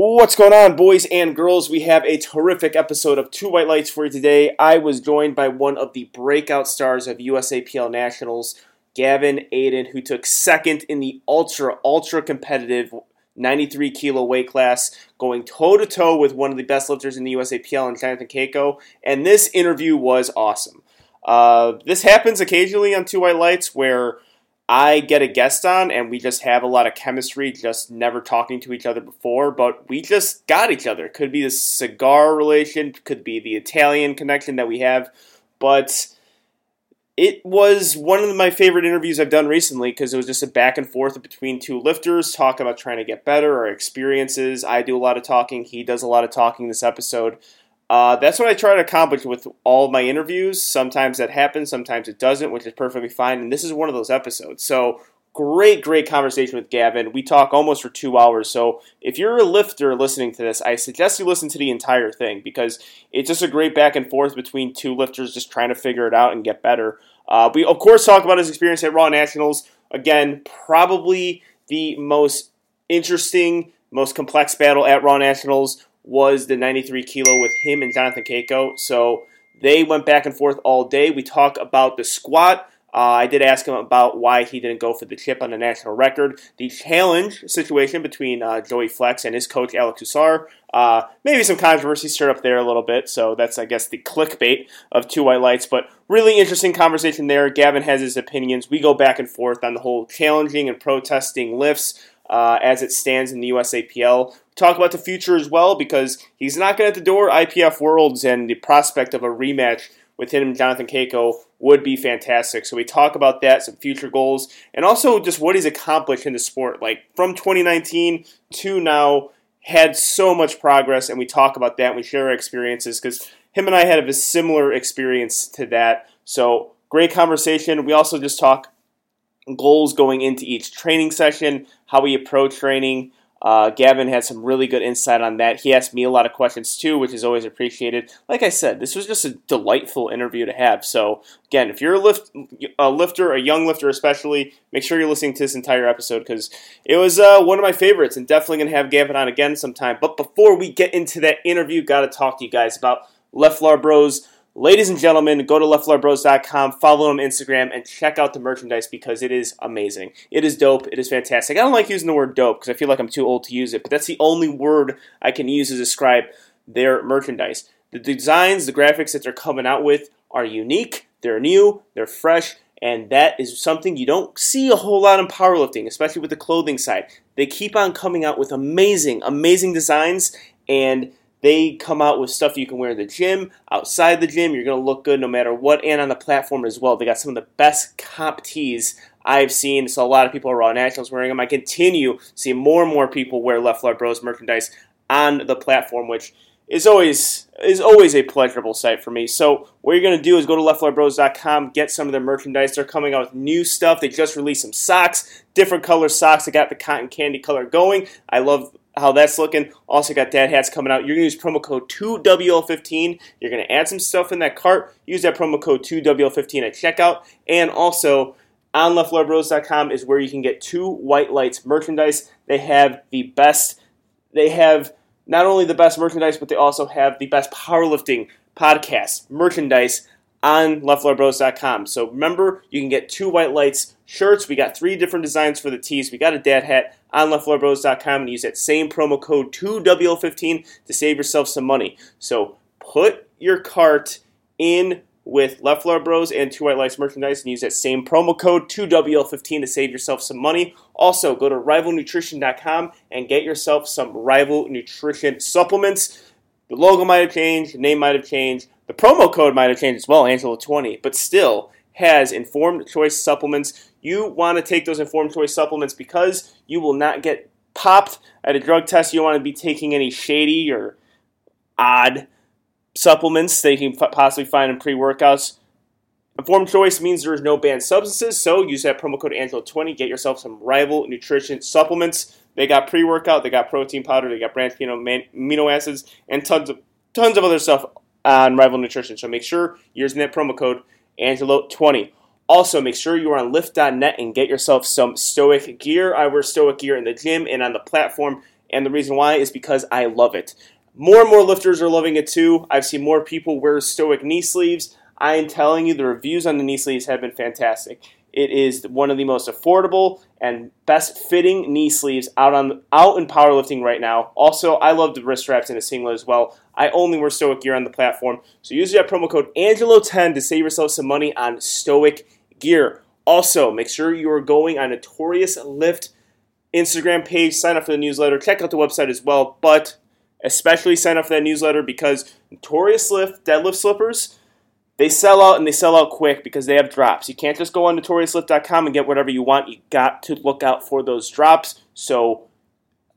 What's going on, boys and girls? We have a terrific episode of Two White Lights for you today. I was joined by one of the breakout stars of USAPL Nationals, Gavin Adin, who took second in the ultra, ultra competitive 93 kilo weight class, going toe to toe with one of the best lifters in the USAPL, and Jonathan Cayco. And this interview was awesome. Uh, this happens occasionally on Two White Lights where I get a guest on and we just have a lot of chemistry, just never talking to each other before, but we just got each other. Could be the cigar relation, could be the Italian connection that we have, but it was one of my favorite interviews I've done recently because it was just a back and forth between two lifters talking about trying to get better or experiences. I do a lot of talking, he does a lot of talking this episode. Uh, that's what I try to accomplish with all my interviews. Sometimes that happens, sometimes it doesn't, which is perfectly fine. And this is one of those episodes. So, great, great conversation with Gavin. We talk almost for two hours. So, if you're a lifter listening to this, I suggest you listen to the entire thing because it's just a great back and forth between two lifters just trying to figure it out and get better. Uh, we, of course, talk about his experience at Raw Nationals. Again, probably the most interesting, most complex battle at Raw Nationals was the 93 kilo with him and Jonathan Cayco. So they went back and forth all day. We talk about the squat. Uh, I did ask him about why he didn't go for the chip on the national record. The challenge situation between uh, Joey Flex and his coach Alex Hussar. Uh, maybe some controversy stirred up there a little bit. So that's, I guess, the clickbait of Two White Lights. But really interesting conversation there. Gavin has his opinions. We go back and forth on the whole challenging and protesting lifts uh, as it stands in the USAPL. Talk about the future as well because he's knocking at the door IPF Worlds and the prospect of a rematch with him and Jonathan Cayco would be fantastic. So we talk about that, some future goals, and also just what he's accomplished in the sport. Like from 2019 to now, had so much progress, and we talk about that. We share our experiences because him and I had a similar experience to that. So great conversation. We also just talk goals going into each training session, how we approach training. Uh, Gavin had some really good insight on that. He asked me a lot of questions too, which is always appreciated. Like I said, this was just a delightful interview to have. So again, if you're a, lift, a lifter, a young lifter especially, make sure you're listening to this entire episode because it was uh, one of my favorites, and definitely gonna have Gavin on again sometime. But before we get into that interview, got to talk to you guys about Leflar Bros. Ladies and gentlemen, go to leftflarbros.com, follow them on Instagram, and check out the merchandise because it is amazing. It is dope. It is fantastic. I don't like using the word dope because I feel like I'm too old to use it, but that's the only word I can use to describe their merchandise. The designs, the graphics that they're coming out with are unique, they're new, they're fresh, and that is something you don't see a whole lot in powerlifting, especially with the clothing side. They keep on coming out with amazing, amazing designs, and they come out with stuff you can wear in the gym, outside the gym. You're going to look good no matter what, and on the platform as well. They got some of the best comp tees I've seen. So a lot of people are Raw Nationals wearing them. I continue seeing more and more people wear Leflar Bros merchandise on the platform, which is always is always a pleasurable sight for me. So what you're gonna do is go to leftflarbros.com, get some of their merchandise. They're coming out with new stuff. They just released some socks, different color socks. They got the cotton candy color going. I love how that's looking. Also got dad hats coming out. You're to use promo code 2WL15. You're to add some stuff in that cart. Use that promo code 2WL15 at checkout. And also on leftflarbros.com is where you can get two White Lights merchandise. They have the best, they have not only the best merchandise, but they also have the best powerlifting podcast merchandise on leftflarbros.com. So remember, you can get two White Lights shirts. We got three different designs for the tees. We got a dad hat on leftfloorbros.com and use that same promo code 2WL15 to save yourself some money. So put your cart in with Left Floor Bros and Two White Lights merchandise and use that same promo code 2WL15 to save yourself some money. Also, go to rivalnutrition.com and get yourself some Rival Nutrition supplements. The logo might have changed, the name might have changed, the promo code might have changed as well, Angelo20, but still has informed choice supplements you want to take those informed choice supplements because you will not get popped at a drug test. You don't want to be taking any shady or odd supplements that you can possibly find in pre workouts. Informed choice means there is no banned substances, so use that promo code Angelo20. Get yourself some rival nutrition supplements. They got pre workout, they got protein powder, they got branched amino acids, and tons of tons of other stuff on Rival Nutrition. So make sure you're using that promo code Angelo20. Also, make sure you are on lift.net and get yourself some Stoic gear. I wear Stoic gear in the gym and on the platform And the reason why is because I love it. More and more lifters are loving it too. I've seen more people wear stoic knee sleeves. I am telling you, the reviews on the knee sleeves have been fantastic. It is one of the most affordable and best fitting knee sleeves out on out in powerlifting right now. Also, I love the wrist straps in a singlet as well. I only wear Stoic gear on the platform, so use that promo code Angelo10 to save yourself some money on Stoic gear. Also, make sure you are going on Notorious Lift Instagram page, sign up for the newsletter, check out the website as well, but especially sign up for that newsletter because Notorious Lift deadlift slippers they sell out and they sell out quick because they have drops. You can't just go on notoriouslift.com and get whatever you want. You got to look out for those drops. So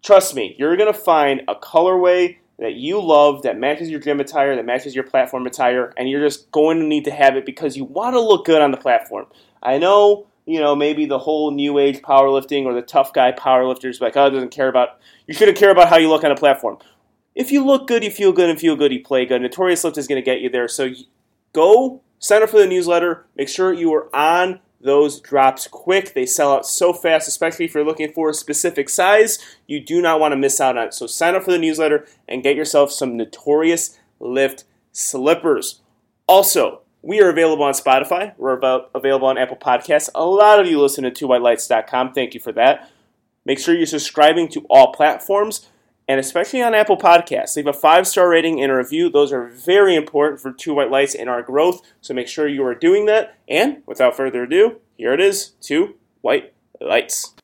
trust me, you're going to find a colorway that you love that matches your gym attire, that matches your platform attire, and you're just going to need to have it because you want to look good on the platform. I know, you know, maybe the whole new age powerlifting or the tough guy powerlifters like, oh, doesn't care about you shouldn't care about how you look on a platform. If you look good, you feel good, and feel good, you play good. Notorious Lift is going to get you there. So go sign up for the newsletter. Make sure you are on those drops quick. They sell out so fast, especially if you're looking for a specific size. You do not want to miss out on it. So sign up for the newsletter and get yourself some notorious lift slippers. Also, we are available on Spotify. We're about available on Apple Podcasts. A lot of you listen to 2whitelights.com. Thank you for that. Make sure you're subscribing to all platforms and especially on Apple Podcasts. Leave a five star rating and a review. Those are very important for Two White Lights and our growth. So make sure you are doing that. And without further ado, here it is Two White Lights.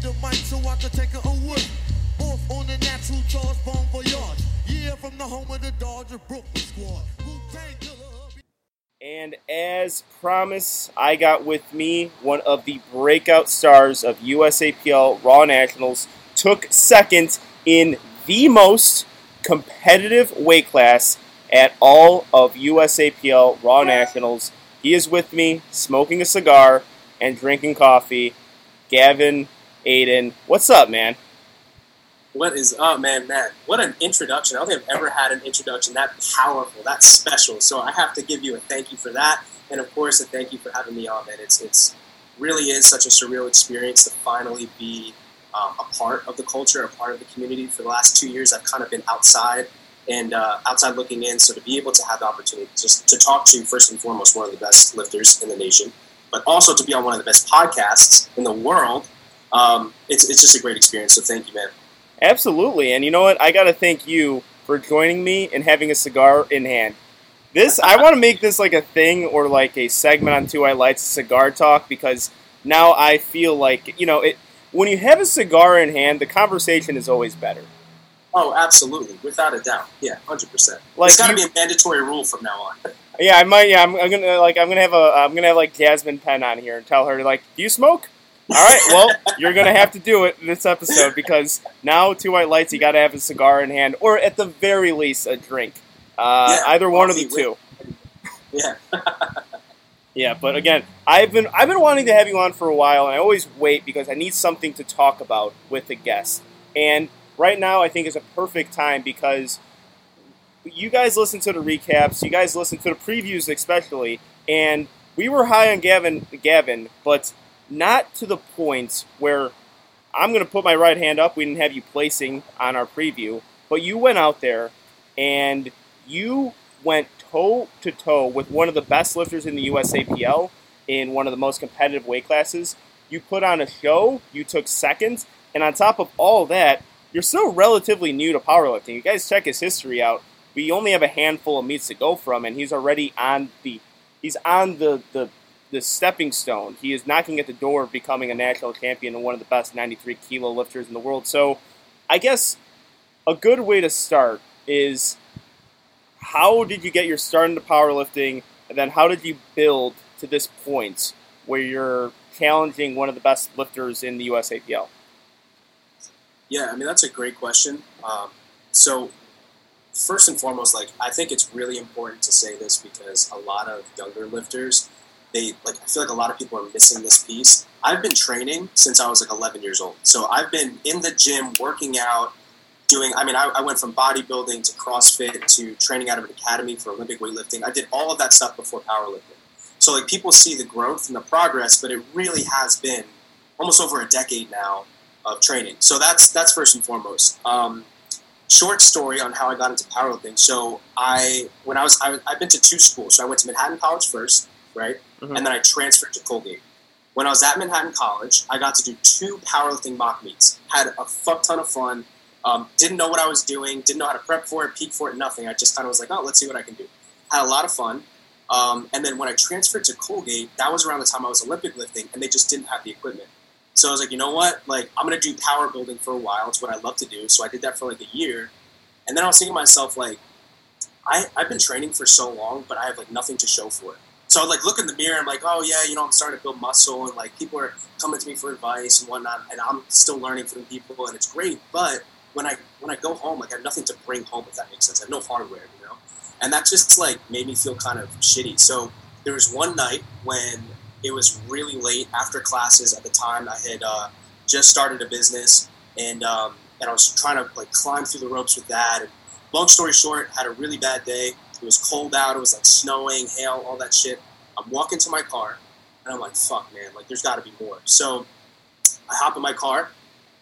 The mic so I can take it away. Off on the natural charge, bon voyage. Yeah, from the home of the Dodger Brooklyn squad. And as promised, I got with me one of the breakout stars of USAPL Raw Nationals. Took second in the most competitive weight class at all of USAPL Raw Nationals. He is with me, smoking a cigar, and drinking coffee. Gavin, Adin, what's up, man? What is up, man? Man, what an introduction! I don't think I've ever had an introduction that powerful, that special. So I have to give you a thank you for that, and of course a thank you for having me on, man. It's it's really is such a surreal experience to finally be um, a part of the culture, a part of the community. For the last two years, I've kind of been outside and uh, outside looking in. So to be able to have the opportunity just to talk to first and foremost one of the best lifters in the nation, but also to be on one of the best podcasts in the world. Um, it's, it's just a great experience. So thank you, man. Absolutely. And you know what? I got to thank you for joining me and having a cigar in hand. This, I want to make this like a thing or like a segment on Two White Lights, cigar talk, because now I feel like, you know, it, when you have a cigar in hand, the conversation is always better. Oh, absolutely, without a doubt. Yeah, hundred percent. Like, it's got to be a mandatory rule from now on. Yeah, I might. Yeah, I'm, I'm, gonna like. I'm gonna have a. I'm gonna have like Jasmine Penn on here and tell her like, do you smoke? All right. Well, you're gonna have to do it this episode because now two white lights. You got to have a cigar in hand, or at the very least a drink. Uh, yeah, either one of the two. Yeah. yeah, but again, I've been I've been wanting to have you on for a while, and I always wait because I need something to talk about with the guest. And right now, I think is a perfect time because you guys listen to the recaps, you guys listen to the previews especially, and we were high on Gavin, Gavin, but not to the point where I'm going to put my right hand up. We didn't have you placing on our preview, but you went out there and you went toe to toe with one of the best lifters in the USAPL in one of the most competitive weight classes. You put on a show, you took seconds, and on top of all that, you're still relatively new to powerlifting. You guys check his history out we only have a handful of meets to go from, and he's already on the he's on the the the stepping stone. He is knocking at the door of becoming a national champion and one of the best 93 kilo lifters in the world. So, I guess a good way to start is how did you get your start into powerlifting, and then how did you build to this point where you're challenging one of the best lifters in the USAPL? Yeah, I mean that's a great question. Um, so first and foremost, like I think it's really important to say this because a lot of younger lifters they like I feel like a lot of people are missing this piece. I've been training since I was like 11 years old, so I've been in the gym working out, doing. I mean, I, I went from bodybuilding to CrossFit to training out of an academy for Olympic weightlifting. I did all of that stuff before powerlifting. So like people see the growth and the progress, but it really has been almost over a decade now of training. So that's that's first and foremost. Um, short story on how I got into powerlifting. So I when I was I, have been to two schools. So I went to Manhattan College first, right, mm-hmm. and then I transferred to Colgate. When I was at Manhattan College, I got to do two powerlifting mock meets. Had a fuck ton of fun. Um, didn't know what I was doing. Didn't know how to prep for it, peak for it, nothing. I just kind of was like, oh, let's see what I can do. Had a lot of fun. Um, and then when I transferred to Colgate, that was around the time I was Olympic lifting, and they just didn't have the equipment. So I was like, you know what? Like, I'm gonna do power building for a while. It's what I love to do. So I did that for like a year, and then I was thinking to myself, like, I I've been training for so long, but I have like nothing to show for it. So I like look in the mirror. I'm like, oh yeah, you know, I'm starting to build muscle, and like people are coming to me for advice and whatnot, and I'm still learning from people, and it's great. But when I when I go home, like I have nothing to bring home, if that makes sense. I have no hardware, you know, and that just like made me feel kind of shitty. So there was one night when it was really late after classes. At the time, I had uh, just started a business, and um, and I was trying to like climb through the ropes with that. And long story short, had a really bad day. It was cold out. It was like snowing, hail, all that shit. I'm walking to my car, and I'm like, "Fuck, man! Like, there's got to be more." So I hop in my car,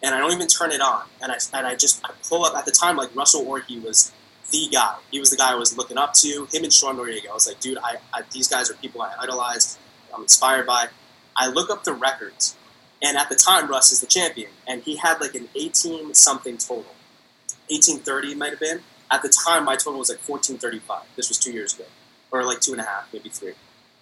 and I don't even turn it on. And I and I just I pull up. At the time, like Russell Orhii was the guy. He was the guy I was looking up to. Him and Sean Noriega. I was like, dude, I, I these guys are people I idolize. I'm inspired by. I look up the records, and at the time, Russ is the champion, and he had like an 18 something total. 1830 might have been. At the time, my total was like 1435. This was two years ago, or like two and a half, maybe three.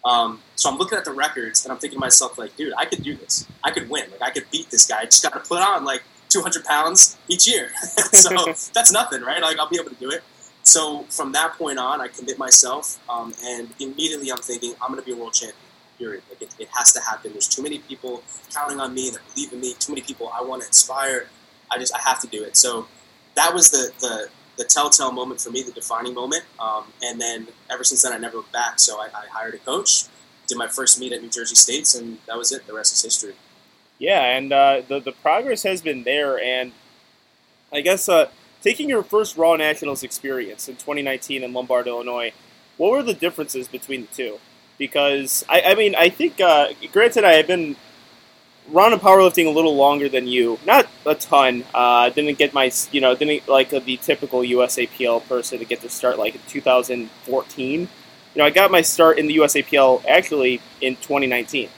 Um, so I'm looking at the records, and I'm thinking to myself, like, dude, I could do this. I could win. Like, I could beat this guy. I just got to put on like 200 pounds each year. so that's nothing, right? Like, I'll be able to do it. So from that point on, I commit myself, um, and immediately I'm thinking I'm going to be a world champion. Period. Like it, it, has to happen. There's too many people counting on me that believe in me. Too many people I want to inspire. I just I have to do it. So that was the the, the telltale moment for me, the defining moment. Um, and then ever since then, I never looked back. So I, I hired a coach, did my first meet at New Jersey States, and that was it. The rest is history. Yeah, and uh, the the progress has been there, and I guess uh, taking your first Raw Nationals experience in 2019 in Lombard, Illinois, what were the differences between the two? because I, I mean I think uh, granted I have been running powerlifting a little longer than you, not a ton. Uh, didn't get my you know didn't like the typical USAPL person to get to start like in 2014. You know I got my start in the USAPL actually in 2019,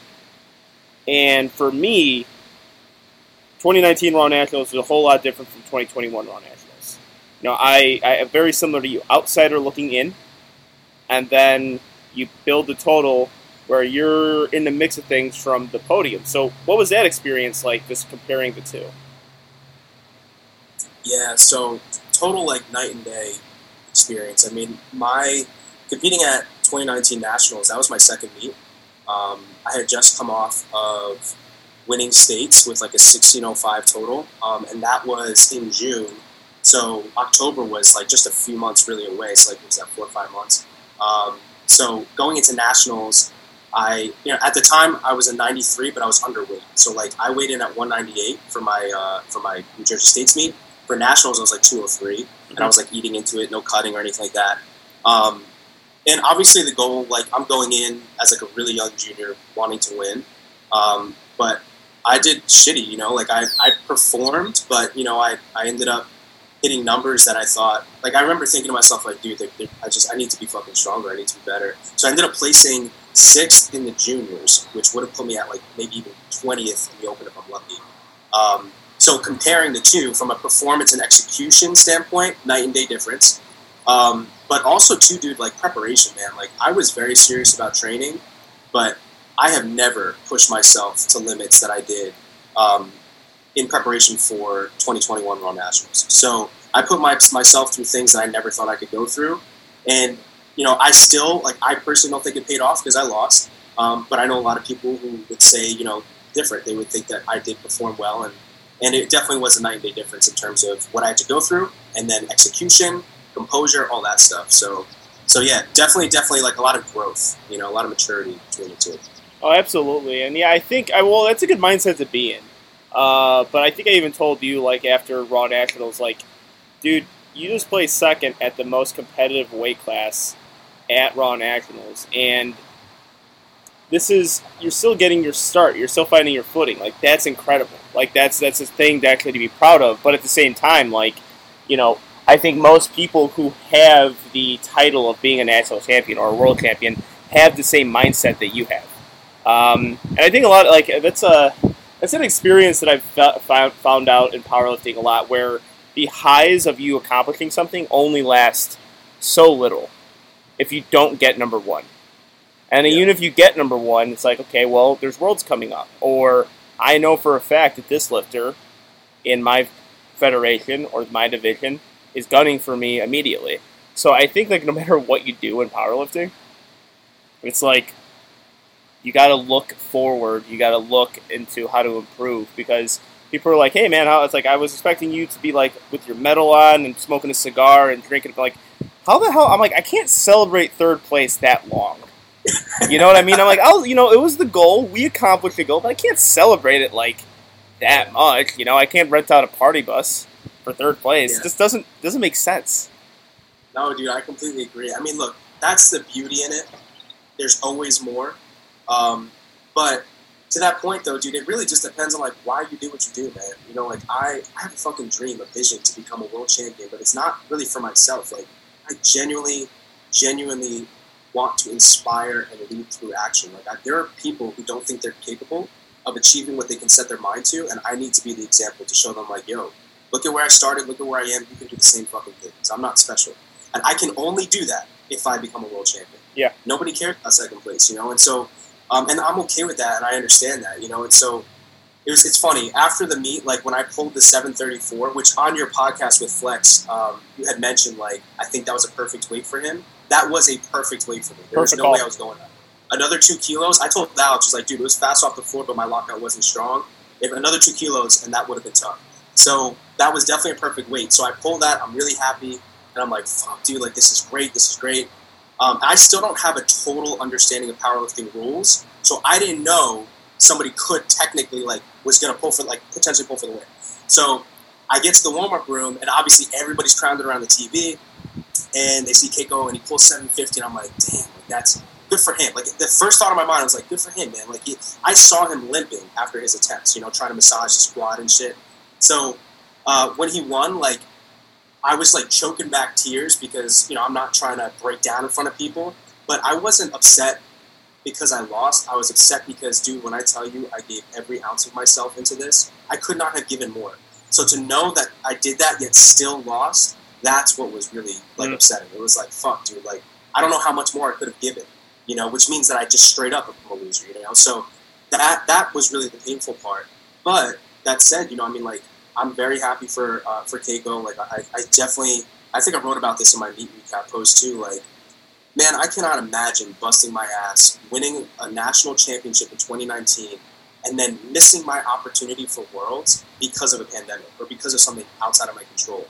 and for me. 2019 Raw Nationals was a whole lot different from 2021 Raw Nationals. You know, I, I am very similar to you, outsider looking in, and then you build the total where you're in the mix of things from the podium. So, what was that experience like, just comparing the two? Yeah, so total like night and day experience. I mean, my competing at 2019 Nationals, that was my second meet. Um, I had just come off of winning states with like a 1605 total, um, and that was in June. So October was like just a few months really away. So like it was that four or five months. Um, so going into nationals, I you know at the time I was a 93, but I was underweight. So like I weighed in at 198 for my uh, for my New Jersey States meet. For nationals, I was like 203, mm-hmm. and I was like eating into it, no cutting or anything like that. Um, and obviously the goal, like I'm going in as like a really young junior, wanting to win. Um, but I did shitty, you know. Like I, I performed, but you know I, I ended up hitting numbers that I thought, like I remember thinking to myself, like, dude, they're, they're, I just I need to be fucking stronger. I need to be better. So I ended up placing sixth in the juniors, which would have put me at like maybe even twentieth in the open if I'm lucky. Um, so comparing the two from a performance and execution standpoint, night and day difference. Um, but also too, dude, like preparation, man. Like I was very serious about training, but I have never pushed myself to limits that I did um, in preparation for 2021 Raw Nationals. So I put my, myself through things that I never thought I could go through, and you know, I still like I personally don't think it paid off because I lost. Um, but I know a lot of people who would say, you know, different. They would think that I did perform well, and and it definitely was a night and day difference in terms of what I had to go through, and then execution, composure, all that stuff. So so yeah, definitely, definitely like a lot of growth. You know, a lot of maturity between the two. Oh, absolutely, and yeah, I think I well, that's a good mindset to be in. Uh, but I think I even told you like after Raw Nationals, like, dude, you just play second at the most competitive weight class at Raw Nationals, and this is you're still getting your start. You're still finding your footing. Like that's incredible. Like that's that's a thing to actually to be proud of. But at the same time, like you know, I think most people who have the title of being a national champion or a world champion have the same mindset that you have. Um, and I think a lot like that's a that's an experience that I've found found out in powerlifting a lot, where the highs of you accomplishing something only last so little if you don't get number one. And yeah. even if you get number one, it's like, okay, well, there's worlds coming up. Or I know for a fact that this lifter in my federation or my division is gunning for me immediately. So I think like no matter what you do in powerlifting, it's like you got to look forward. You got to look into how to improve because people are like, "Hey man, how?" It's like I was expecting you to be like with your medal on and smoking a cigar and drinking. Like, how the hell? I'm like, I can't celebrate third place that long. You know what I mean? I'm like, oh, you know, it was the goal. We accomplished the goal, but I can't celebrate it like that much. You know, I can't rent out a party bus for third place. Yeah. It just doesn't doesn't make sense. No, dude, I completely agree. I mean, look, that's the beauty in it. There's always more. Um, but to that point, though, dude, it really just depends on like why you do what you do, man. You know, like I, I have a fucking dream, a vision to become a world champion, but it's not really for myself. Like I genuinely, genuinely want to inspire and lead through action. Like I, there are people who don't think they're capable of achieving what they can set their mind to, and I need to be the example to show them, like, yo, look at where I started, look at where I am. You can do the same fucking thing. So I'm not special, and I can only do that if I become a world champion. Yeah. Nobody cares about second place, you know, and so, um, and I'm okay with that, and I understand that, you know, and so. It was, it's funny after the meet, like when I pulled the 734, which on your podcast with Flex, um, you had mentioned like I think that was a perfect weight for him that was a perfect weight for me. There perfect was no way I was going up. Another two kilos, I told Val, she's like, dude, it was fast off the floor, but my lockout wasn't strong. If another two kilos, and that would have been tough. So that was definitely a perfect weight. So I pulled that. I'm really happy, and I'm like, fuck, dude, like this is great. This is great. Um, I still don't have a total understanding of powerlifting rules, so I didn't know somebody could technically like was going to pull for like potentially pull for the win. So I get to the warm up room, and obviously everybody's crowded around the TV and they see Cayco and he pulls 750, and I'm like, damn, like, that's good for him. Like the first thought in my mind, was like, good for him, man. Like he, I saw him limping after his attempts, you know, trying to massage the squad and shit. So uh, when he won, like I was like choking back tears because you know I'm not trying to break down in front of people, but I wasn't upset because I lost. I was upset because, dude, when I tell you I gave every ounce of myself into this, I could not have given more. So to know that I did that yet still lost that's what was really like mm. upsetting. It was like, fuck, dude, like I don't know how much more I could have given, you know, which means that I just straight up become a loser, you know. So that that was really the painful part. But that said, you know, I mean, like I'm very happy for uh, for Cayco. Like I, I definitely, I think I wrote about this in my meet recap post too. Like, man, I cannot imagine busting my ass, winning a national championship in 2019, and then missing my opportunity for worlds because of a pandemic or because of something outside of my control.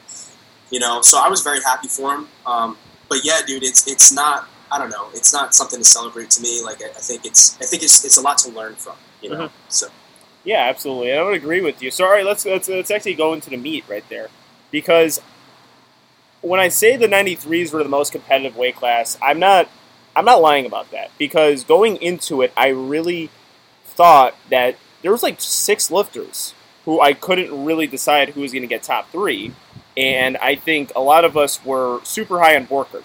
You know, so I was very happy for him. Um, but yeah, dude, it's it's not. I don't know. It's not something to celebrate to me. Like I, I think it's I think it's it's a lot to learn from. You know, mm-hmm. so. Yeah, absolutely. I would agree with you. So, all right, let's, let's let's actually go into the meat right there, because when I say the 93s were the most competitive weight class, I'm not I'm not lying about that because going into it, I really thought that there was like six lifters who I couldn't really decide who was going to get top three. And I think a lot of us were super high on Borkert,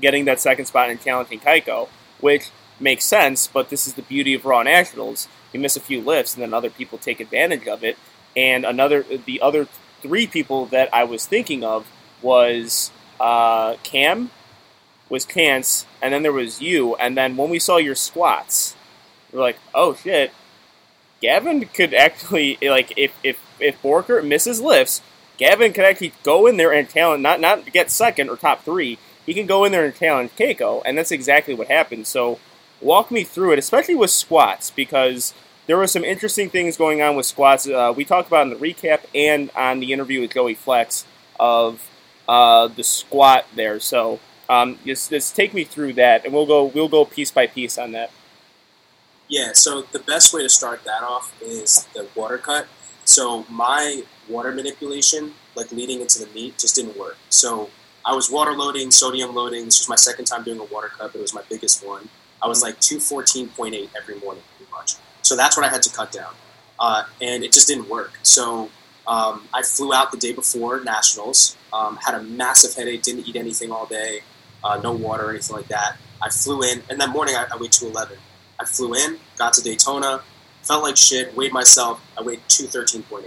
getting that second spot and challenging Cayco, which makes sense, but this is the beauty of Raw Nationals. You miss a few lifts, and then other people take advantage of it. And another, the other three people that I was thinking of was uh, Cam, was Cance, and then there was you. And then when we saw your squats, we are like, oh shit, Gavin could actually like if if if Borkert misses lifts, Gavin can actually go in there and challenge, not not get second or top three. He can go in there and challenge Cayco, and that's exactly what happened. So, walk me through it, especially with squats, because there were some interesting things going on with squats. Uh, we talked about in the recap and on the interview with Joey Flex of uh, the squat there. So, Um, just, just take me through that, and we'll go we'll go piece by piece on that. Yeah, so the best way to start that off is the water cut. So my water manipulation, like leading into the meet, just didn't work. So I was water loading, sodium loading. This was my second time doing a water cut, but it was my biggest one. I was like 214.8 every morning, pretty much. So that's what I had to cut down. Uh, and it just didn't work. So um, I flew out the day before nationals, um, had a massive headache, didn't eat anything all day, uh, no water or anything like that. I flew in, and that morning I, I weighed 211. I flew in, got to Daytona, felt like shit, weighed myself, I weighed 213.8.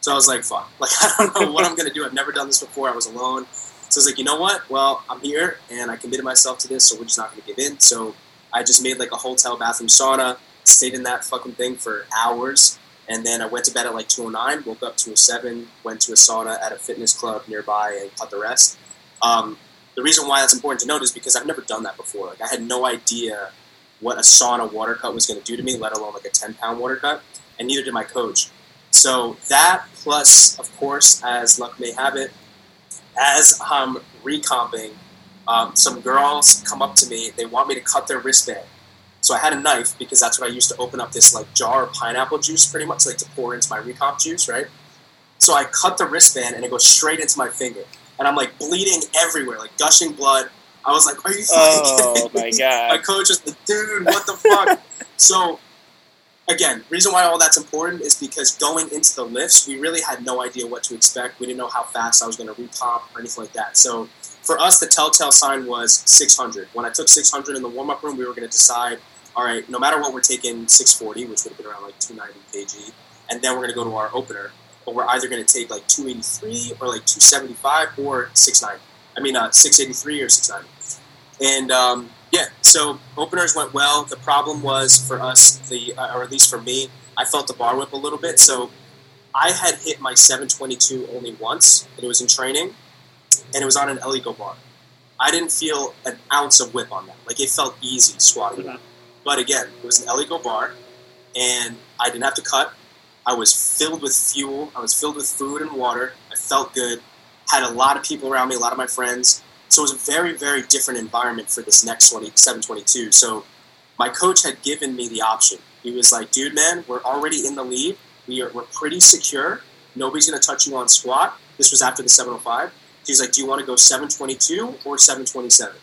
So I was like, fuck, like I don't know what I'm gonna do. I've never done this before. I was alone. So I was like, you know what? Well, I'm here and I committed myself to this, so we're just not gonna give in. So I just made like a hotel bathroom sauna, stayed in that fucking thing for hours, and then I went to bed at like 209, woke up 207, went to a sauna at a fitness club nearby and cut the rest. Um, the reason why that's important to note is because I've never done that before. Like I had no idea what a sauna water cut was going to do to me, let alone like a 10 pound water cut, and neither did my coach. So that plus, of course, as luck may have it, as I'm recomping, um, some girls come up to me. They want me to cut their wristband. So I had a knife because that's what I used to open up this like jar of pineapple juice, pretty much like to pour into my recomp juice, right? So I cut the wristband and it goes straight into my finger, and I'm like bleeding everywhere, like gushing blood. I was like, "Are you oh fucking Oh my god! My coach was like, "Dude, what the fuck?" so again, reason why all that's important is because going into the lifts, we really had no idea what to expect. We didn't know how fast I was going to recomp or anything like that. So for us, the telltale sign was 600. When I took 600 in the warm up room, we were going to decide, all right, no matter what, we're taking 640, which would have been around like 290 kg, and then we're going to go to our opener. But we're either going to take like 283 or like 275 or 690. I mean, uh, 683 or 690. And um, yeah, so openers went well. The problem was for us, the uh, or at least for me, I felt the bar whip a little bit. So I had hit my 722 only once, and it was in training, and it was on an Eleiko bar. I didn't feel an ounce of whip on that. Like it felt easy squatting that. But again, it was an illegal bar, and I didn't have to cut. I was filled with fuel. I was filled with food and water. I felt good. Had a lot of people around me, a lot of my friends. So it was a very, very different environment for this next 20, 722. So my coach had given me the option. He was like, dude, man, we're already in the lead. We are, we're pretty secure. Nobody's going to touch you on squat. This was after the 705. He's like, do you want to go 722 or 727?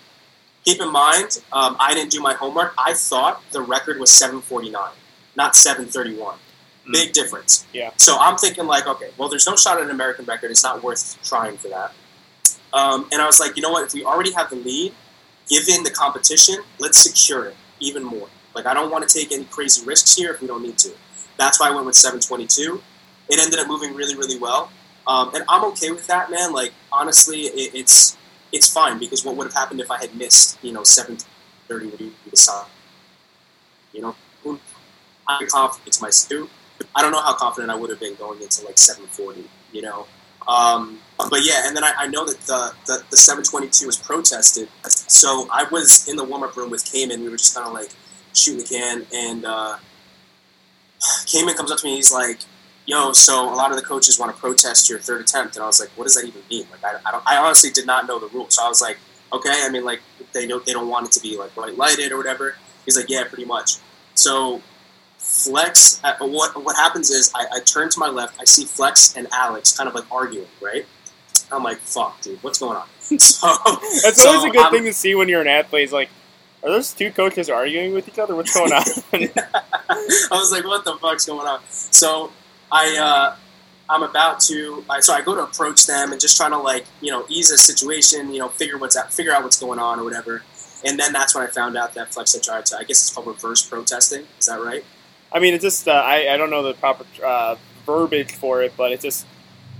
Keep in mind, um, I didn't do my homework. I thought the record was 749, not 731. Big difference. Yeah. So I'm thinking like, okay, well, there's no shot at an American record. It's not worth trying for that. Um, and I was like, you know what? If we already have the lead, given the competition, let's secure it even more. Like, I don't want to take any crazy risks here if we don't need to. That's why I went with 722. It ended up moving really, really well. Um, and I'm okay with that, man. Like, honestly, it, it's it's fine because what would have happened if I had missed, you know, 730 would be the sign. You know, I'm confident to my suit. I don't know how confident I would have been going into like 740, you know. Um, but yeah, and then I, I know that the, the, the 722 was protested. So I was in the warm up room with Cayman. We were just kind of like shooting the can. And uh, Cayman comes up to me. He's like, yo, so a lot of the coaches want to protest your third attempt. And I was like, what does that even mean? Like, I, I, don't, I honestly did not know the rules. So I was like, okay, I mean, like, they don't, they don't want it to be like bright lighted or whatever. He's like, yeah, pretty much. So Flex, uh, what what happens is I, I turn to my left, I see Flex and Alex kind of like arguing, right? I'm like, fuck, dude, what's going on? So That's so always a good I'm- thing to see when you're an athlete. Is like, are those two coaches arguing with each other? What's going on? I was like, what the fuck's going on? So I uh, I'm about to I, so I go to approach them and just trying to like you know ease the situation, you know, figure what's out, figure out what's going on or whatever. And then that's when I found out that Flex had tried to I guess it's called reverse protesting. Is that right? I mean, it's just uh, I I don't know the proper uh, verbiage for it, but it's just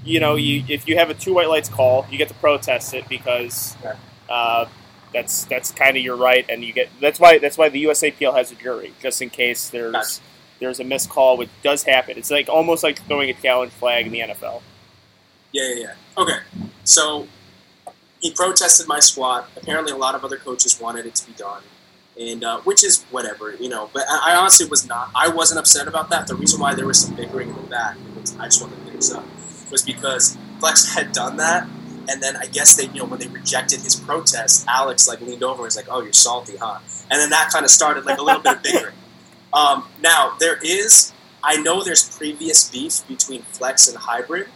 you know you if you have a two white lights call, you get to protest it because Okay. uh, that's that's kind of your right, and you get that's why that's why the USAPL has a jury just in case there's Gotcha. There's a missed call, which does happen. It's like almost like throwing a challenge flag in the NFL. Yeah, yeah, yeah. Okay. So he protested my squat. Apparently, a lot of other coaches wanted it to be done, and uh, which is whatever, you know. But I, honestly was not. I wasn't upset about that. The reason why there was some bickering in the back, which I just wanted to this up, was because Flex had done that, and then I guess they, you know, when they rejected his protest, Alex like leaned over and was like, "Oh, you're salty, huh?" And then that kind of started like a little bit of bickering. Um, now there is, I know there's previous beef between Flex and Hybrid.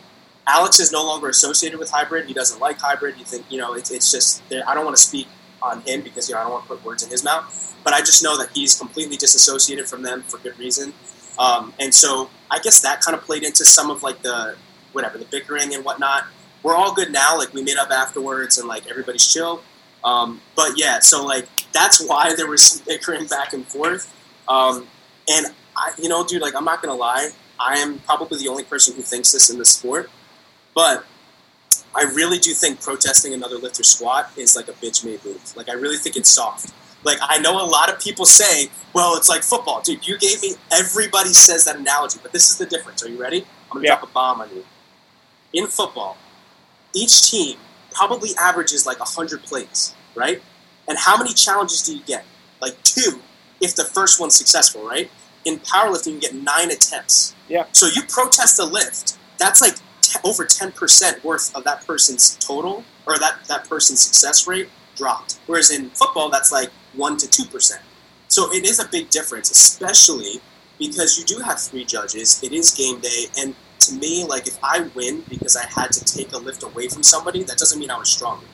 Alex is no longer associated with Hybrid. He doesn't like Hybrid. You think, you know, it's, it's just I don't want to speak on him because you know I don't want to put words in his mouth. But I just know that he's completely disassociated from them for good reason. Um, and so I guess that kind of played into some of like the whatever the bickering and whatnot. We're all good now. Like we made up afterwards, and like everybody's chill. Um, but yeah, so like that's why there was some bickering back and forth. Um, and I, you know, dude, like I'm not gonna lie, I am probably the only person who thinks this in the sport. But I really do think protesting another lift or squat is like a bitch made move. Like I really think it's soft. Like I know a lot of people say, "Well, it's like football, dude." You gave me. Everybody says that analogy, but this is the difference. Are you ready? I'm gonna yeah. drop a bomb on you. In football, each team probably averages like hundred plays, right? And how many challenges do you get? Like two, if the first one's successful, right? In powerlifting, you get nine attempts. Yeah. So you protest a lift. That's like t- over ten percent worth of that person's total or that that person's success rate dropped. Whereas in football, that's like 1% to 2%. So it is a big difference, especially because you do have three judges. It is game day. And to me, like if I win because I had to take a lift away from somebody, that doesn't mean I was stronger.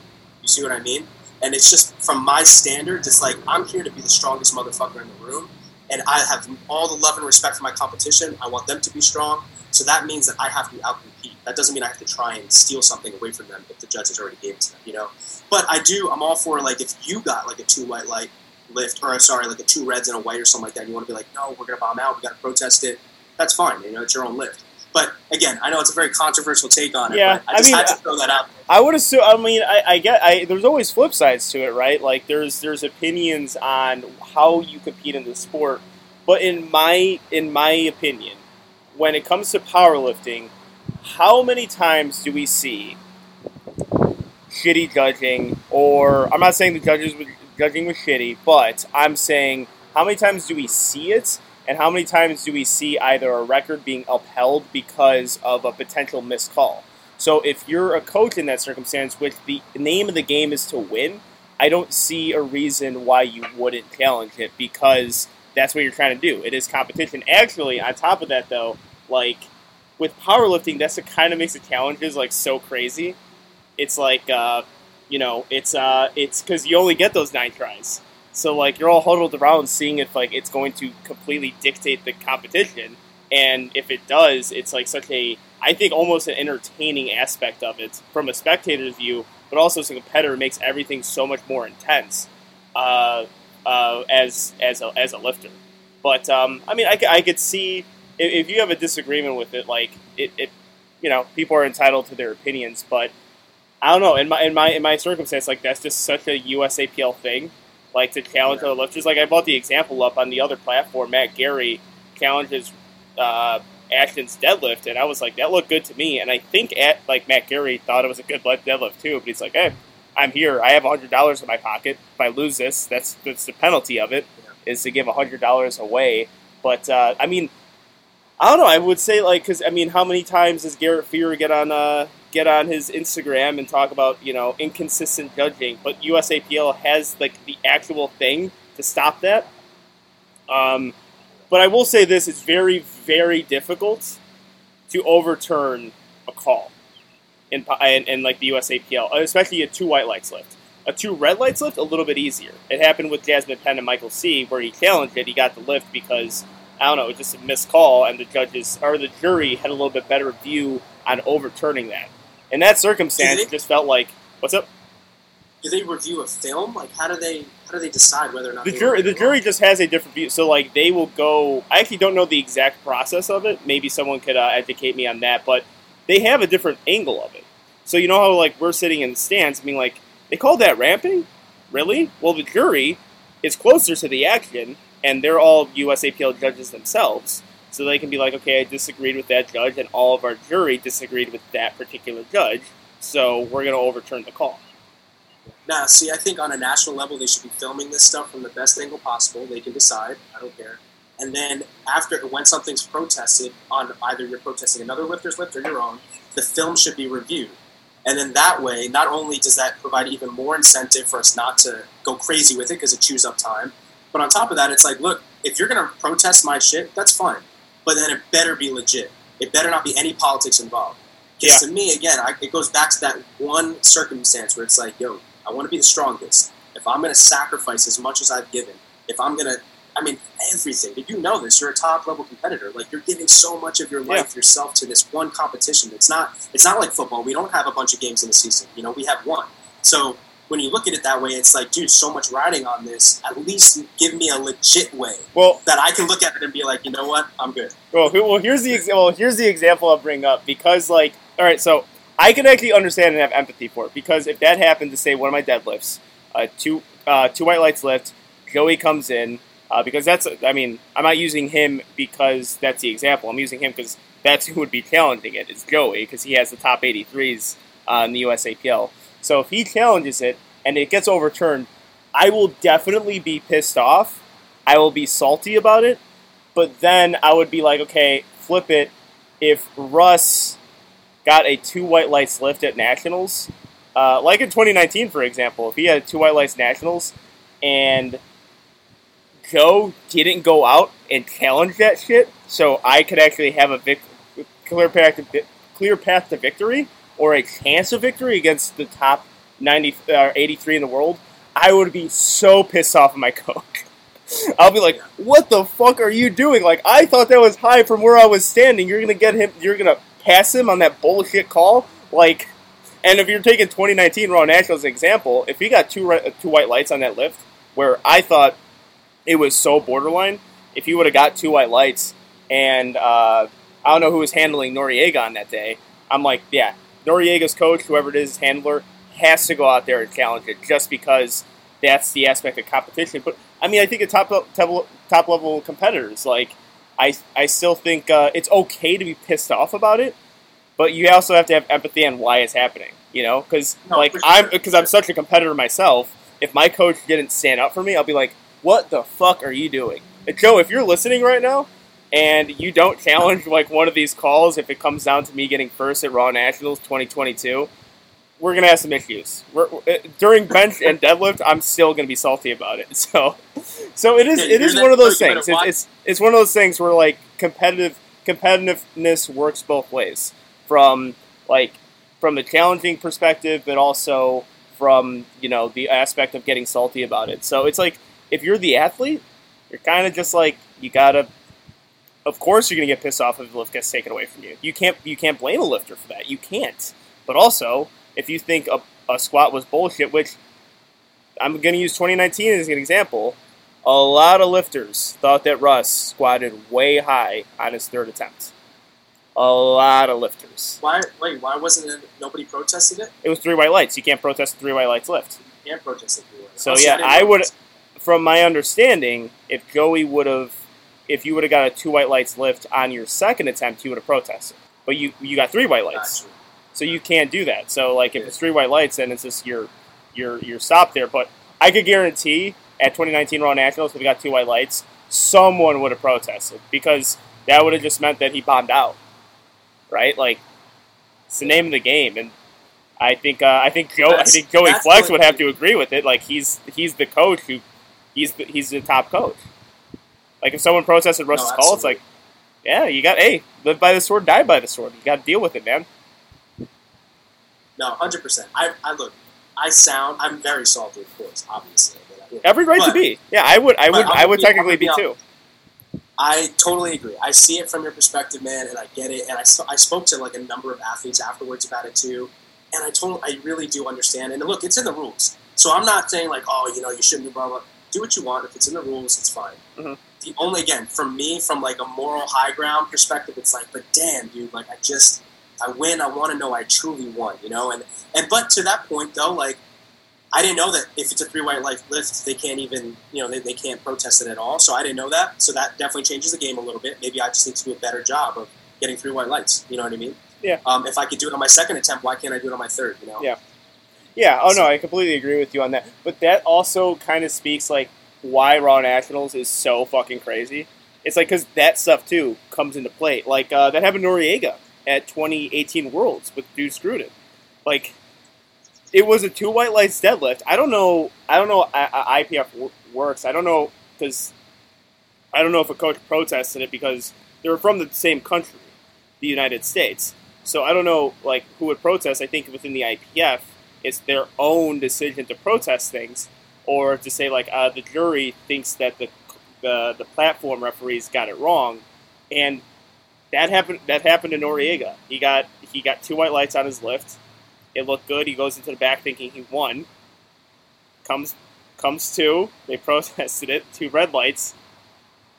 You see what I mean? And it's just from my standards, it's like I'm here to be the strongest motherfucker in the room. And I have all the love and respect for my competition. I want them to be strong. So that means that I have to outcompete. That doesn't mean I have to try and steal something away from them if the judges already gave it to them, you know? But I do, I'm all for like if you got like a two white light lift, or sorry, like a two reds and a white or something like that, you want to be like, no, we're going to bomb out, we got to protest it, that's fine, you know, it's your own lift. But again, I know it's a very controversial take on it. Yeah, I just I mean, had to throw that out. I would assume. I mean, I, I get. I, there's always flip sides to it, right? Like there's there's opinions on how you compete in the sport, but in my in my opinion, when it comes to powerlifting, how many times do we see shitty judging, or I'm not saying the judges were, judging was shitty, but I'm saying how many times do we see it, and how many times do we see either a record being upheld because of a potential missed call? So if you're a coach in that circumstance, which the name of the game is to win, I don't see a reason why you wouldn't challenge it because that's what you're trying to do. It is competition. Actually, on top of that, though, like with powerlifting, that's what kind of makes the challenges like so crazy it's like uh, you know it's uh, it's because you only get those nine tries. So like you're all huddled around seeing if like it's going to completely dictate the competition, and if it does, it's like such a I think almost an entertaining aspect of it from a spectator's view, but also as a competitor makes everything so much more intense uh, uh, as as a, as a lifter. But um, I mean, I, I could see if, if, you have a disagreement with it, like it, it, you know, people are entitled to their opinions, but I don't know. In my in my in my circumstance, like that's just such a USAPL thing, like to challenge yeah. other lifters. Like I brought the example up on the other platform. Matt Gary challenges uh, Ashton's deadlift, and I was like, that looked good to me. And I think at like Matt Gary thought it was a good deadlift too. But he's like, hey, I'm here. I have hundred dollars in my pocket. If I lose this, that's that's the penalty of it yeah. is to give hundred dollars away. But uh, I mean, I don't know. I would say like because I mean, how many times does Garrett Fear get on uh, get on his Instagram and talk about you know inconsistent judging, but USAPL has like the actual thing to stop that. Um, but I will say this: it's very very difficult to overturn a call in, in, in like the USAPL, especially a two white lights lift. A two red lights lift a little bit easier. It happened with Jasmine Penn and Michael C, where he challenged it. He got the lift because I don't know, it was just a missed call, and the judges or the jury had a little bit better view on overturning that in that circumstance, they, it just felt like, what's up? Do they review a film? Like, how do they how do they decide whether or not the jury the jury just has a different view? So like they will go. I actually don't know the exact process of it. Maybe someone could uh, educate me on that. But they have a different angle of it. So you know how like we're sitting in the stands, I mean like they call that ramping, really? Well, the jury is closer to the action, and they're all USAPL judges themselves. So they can be like, okay, I disagreed with that judge, and all of our jury disagreed with that particular judge, so we're going to overturn the call. Now, see, I think on a national level, they should be filming this stuff from the best angle possible. They can decide. I don't care. And then after, when something's protested on either you're protesting another lifter's lift or your own, the film should be reviewed. And then that way, not only does that provide even more incentive for us not to go crazy with it because it chews up time, but on top of that, it's like, look, if you're going to protest my shit, that's fine. But then it better be legit. It better not be any politics involved. Because Yeah. to me, again, I, it goes back to that one circumstance where it's like, yo, I want to be the strongest. If I'm going to sacrifice as much as I've given, if I'm going to, I mean, everything. Did you know this? You're a top level competitor. Like you're giving so much of your life yourself to this one competition. It's not. It's not like football. We don't have a bunch of games in a season. You know, we have one. So when you look at it that way, it's like, dude, so much riding on this. At least give me a legit way Well, that I can look at it and be like, you know what, I'm good. Well, well, here's the ex- well, here's the example I'll bring up because, like, all right, so I can actually understand and have empathy for it because if that happened to say one of my deadlifts, uh, two uh, two white lights lift, Joey comes in uh, because that's I mean I'm not using him because that's the example. I'm using him because that's who would be challenging it is Joey because he has the top 83s uh, in the USAPL. So if he challenges it and it gets overturned, I will definitely be pissed off. I will be salty about it but then I would be like, okay, flip it. If Russ got a two white lights lift at nationals, uh, like in 2019, for example, if he had two white lights nationals and Joe didn't go out and challenge that shit, so I could actually have a vic- clear path to vi- clear path to victory or a chance of victory against the top 90 uh, 83 in the world, I would be so pissed off at my coach. I'll be like, "What the fuck are you doing? Like, I thought that was high from where I was standing. You're gonna get him. You're gonna pass him on that bullshit call. Like, and if you're taking 2019 Raw Nationals as an example, if he got two ri- two white lights on that lift, where I thought it was so borderline, if he would have got two white lights, and uh, I don't know who was handling Noriega on that day, I'm like, yeah, Noriega's coach, whoever it is, his handler, has to go out there and challenge it just because that's the aspect of competition. But I mean, I think at top top, top level competitors, like I I still think uh, it's okay to be pissed off about it, but you also have to have empathy on why it's happening. You know, because No, like for I'm because I'm such a competitor myself. If my coach didn't stand up for me, I'll be like, "What the fuck are you doing?" And Joe, if you're listening right now, and you don't challenge like one of these calls, if it comes down to me getting first at Raw Nationals 2022, we're gonna have some issues. We're, uh, during bench and deadlift, I'm still gonna be salty about it. So, so it is. It is one of those so you better things. It's, it's it's one of those things where like competitive competitiveness works both ways. From like from the challenging perspective, but also from you know the aspect of getting salty about it. So it's like if you're the athlete, you're kind of just like you gotta. Of course, you're gonna get pissed off if the lift gets taken away from you. You can't you can't blame a lifter for that. You can't. But also, if you think a, a squat was bullshit, which I'm gonna use 2019 as an example, a lot of lifters thought that Russ squatted way high on his third attempt. A lot of lifters. Why? Wait, why wasn't it? Nobody protested it. It was three white lights. You can't protest a three white lights lift. You can't protest it. anyway. So Oh, yeah, didn't I would, from my understanding, if Joey would have, if you would have got a two white lights lift on your second attempt, you would have protested. But you you got three white lights, so you can't do that. So like if Yeah. it's three white lights, then it's just your your your stop there. But I could guarantee at 2019 Raw Nationals, if we got two white lights, someone would have protested because that would have just meant that he bombed out, right? Like it's the name of the game, and I think uh, I think Joe I think Joey Flex would have to agree with it. Like he's he's the coach who he's the, he's the top coach. Like if someone protested Russ's No, call, it's like, yeah, you got hey, live by the sword, die by the sword. You got to deal with it, man. No, hundred percent. I, I look. I sound. I'm very salty, of course, obviously. but I- Every right to be. Yeah, I would I would I'm would be- technically I'm be too. I totally agree. I see it from your perspective, man, and I get it. And I, I spoke to like a number of athletes afterwards about it too, and I told I really do understand. And look, it's in the rules, so I'm not saying like, oh, you know, you shouldn't do blah blah. Do what you want. If it's in the rules, it's fine. Mhm. The only again, from me, from like a moral high ground perspective, it's like, but damn, dude, like I just, I win. I want to know I truly won, you know. And and but to that point though, like. I didn't know that if it's a three white light lift, they can't even, you know, they, they can't protest it at all. So I didn't know that. So that definitely changes the game a little bit. Maybe I just need to do a better job of getting three white lights. You know what I mean? Yeah. Um, if I could do it on my second attempt, why can't I do it on my third? You know? Yeah. Yeah, oh no, I completely agree with you on that. But that also kind of speaks like why Raw Nationals is so fucking crazy. It's like because that stuff too comes into play. Like uh, that happened to Noriega at 2018 Worlds with Dude Screwed It. Like it was a two white lights deadlift. I don't know. I don't know. I, IPF w- works. I don't know because I don't know if a coach protested it because they were from the same country, the United States. So I don't know like who would protest. I think within the IPF, it's their own decision to protest things, or to say like uh, the jury thinks that the the the platform referees got it wrong, and that happened. That happened to Noriega. He got he got two white lights on his lift. It looked good. He goes into the back thinking he won. Comes comes to. They protested it. Two red lights,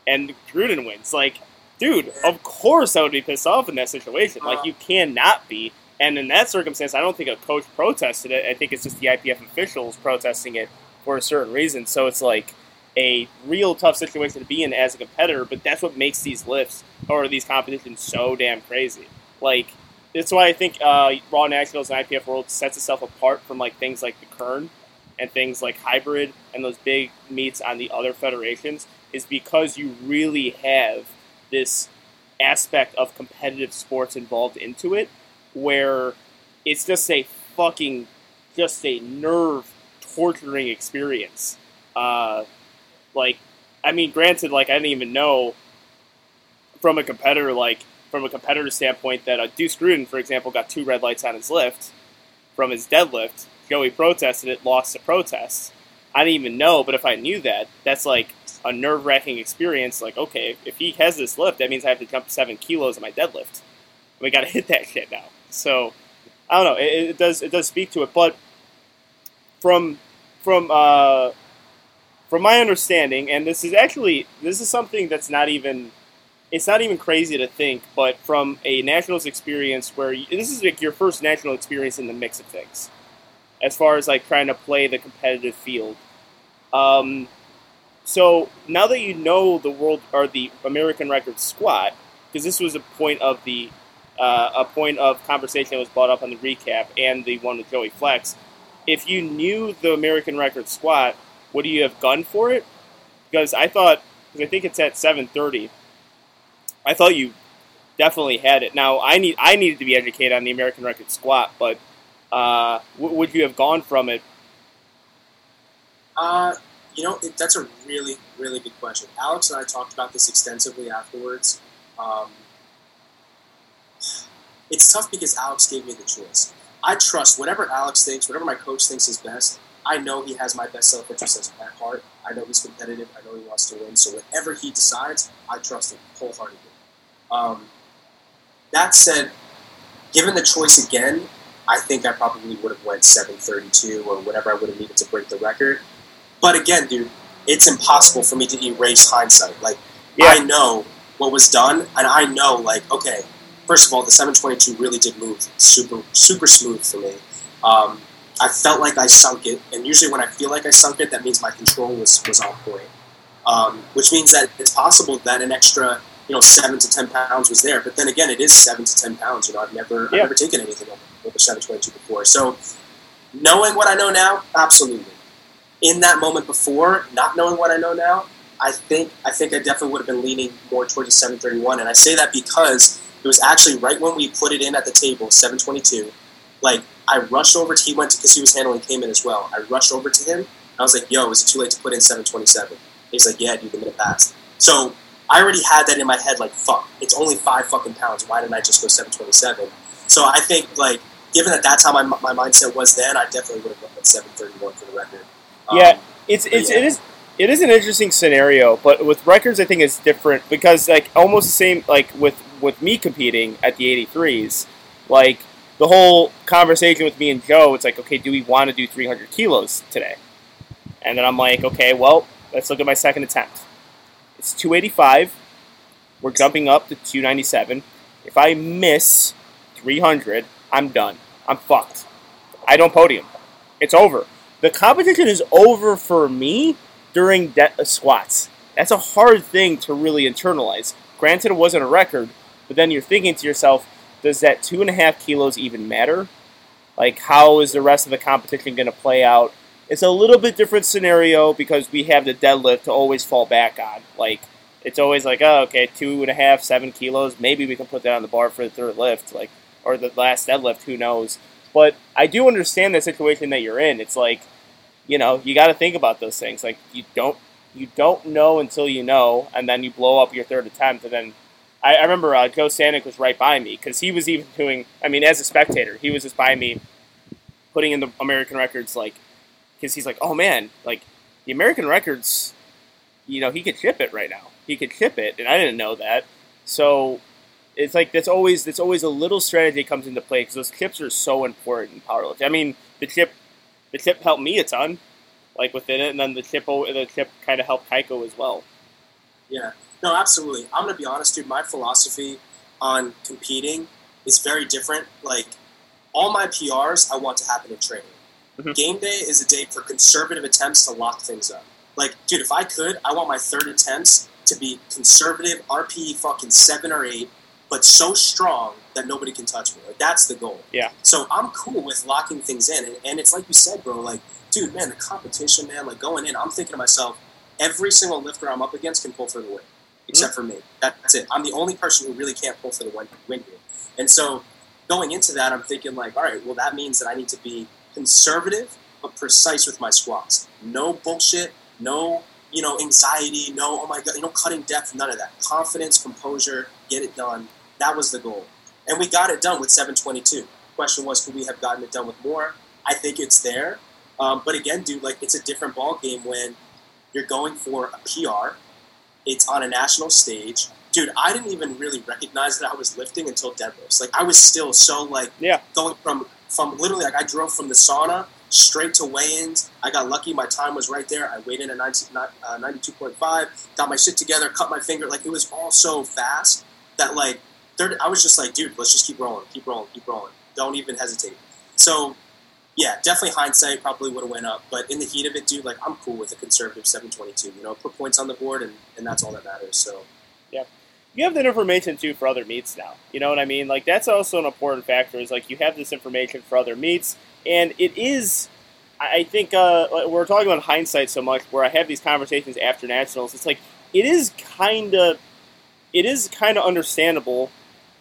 and Gruden wins. Like, dude, of course I would be pissed off in that situation. Like, you cannot be. And in that circumstance, I don't think a coach protested it. I think it's just the IPF officials protesting it for a certain reason. So it's like a real tough situation to be in as a competitor. But that's what makes these lifts or these competitions so damn crazy. Like that's why I think uh, Raw Nationals and IPF World sets itself apart from like things like the Kern and things like hybrid and those big meets on the other federations is because you really have this aspect of competitive sports involved into it where it's just a fucking just a nerve torturing experience uh, like i mean granted like i didn't even know from a competitor like from a competitor standpoint that uh, Deuce Gruden, for example, got two red lights on his lift from his deadlift. Joey protested it, lost the protest. I didn't even know, but if I knew that, that's like a nerve wracking experience. Like, okay, if he has this lift, that means I have to jump seven kilos on my deadlift. We got to hit that shit now. So I don't know. It, it, does it does speak to it, but from from uh, from my understanding, and this is actually this is something that's not even it's not even crazy to think, but from a nationals experience where you, this is like your first national experience in the mix of things, as far as like trying to play the competitive field. Um, so now that you know the world or the American record squat, because this was a point of the uh, a point of conversation that was brought up on the recap and the one with Joey Flex. If you knew the American record squat, would you have gone for it? Because I thought, because I think it's at 730 I thought you definitely had it. Now I need I needed to be educated on the American record squat, but uh, w- would you have gone from it? Uh, you know, it, that's a really really good question. Alex and I talked about this extensively afterwards. Um, it's tough because Alex gave me the choice. I trust whatever Alex thinks, whatever my coach thinks is best. I know he has my best self interest at heart. I know he's competitive. I know he wants to win. So whatever he decides, I trust him wholeheartedly. Um, that said, given the choice again, I think I probably would have went 732 or whatever I would have needed to break the record. But again, dude, it's impossible for me to erase hindsight. Like, yeah. I know what was done, and I know, like, okay, first of all, the 722 really did move super, super smooth for me. Um, I felt like I sunk it, and usually when I feel like I sunk it, that means my control was, was on point. Um, which means that it's possible that an extra you know seven to ten pounds was there. But then again, it is seven to ten pounds. You know, I've never yeah. I've never taken anything over, over seven twenty two before. So knowing what I know now, absolutely. In that moment before, not knowing what I know now, I think I think I definitely would have been leaning more towards thirty one. And I say that because it was actually right when we put it in at the table, seven twenty two. Like I rushed over to he went to because he was handling Cayman as well. I rushed over to him. I was like, "Yo, is it too late to put in 727?" He's like, "Yeah, dude, the minute passed." So I already had that in my head, like, fuck, it's only five fucking pounds. Why didn't I just go 727? So I think, like, given that that's how my, my mindset was then, I definitely would have gone with 731 for the record. Um, yeah, it's, it's, yeah. it is. It is an interesting scenario, but with records, I think it's different because, like, almost the same, like with with me competing at the 83s, like the whole conversation with me and Joe, it's like, okay, do we want to do 300 kilos today? And then I'm like, okay, well, let's look at my second attempt. It's 285. We're jumping up to 297. If I miss 300, I'm done. I'm fucked. I don't podium. It's over. The competition is over for me during de- uh, squats. That's a hard thing to really internalize. Granted, it wasn't a record, but then you're thinking to yourself, does that two and a half kilos even matter? Like, how is the rest of the competition going to play out? It's a little bit different scenario because we have the deadlift to always fall back on. Like it's always like, oh, okay, two and a half, seven kilos. Maybe we can put that on the bar for the third lift, like or the last deadlift. Who knows? But I do understand the situation that you're in. It's like, you know, you got to think about those things. Like you don't you don't know until you know, and then you blow up your third attempt, and then I, I remember uh, Joe Stanek was right by me because he was even doing. I mean, as a spectator, he was just by me, putting in the American records like because he's like, oh man, like the American records, you know, he could ship it right now. He could ship it, and I didn't know that. So it's like that's always that's always a little strategy comes into play because those chips are so important in powerlifting. I mean, the chip the chip helped me a ton, like within it, and then the chip the chip kind of helped Cayco as well. Yeah, no, absolutely. I'm gonna be honest, dude. My philosophy on competing is very different. Like all my PRs, I want to happen in training. Mm-hmm. Game day is a day for conservative attempts to lock things up. Like, dude, if I could, I want my third attempts to be conservative RPE fucking seven or eight, but so strong that nobody can touch me. Like that's the goal. Yeah. So I'm cool with locking things in, and, and it's like you said, bro. Like, dude, man, the competition, man. Like going in, I'm thinking to myself, every single lifter I'm up against can pull for the win, except mm-hmm. for me. That's it. I'm the only person who really can't pull for the win, win here. And so going into that, I'm thinking like, all right, well, that means that I need to be conservative but precise with my squats. No bullshit. No you know, anxiety, no, oh my god, you know, cutting depth, none of that. Confidence, composure, get it done. That was the goal. And we got it done with 722. Question was, could we have gotten it done with more? I think it's there. Um, but again, dude, like it's a different ball game when you're going for a PR. It's on a national stage. Dude, I didn't even really recognize that I was lifting until deadlifts. Like I was still so like yeah. going from from literally like I drove from the sauna straight to weigh-ins. I got lucky; my time was right there. I weighed in at 90, uh, 92.5, got my shit together, cut my finger. Like it was all so fast that like third, I was just like, dude, let's just keep rolling, keep rolling, keep rolling. Don't even hesitate. So yeah, definitely hindsight probably would have went up, but in the heat of it, dude, like I'm cool with a conservative 722. You know, put points on the board, and, and that's all that matters. So yeah. You have that information too for other meets now. You know what I mean? Like that's also an important factor. Is like you have this information for other meets and it is. I think uh, we're talking about hindsight so much, where I have these conversations after nationals. It's like it is kind of, it is kind of understandable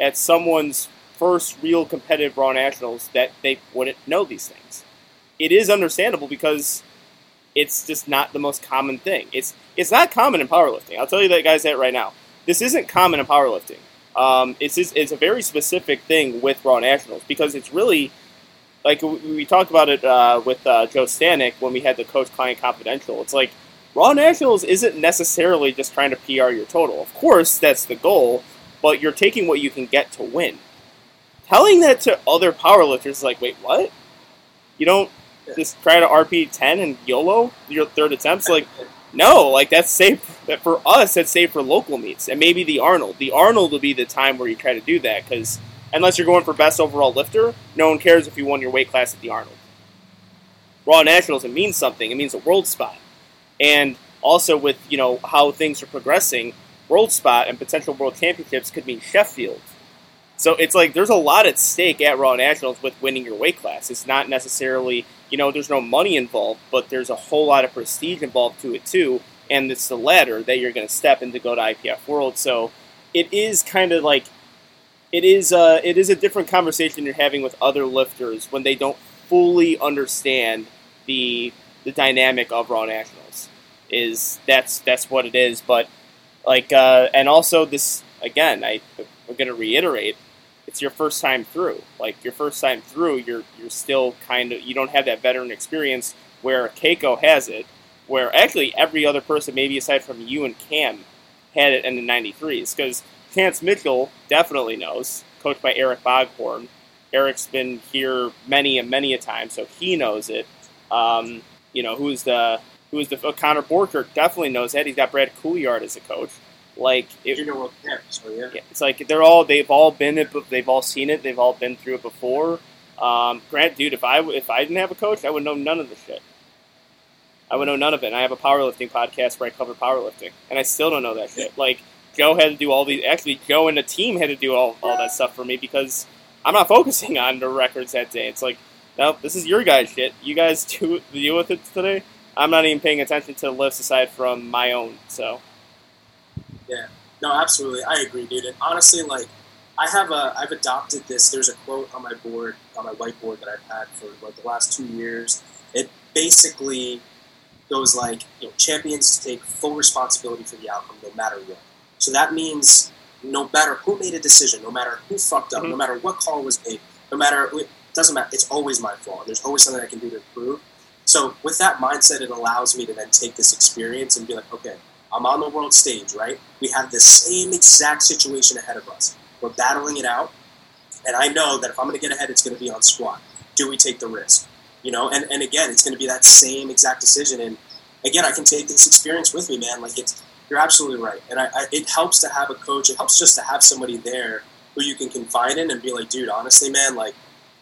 at someone's first real competitive raw nationals that they wouldn't know these things. It is understandable because it's just not the most common thing. It's it's not common in powerlifting. I'll tell you that guys that right now. This isn't common in powerlifting. Um, it's it's a very specific thing with raw nationals because it's really like we talked about it uh, with uh, Joe Stanek when we had the coach client confidential. It's like Raw Nationals isn't necessarily just trying to PR your total. Of course, that's the goal, but you're taking what you can get to win. Telling that to other powerlifters is like, wait, what? You don't just try to RP ten and YOLO your third attempts? Like, no, like that's safe. That For us, that's safe for local meets and maybe the Arnold. The Arnold will be the time where you try to do that because unless you're going for best overall lifter, no one cares if you won your weight class at the Arnold. Raw Nationals, it means something. It means a world spot. And also with, you know, how things are progressing, world spot and potential world championships could mean Sheffield. So it's like there's a lot at stake at Raw Nationals with winning your weight class. It's not necessarily, you know, there's no money involved, but there's a whole lot of prestige involved to it too. And it's the ladder that you're going to step in to go to IPF World. So it is kind of like it is uh, it is a different conversation you're having with other lifters when they don't fully understand the the dynamic of Raw Nationals. Is that's that's what it is. But like uh, and also this again, I I'm going to reiterate. It's your first time through. Like your first time through, you're you're still kind of you don't have that veteran experience where Cayco has it. Where actually every other person, maybe aside from you and Cam, had it in the 93s because Chance Mitchell definitely knows, coached by Eric Boghorn. Eric's been here many and many a time, so he knows it. Um, you know, who's the who's the uh, Connor Borkert definitely knows that. He's got Brad Couillard as a coach. Like it, you know, yeah, so yeah. it's like they're all they've all been it, they've all seen it, they've all been through it before. Um, Grant, dude, if I if I didn't have a coach, I would know none of the shit. I would know none of it. And I have a powerlifting podcast where I cover powerlifting, and I still don't know that shit. Like Joe had to do all these. Actually, Joe and the team had to do all, all that stuff for me because I'm not focusing on the records that day. It's like, no, this is your guys' shit. You guys do deal with it today. I'm not even paying attention to the lifts aside from my own. So, yeah, no, absolutely, I agree, dude. And honestly, like I have a I've adopted this. There's a quote on my board on my whiteboard that I've had for like the last two years. It basically goes like you know champions take full responsibility for the outcome no matter what. So that means no matter who made a decision, no matter who fucked up, mm-hmm. no matter what call was made, no matter it doesn't matter. It's always my fault. There's always something I can do to improve. So with that mindset, it allows me to then take this experience and be like, okay, I'm on the world stage, right? We have the same exact situation ahead of us. We're battling it out, and I know that if I'm going to get ahead, it's going to be on squat. Do we take the risk? You know, and, and again, it's going to be that same exact decision. And again, I can take this experience with me, man. Like it's, you're absolutely right. And I, I, it helps to have a coach. It helps just to have somebody there who you can confide in and be like, dude, honestly, man, like,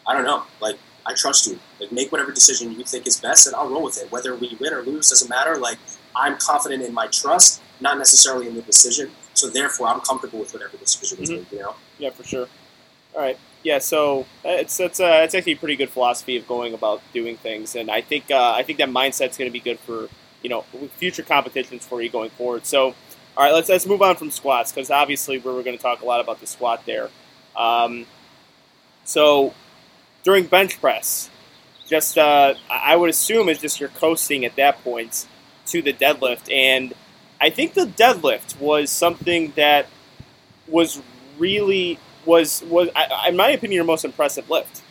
I don't know, like, I trust you. Like, make whatever decision you think is best, and I'll roll with it. Whether we win or lose doesn't matter. Like, I'm confident in my trust, not necessarily in the decision. So therefore, I'm comfortable with whatever decision is mm-hmm. made. You know? Yeah, for sure. All right. Yeah. So uh, it's it's uh, it's actually a pretty good philosophy of going about doing things, and I think uh, I think that mindset's going to be good for you know future competitions for you going forward. So. All right, let's let's move on from squats because obviously we're, we're going to talk a lot about the squat there. Um, so during bench press, just uh, I would assume it's just you're coasting at that point to the deadlift, and I think the deadlift was something that was really was was I, in my opinion your most impressive lift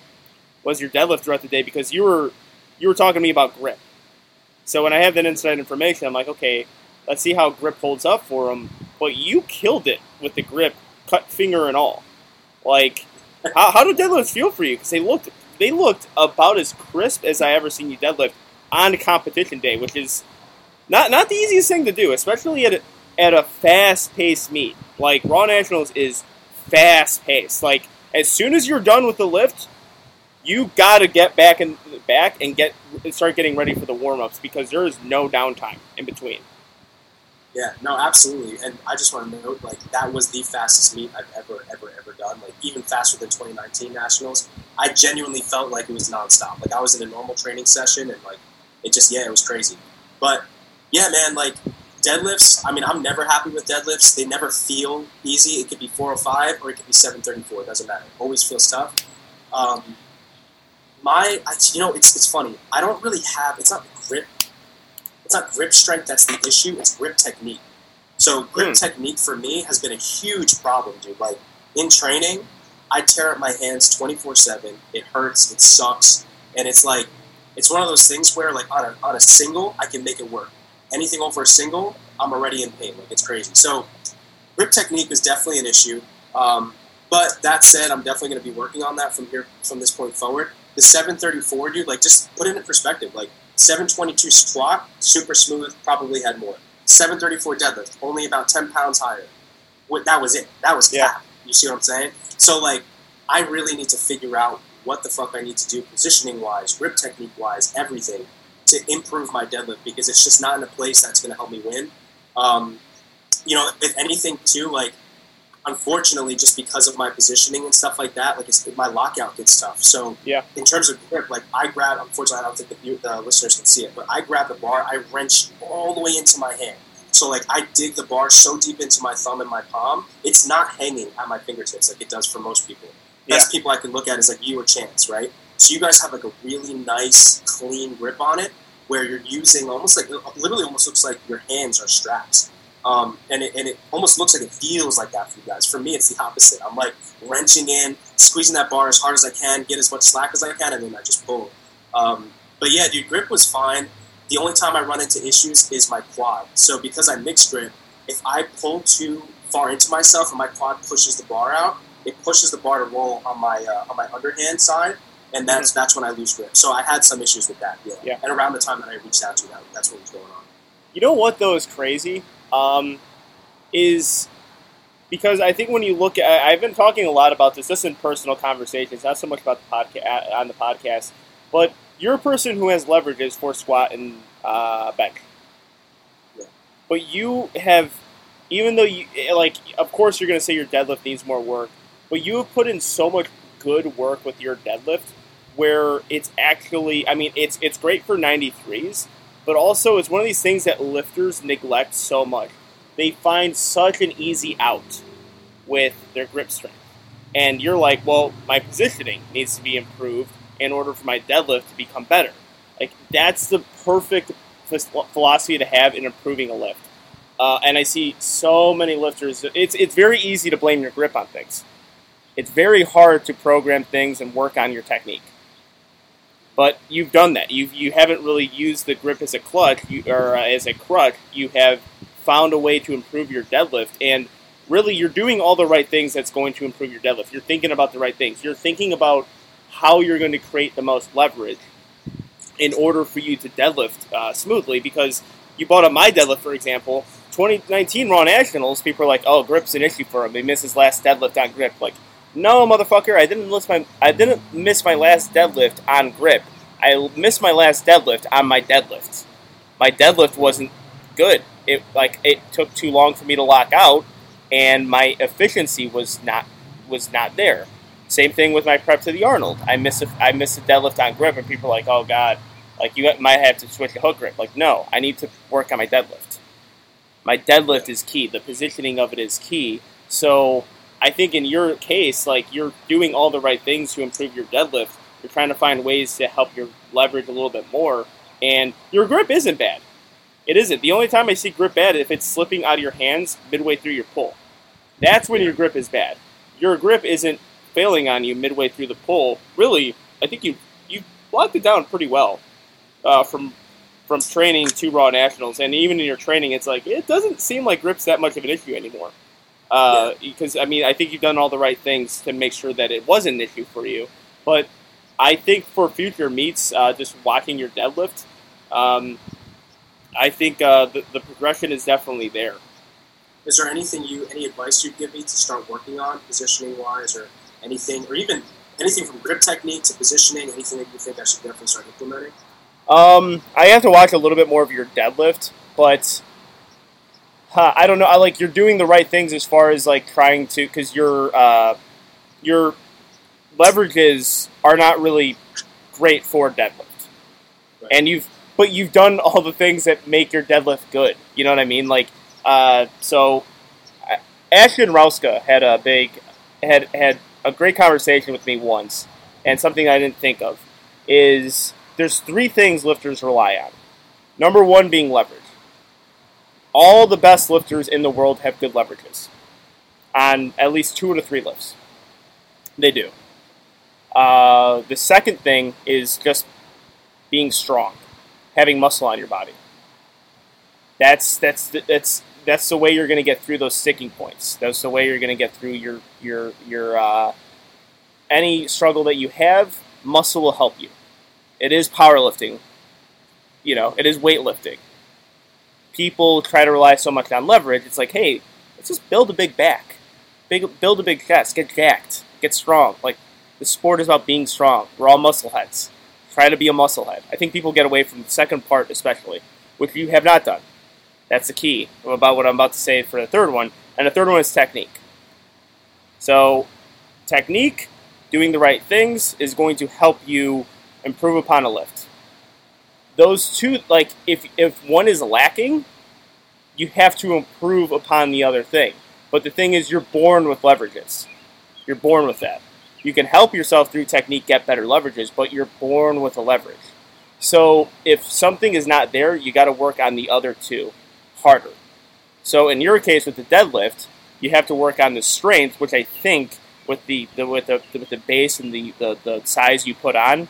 was your deadlift throughout the day because you were you were talking to me about grip. So when I have that inside information, I'm like, okay, let's see how grip holds up for him. But you killed it with the grip, cut finger and all. Like, how, how did deadlifts feel for you? Because they looked they looked about as crisp as I ever seen you deadlift on competition day, which is not not the easiest thing to do, especially at a, at a fast paced meet. Like Raw Nationals is fast paced. Like as soon as you're done with the lift, you got to get back and back and get start getting ready for the warm ups because there is no downtime in between. Yeah, no, absolutely. And I just want to note, like, that was the fastest meet I've ever, ever, ever done. Like, even faster than 2019 Nationals. I genuinely felt like it was nonstop. Like, I was in a normal training session and, like, it just, yeah, it was crazy. But, yeah, man, like, deadlifts, I mean, I'm never happy with deadlifts. They never feel easy. It could be 405 or it could be 734. It doesn't matter. It always feels tough. Um, my, I, you know, it's, it's funny. I don't really have, it's not grip it's not grip strength that's the issue, it's grip technique. So grip mm. technique for me has been a huge problem, dude. Like in training, I tear up my hands 24-7. It hurts, it sucks, and it's like it's one of those things where like on a, on a single, I can make it work. Anything over a single, I'm already in pain. Like it's crazy. So grip technique is definitely an issue. Um, but that said, I'm definitely going to be working on that from here from this point forward. The 734, dude, like just put it in perspective. Like 722 squat, super smooth, probably had more. 734 deadlift, only about 10 pounds higher. That was it. That was yeah. cap. You see what I'm saying? So, like, I really need to figure out what the fuck I need to do positioning wise, grip technique wise, everything to improve my deadlift because it's just not in a place that's going to help me win. Um, you know, if anything, too, like, unfortunately, just because of my positioning and stuff like that, like my lockout gets tough. So yeah, in terms of grip, like I grab. Unfortunately, I don't think the, the listeners can see it, but I grab the bar, I wrench all the way into my hand. So like I dig the bar so deep into my thumb and my palm, it's not hanging at my fingertips like it does for most people. Best people I can look at is like you or Chance, right? So you guys have like a really nice, clean grip on it, where you're using almost like literally almost looks like your hands are straps. Um, and, it, and it almost looks like it feels like that for you guys. For me, it's the opposite. I'm like wrenching in, squeezing that bar as hard as I can, get as much slack as I can, and then I just pull. Um, but yeah, dude, grip was fine. The only time I run into issues is my quad. So because I mix grip, if I pull too far into myself and my quad pushes the bar out, it pushes the bar to roll on my uh, on my underhand side, and that's mm-hmm. that's when I lose grip. So I had some issues with that. Yeah. yeah. And around the time that I reached out to that, that's what was going on. You know what though is crazy? Um, is because I think when you look at, I've been talking a lot about this, just in personal conversations, not so much about the podcast on the podcast, but you're a person who has leverages for squat and uh, bench. Yeah. But you have, even though you like, of course, you're going to say your deadlift needs more work, but you have put in so much good work with your deadlift where it's actually, I mean, it's it's great for 93s, but also it's one of these things that lifters neglect so much. They find such an easy out with their grip strength. and you're like, well, my positioning needs to be improved in order for my deadlift to become better. Like that's the perfect philosophy to have in improving a lift. Uh, and I see so many lifters. It's it's very easy to blame your grip on things. It's very hard to program things and work on your technique. But you've done that. You you haven't really used the grip as a clutch you, or uh, as a crutch. You have found a way to improve your deadlift, and really you're doing all the right things that's going to improve your deadlift. You're thinking about the right things. You're thinking about how you're going to create the most leverage in order for you to deadlift uh, smoothly. Because you bought up my deadlift, for example, 2019 Raw Nationals. People are like, "Oh, grip's an issue for him. He missed his last deadlift on grip." Like, no, motherfucker, I didn't miss my I didn't miss my last deadlift on grip. I missed my last deadlift on my deadlift. My deadlift wasn't good. It like it took too long for me to lock out, and my efficiency was not was not there. Same thing with my prep to the Arnold. I missed a, I missed a deadlift on grip, and people are like, "Oh God, like you might have to switch a hook grip." Like, no, I need to work on my deadlift. My deadlift is key. The positioning of it is key. So I think in your case, like you're doing all the right things to improve your deadlift. You're trying to find ways to help your leverage a little bit more, and your grip isn't bad. It isn't. The only time I see grip bad is if it's slipping out of your hands midway through your pull. That's when your grip is bad. Your grip isn't failing on you midway through the pull. Really, I think you you locked it down pretty well uh, from from training to Raw Nationals, and even in your training, it's like it doesn't seem like grip's that much of an issue anymore. Uh, yeah. Because I mean, I think you've done all the right things to make sure that it was an issue for you. But I think for future meets, uh, just watching your deadlift, um, I think uh, the, the progression is definitely there. Is there anything you, any advice you'd give me to start working on positioning wise, or anything, or even anything from grip technique to positioning? Anything that you think I should definitely start implementing? Um, I have to watch a little bit more of your deadlift, but huh, I don't know. I like you're doing the right things as far as like trying to because your uh, your leverages are not really great for deadlift, right. and you've but you've done all the things that make your deadlift good. You know what I mean? Like uh, so, Ashton Rouska had a big had had a great conversation with me once, and something I didn't think of is there's three things lifters rely on. Number one being leverage. All the best lifters in the world have good leverages on at least two to three lifts. They do. Uh, the second thing is just being strong, having muscle on your body. That's that's that's that's the way you're going to get through those sticking points. That's the way you're going to get through your your your uh, any struggle that you have. Muscle will help you. It is powerlifting. You know, it is weightlifting. People try to rely so much on leverage. It's like, hey, let's just build a big back, big build a big chest, get jacked, get strong. Like the sport is about being strong. We're all muscle heads. Try to be a muscle head. I think people get away from the second part, especially, which you have not done. That's the key about what I'm about to say for the third one. And the third one is technique. So, technique, doing the right things, is going to help you improve upon a lift. Those two, like, if, if one is lacking, you have to improve upon the other thing. But the thing is, you're born with leverages. You're born with that. You can help yourself through technique get better leverages, but you're born with a leverage. So if something is not there, you got to work on the other two harder. So in your case with the deadlift, you have to work on the strength, which I think with the, the with the with the base and the, the, the size you put on,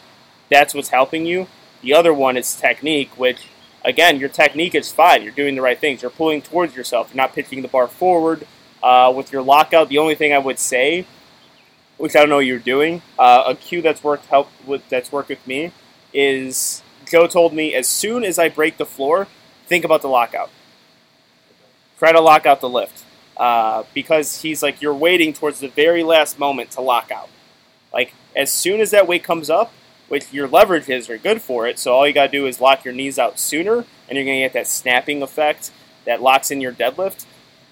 that's what's helping you. The other one is technique, which again, your technique is fine. You're doing the right things. You're pulling towards yourself. You're not pitching the bar forward. Uh, with your lockout, the only thing I would say, which I don't know you're doing, uh, a cue that's worked help with that's worked with me, is Joe told me as soon as I break the floor, think about the lockout try to lock out the lift uh, because he's like you're waiting towards the very last moment to lock out. Like as soon as that weight comes up, which your leverages are good for it, so all you gotta do is lock your knees out sooner, and you're gonna get that snapping effect that locks in your deadlift.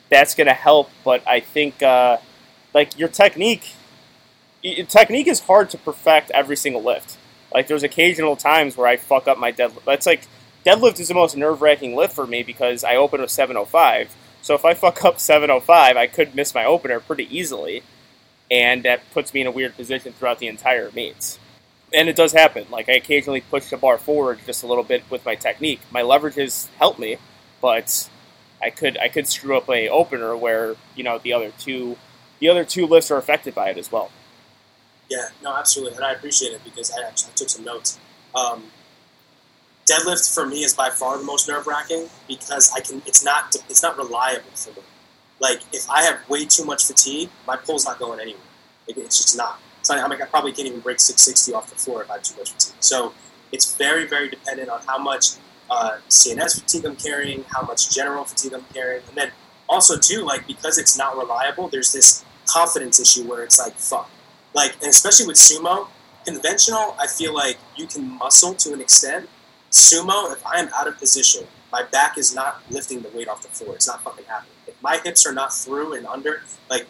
That's gonna help, but I think uh, like your technique, technique is hard to perfect every single lift. Like there's occasional times where I fuck up my deadlift. That's like deadlift is the most nerve wracking lift for me because I open with 705. So if I fuck up 705, I could miss my opener pretty easily. and that puts me in a weird position throughout the entire meets. And it does happen. Like I occasionally push the bar forward just a little bit with my technique. My leverages help me, but I could I could screw up a opener where you know the other two the other two lifts are affected by it as well. Yeah, no, absolutely, and I appreciate it because I actually took some notes. Um, deadlift for me is by far the most nerve wracking because I can. It's not. It's not reliable for me. Like if I have way too much fatigue, my pull's not going anywhere. it's just not. I, I probably can't even break 660 off the floor if I have too much fatigue. So it's very, very dependent on how much uh, CNS fatigue I'm carrying, how much general fatigue I'm carrying, and then also too, like because it's not reliable, there's this confidence issue where it's like fuck, like and especially with sumo, conventional, I feel like you can muscle to an extent. Sumo, if I am out of position, my back is not lifting the weight off the floor. It's not fucking happening. If my hips are not through and under, like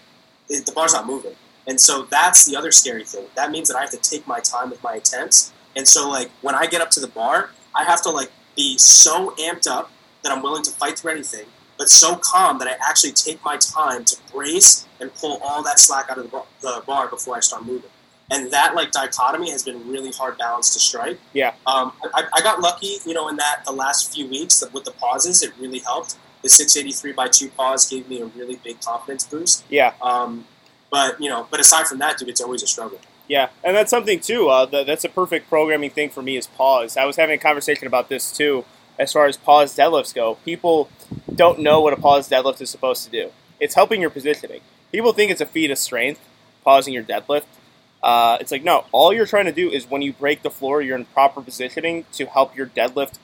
the bar's not moving. And so that's the other scary thing. That means that I have to take my time with my attempts. And so like when I get up to the bar, I have to like be so amped up that I'm willing to fight through anything, but so calm that I actually take my time to brace and pull all that slack out of the bar, the bar before I start moving and that like dichotomy has been really hard balance to strike. Yeah. Um, I, I, got lucky, you know, in that the last few weeks with the pauses, it really helped. The 683 by two pause gave me a really big confidence boost. Yeah. Um, but you know, but aside from that, dude, it's always a struggle. Yeah, and that's something too. Uh, the, that's a perfect programming thing for me is pause. I was having a conversation about this too, as far as pause deadlifts go. People don't know what a pause deadlift is supposed to do. It's helping your positioning. People think it's a feat of strength, pausing your deadlift uh, it's like no, all you're trying to do is when you break the floor, you're in proper positioning to help your deadlift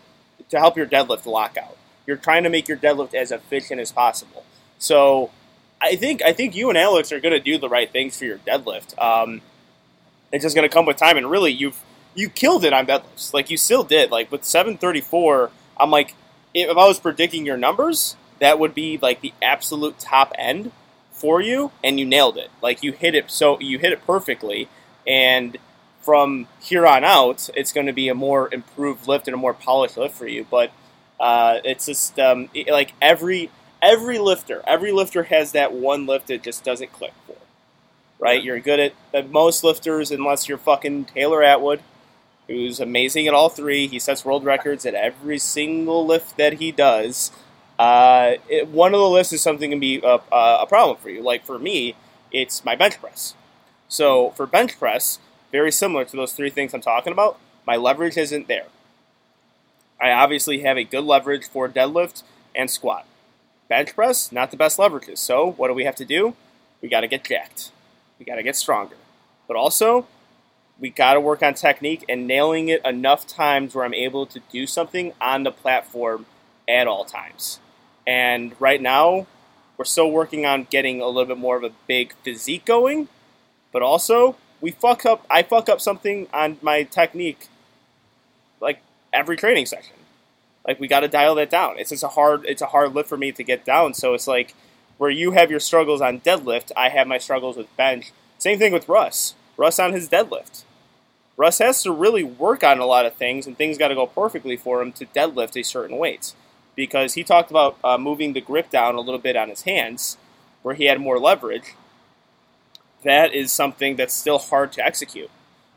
to help your deadlift lock out. You're trying to make your deadlift as efficient as possible. So I think I think you and Alex are going to do the right things for your deadlift. Um, it's just going to come with time, and really, you've you killed it on deadlifts. Like you still did. Like with 734, I'm like, if I was predicting your numbers, that would be like the absolute top end for you and you nailed it. Like you hit it so you hit it perfectly and from here on out it's going to be a more improved lift and a more polished lift for you, but uh, it's just um, like every every lifter, every lifter has that one lift that just doesn't click for. Right? You're good at, at most lifters unless you're fucking Taylor Atwood who's amazing at all three. He sets world records at every single lift that he does uh, it, one of the lifts is something can be a, a problem for you. Like for me, it's my bench press. So for bench press, very similar to those three things I'm talking about, my leverage isn't there. I obviously have a good leverage for deadlift and squat. Bench press, not the best leverages. So what do we have to do? We got to get jacked. We got to get stronger. But also, we got to work on technique and nailing it enough times where I'm able to do something on the platform at all times. And right now, we're still working on getting a little bit more of a big physique going, but also we fuck up. I fuck up something on my technique, like every training session. Like we got to dial that down. It's just a hard. It's a hard lift for me to get down. So it's like where you have your struggles on deadlift, I have my struggles with bench. Same thing with Russ. Russ on his deadlift. Russ has to really work on a lot of things, and things got to go perfectly for him to deadlift a certain weight because he talked about uh, moving the grip down a little bit on his hands where he had more leverage. That is something that's still hard to execute.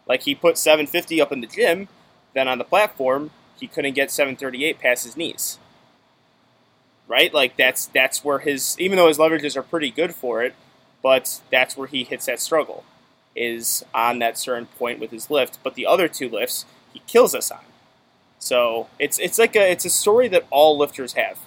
Like he put 750 up in the gym, then on the platform, he couldn't get 738 past his knees. Right? Like that's that's where his even though his leverages are pretty good for it, but that's where he hits that struggle is on that certain point with his lift, but the other two lifts he kills us on. So it's it's like a it's a story that all lifters have.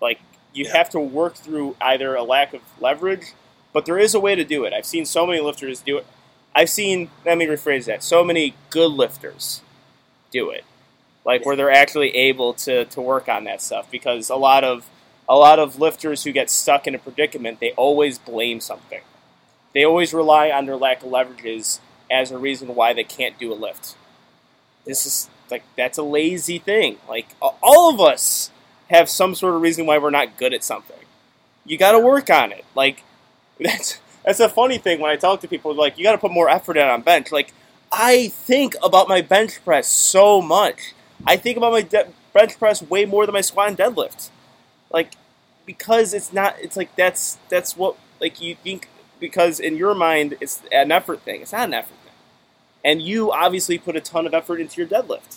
Like you yeah. have to work through either a lack of leverage, but there is a way to do it. I've seen so many lifters do it. I've seen let me rephrase that. So many good lifters do it. Like where they're actually able to, to work on that stuff because a lot of a lot of lifters who get stuck in a predicament, they always blame something. They always rely on their lack of leverages as a reason why they can't do a lift. This is like that's a lazy thing. Like all of us have some sort of reason why we're not good at something. You got to work on it. Like that's that's a funny thing when I talk to people. Like you got to put more effort in on bench. Like I think about my bench press so much. I think about my de- bench press way more than my squat and deadlift. Like because it's not. It's like that's that's what like you think because in your mind it's an effort thing. It's not an effort thing, and you obviously put a ton of effort into your deadlift,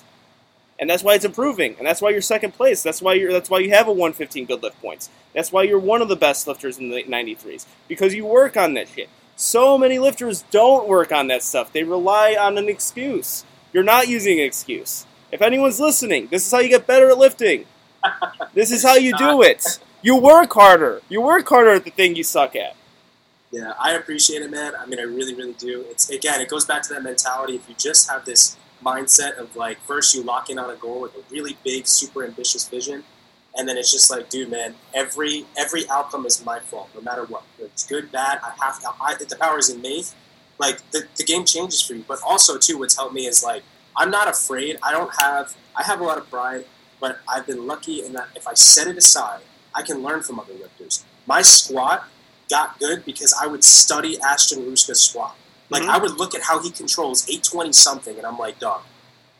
and that's why it's improving, and that's why you're second place. That's why you're that's why you have a 115 good lift points. That's why you're one of the best lifters in the 93s because you work on that shit. So many lifters don't work on that stuff. They rely on an excuse. You're not using an excuse. If anyone's listening, this is how you get better at lifting. This is how you do it. You work harder. You work harder at the thing you suck at. Yeah, I appreciate it, man. I mean, I really, really do. It's again, it goes back to that mentality. If you just have this mindset of like, first you lock in on a goal with a really big, super ambitious vision, and then it's just like, dude, man, every every outcome is my fault, no matter what. If it's good, bad. I have to. I, the power is in me. Like the, the game changes for you, but also too, what's helped me is like I'm not afraid. I don't have. I have a lot of pride, but I've been lucky in that if I set it aside, I can learn from other lifters. My squat got good because I would study Ashton Rouska's squat. Like Mhm. I would look at how he controls 820 something, and I'm like, dog,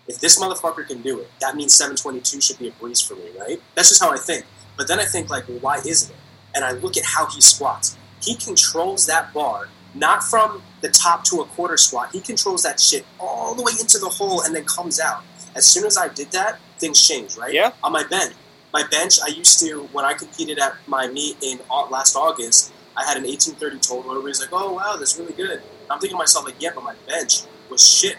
if this motherfucker can do it, that means 722 should be a breeze for me, right? That's just how I think. But then I think like, well, why isn't it? And I look at how he squats. He controls that bar not from the top to a quarter squat. He controls that shit all the way into the hole and then comes out. As soon as I did that, things changed, right? Yeah. On my bench, my bench, I used to when I competed at my meet in last August. I had an 1830 total. Everybody's like, "Oh wow, that's really good." I'm thinking to myself like, "Yeah, but my bench was shit."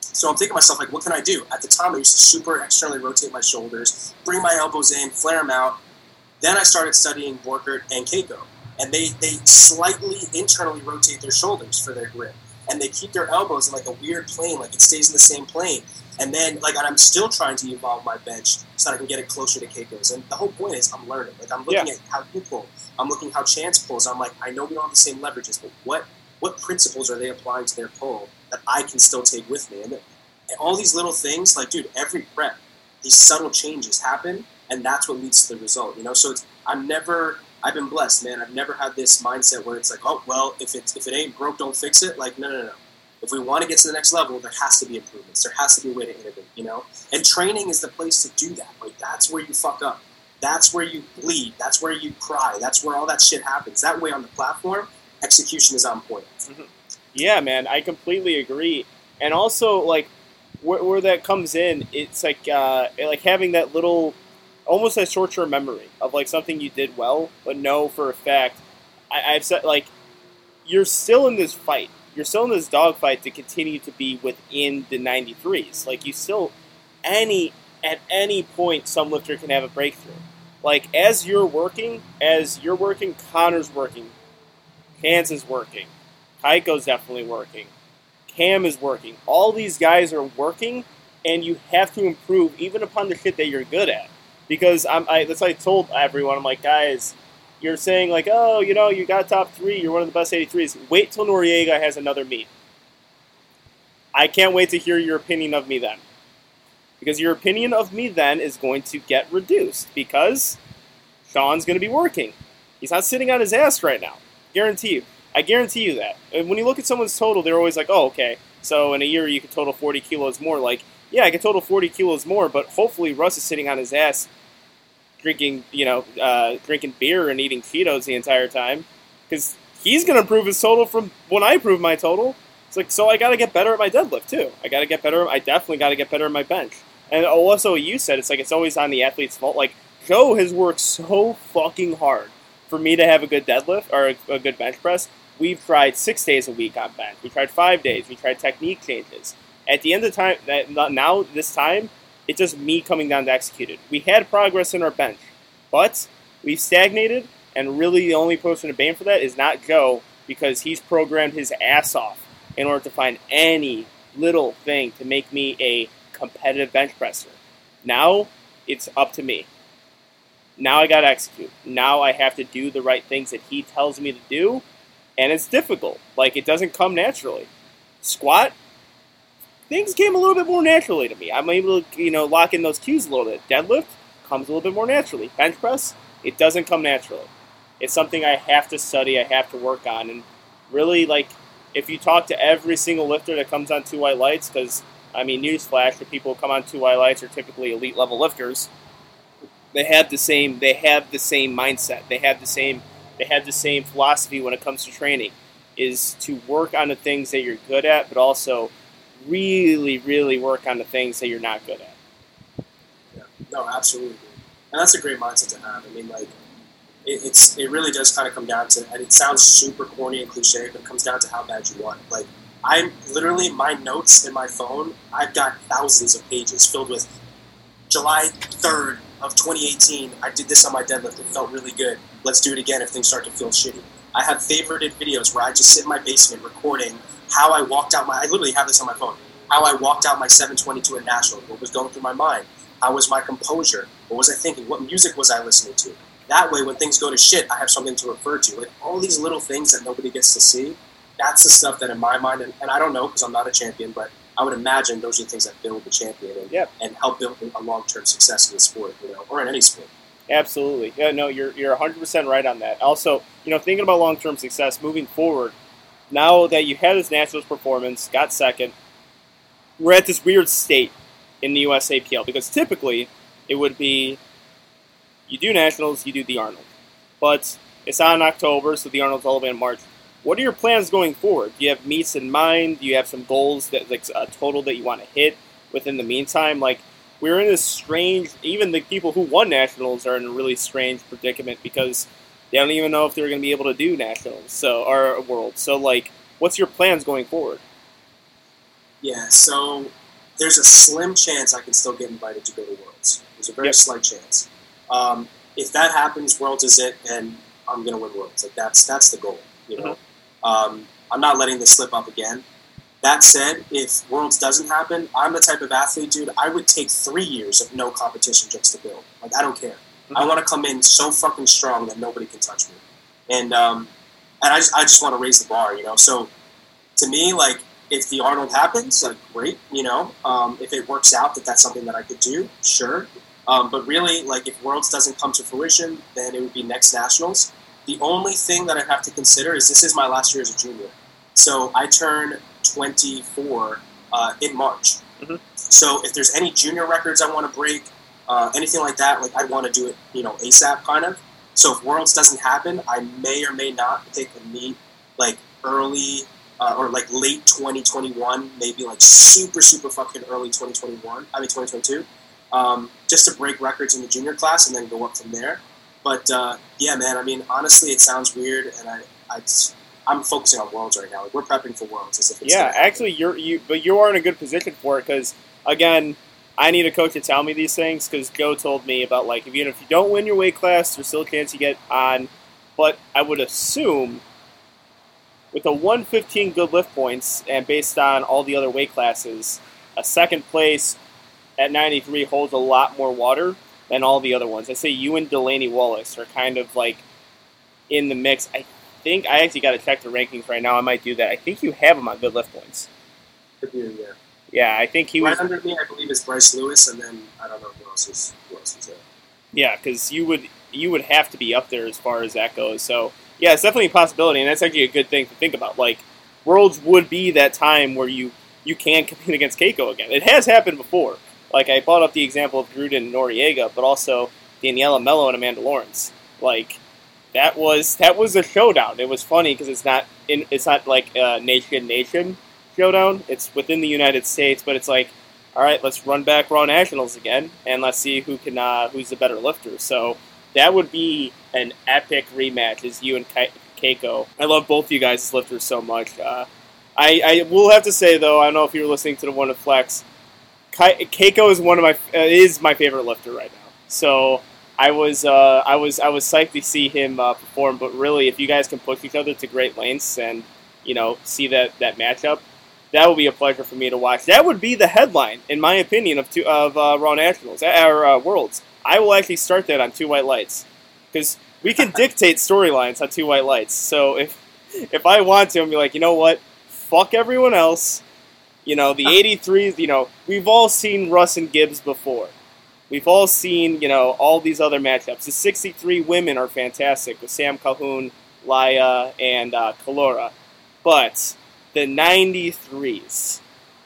So I'm thinking to myself like, "What can I do?" At the time, I used to super externally rotate my shoulders, bring my elbows in, flare them out. Then I started studying Borkert and Cayco, and they they slightly internally rotate their shoulders for their grip, and they keep their elbows in like a weird plane, like it stays in the same plane. And then like and I'm still trying to evolve my bench so that I can get it closer to Cayco's. And the whole point is I'm learning. Like I'm looking at how you pull, I'm looking how Chance pulls. I'm like I know we don't have the same leverages, but what what principles are they applying to their pull that I can still take with me? And, and all these little things, like dude, every prep, these subtle changes happen, and that's what leads to the result. You know, so it's I'm never. I've been blessed, man. I've never had this mindset where it's like, oh well, if it if it ain't broke, don't fix it. Like, no, no, no. If we want to get to the next level, there has to be improvements. There has to be a way to innovate. You know, and training is the place to do that. Like, that's where you fuck up. That's where you bleed. That's where you cry. That's where all that shit happens. That way, on the platform, execution is on point. Yeah, man, I completely agree. And also, like, where, where that comes in, it's like uh, like having that little, almost a short-term memory of like something you did well, but know for a fact. I, I've said like, you're still in this fight. You're still in this dogfight to continue to be within the 93s. Like, you still, any at any point, some lifter can have a breakthrough. Like, as you're working, as you're working, Connor's working, Hans is working. Cayco's definitely working. Cam is working. All these guys are working, and you have to improve even upon the shit that you're good at. Because I'm, I, that's what I told everyone. I'm like, guys, you're saying like, oh, you know, you got top three. You're one of the best 83s. Wait till Noriega has another meet. I can't wait to hear your opinion of me then. Because your opinion of me then is going to get reduced because Sean's going to be working. He's not sitting on his ass right now. Guarantee you. I guarantee you that. And when you look at someone's total, they're always like, oh, okay, so in a year you could total 40 kilos more. Like, yeah, I could total 40 kilos more, but hopefully Russ is sitting on his ass drinking, you know, uh, drinking beer and eating ketos the entire time. Because he's going to improve his total from when I improve my total. It's like, so I got to get better at my deadlift, too. I got to get better. I definitely got to get better at my bench. And also, you said, it's like it's always on the athlete's fault. Like, Joe has worked so fucking hard for me to have a good deadlift or a, a good bench press. We've tried six days a week on bench. We tried five days. We tried technique changes. At the end of time, now this time, it's just me coming down to execute it. We had progress in our bench, but we've stagnated, and really the only person to blame for that is not Joe because he's programmed his ass off in order to find any little thing to make me a competitive bench presser. Now it's up to me. Now I got to execute. Now I have to do the right things that he tells me to do, and it's difficult. Like it doesn't come naturally. Squat, things came a little bit more naturally to me. I'm able to, you know, lock in those cues a little bit. Deadlift comes a little bit more naturally. Bench press, it doesn't come naturally. It's something I have to study, I have to work on, and really, like, if you talk to every single lifter that comes on two white lights, because I mean, newsflash: the people who come on two white lights are typically elite level lifters. They have the same. They have the same mindset. They have the same they have the same philosophy when it comes to training, is to work on the things that you're good at, but also really, really work on the things that you're not good at. Yeah, no, absolutely, and that's a great mindset to have. I mean, like, it, it's it really does kind of come down to, and it sounds super corny and cliche, but it comes down to how bad you want. Like, I'm literally my notes in my phone. I've got thousands of pages filled with July third of 2018. I did this on my deadlift. It felt really good. Let's do it again if things start to feel shitty. I have favorited videos where I just sit in my basement recording how I walked out my. I literally have this on my phone. How I walked out my 722 at National. What was going through my mind? How was my composure? What was I thinking? What music was I listening to? That way, when things go to shit, I have something to refer to. Like all these little things that nobody gets to see. That's the stuff that, in my mind, and, and I don't know because I'm not a champion, but I would imagine those are the things that build the champion and, yep. and help build a long term success in the sport, you know, or in any sport. Absolutely. Yeah, no, you're you're 100% right on that. Also, you know, thinking about long term success moving forward, now that you had this Nationals performance, got second, we're at this weird state in the USAPL because typically it would be you do Nationals, you do the Arnold. But it's on October, so the Arnold's all the way in March. What are your plans going forward? Do you have meets in mind? Do you have some goals that like a total that you want to hit within the meantime? Like we're in this strange. Even the people who won nationals are in a really strange predicament because they don't even know if they're going to be able to do nationals. So or world. So like, what's your plans going forward? Yeah. So there's a slim chance I can still get invited to go to Worlds. There's a very yep. slight chance. Um, if that happens, Worlds is it, and I'm going to win Worlds. Like that's that's the goal. You know. Mm-hmm. Um, I'm not letting this slip up again. That said, if Worlds doesn't happen, I'm the type of athlete, dude. I would take three years of no competition just to build. Like I don't care. Mm-hmm. I want to come in so fucking strong that nobody can touch me, and um, and I just I just want to raise the bar, you know. So to me, like if the Arnold happens, like great, you know. Um, if it works out that that's something that I could do, sure. Um, but really, like if Worlds doesn't come to fruition, then it would be next nationals. The only thing that I have to consider is this is my last year as a junior. So I turn 24 uh, in March. Mm-hmm. So if there's any junior records I want to break, uh, anything like that, like I want to do it, you know, ASAP kind of. So if Worlds doesn't happen, I may or may not take a meet like early uh, or like late 2021, maybe like super super fucking early 2021. I mean 2022, um, just to break records in the junior class and then go up from there. But uh, yeah, man. I mean, honestly, it sounds weird, and I, I I'm focusing on worlds right now. Like, we're prepping for worlds as if it's yeah. Actually, you're you, but you are in a good position for it because again, I need a coach to tell me these things because Joe told me about like if you if you don't win your weight class, there's still a chance you get on. But I would assume with a 115 good lift points and based on all the other weight classes, a second place at 93 holds a lot more water than all the other ones. I say you and Delaney Wallace are kind of like in the mix. I think I actually got to check the rankings right now. I might do that. I think you have him on good lift points. Yeah. Yeah, I think he right was under me. I believe is Bryce Lewis, and then I don't know who else is who else is there. Yeah, because you would you would have to be up there as far as that goes. So yeah, it's definitely a possibility, and that's actually a good thing to think about. Like Worlds would be that time where you you can compete against Cayco again. It has happened before. Like I brought up the example of Gruden and Noriega, but also Daniella Melo and Amanda Lawrence. Like that was that was a showdown. It was funny because it's not in it's not like a nation nation showdown. It's within the United States, but it's like, all right, let's run back Raw Nationals again, and let's see who can uh, who's the better lifter. So that would be an epic rematch. Is you and Cayco? I love both of you guys' as lifters so much. Uh, I, I will have to say though, I don't know if you're listening to the one of Flex. Cayco is one of my uh, is my favorite lifter right now. So I was uh, I was I was psyched to see him uh, perform. But really, if you guys can push each other to great lengths and you know see that that matchup, that would be a pleasure for me to watch. That would be the headline, in my opinion, of two, of uh, Raw Nationals uh, or uh, Worlds. I will actually start that on Two White Lights because we can dictate storylines on Two White Lights. So if if I want to, I'm be like, you know what, fuck everyone else. You know, the 83s, you know, we've all seen Russ and Gibbs before. We've all seen, you know, all these other matchups. The 63 women are fantastic with Sam Calhoun, Laya, and uh, Kalora. But the 93s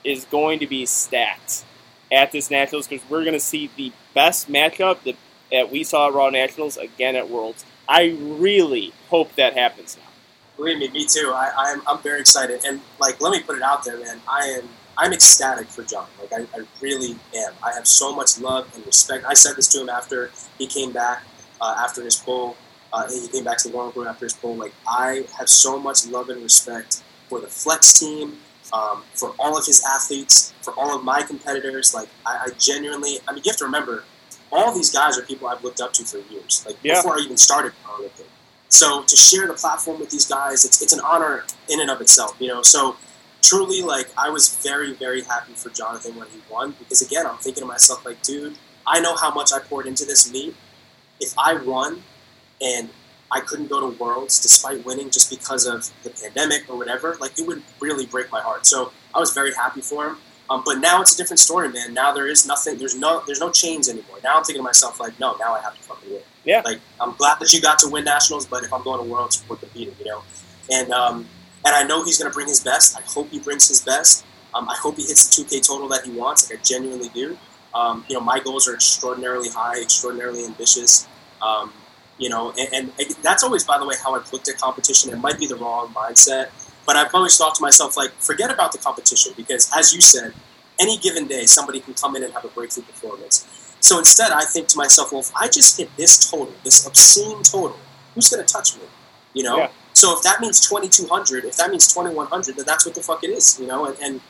is going to be stacked at this Nationals because we're going to see the best matchup that, that we saw at Raw Nationals again at Worlds. I really hope that happens now. Believe me, me too. I, I'm, I'm very excited. And, like, let me put it out there, man. I am I'm ecstatic for John. Like I, I, really am. I have so much love and respect. I said this to him after he came back uh, after his pull. Uh, he came back to the Warren Group after his pull. Like I have so much love and respect for the flex team, um, for all of his athletes, for all of my competitors. Like I, I, genuinely, I mean, you have to remember, all these guys are people I've looked up to for years. Like yeah. before I even started powerlifting. So to share the platform with these guys, it's it's an honor in and of itself. You know, so truly, like, I was very, very happy for Jonathan when he won because, again, I'm thinking to myself, like, dude, I know how much I poured into this meet. If I won and I couldn't go to Worlds despite winning just because of the pandemic or whatever, like, it would really break my heart. So I was very happy for him. Um, but now it's a different story, man. Now there is nothing. There's no. There's no chains anymore. Now I'm thinking to myself, like, no. Now I have to fucking win. Yeah. Like I'm glad that you got to win nationals, but if I'm going to worlds, we're competing. You know. And um, and I know he's going to bring his best. I hope he brings his best. Um, I hope he hits the 2K total that he wants. Like I genuinely do. Um, you know, my goals are extraordinarily high, extraordinarily ambitious. Um, you know, and, and, that's always, by the way, how I've looked at competition. It might be the wrong mindset, but I've always thought to myself, like, forget about the competition because, as you said, any given day somebody can come in and have a breakthrough performance. So instead, I think to myself, well, if I just hit this total, this obscene total, who's going to touch me? You know, yeah. So if that means 2200, if that means 2100, then that's what the fuck it is, you know? And, and,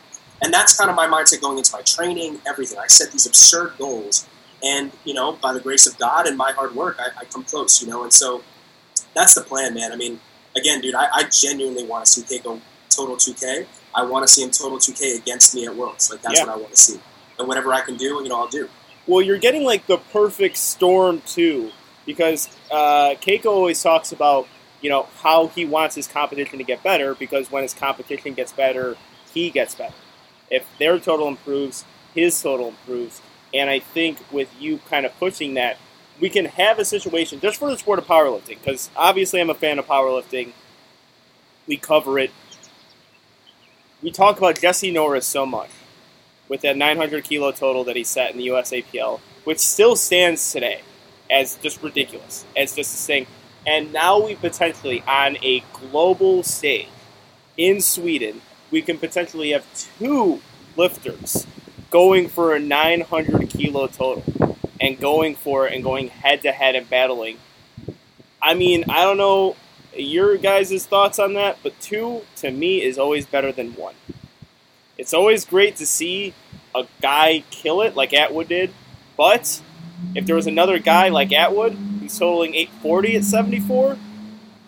and that's kind of my mindset going into my training, everything. I set these absurd goals. And, you know, by the grace of God and my hard work, I, I come close, you know? And so that's the plan, man. I mean, again, dude, I, I genuinely want to see Cayco total 2K. I want to see him total 2K against me at Worlds. Like, that's yeah. what I want to see. And whatever I can do, you know, I'll do. Well, you're getting like the perfect storm, too, because uh, Cayco always talks about you know, how he wants his competition to get better because when his competition gets better, he gets better. If their total improves, his total improves. And I think with you kind of pushing that, we can have a situation just for the sport of powerlifting, because obviously I'm a fan of powerlifting. We cover it. We talk about Jesse Norris so much with that 900 kilo total that he set in the USAPL, which still stands today as just ridiculous. As just a thing and now we potentially, on a global stage in Sweden, we can potentially have two lifters going for a 900 kilo total and going for it and going head to head and battling. I mean, I don't know your guys' thoughts on that, but two to me is always better than one. It's always great to see a guy kill it like Atwood did, but if there was another guy like Atwood who's totaling 840 at 74,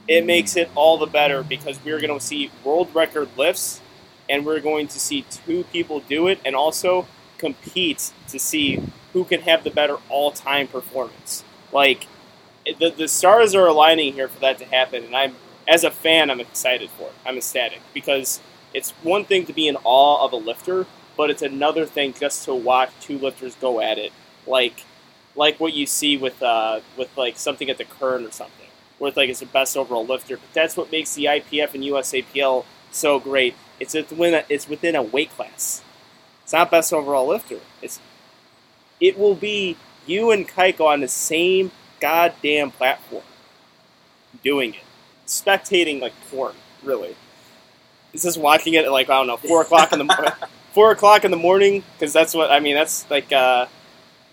it makes it all the better because we're going to see world record lifts and we're going to see two people do it and also compete to see who can have the better all-time performance. Like the the stars are aligning here for that to happen and I'm as a fan I'm excited for it. I'm ecstatic because it's one thing to be in awe of a lifter, but it's another thing just to watch two lifters go at it. Like like what you see with uh, with like something at the Kern or something, where it's like it's the best overall lifter. But that's what makes the IPF and USAPL so great. It's within a, it's within a weight class. It's not best overall lifter. It's it will be you and Cayco on the same goddamn platform doing it, spectating like porn, really. It's just watching it at like I don't know four o'clock in the four o'clock in the morning because that's what I mean. That's like. Uh,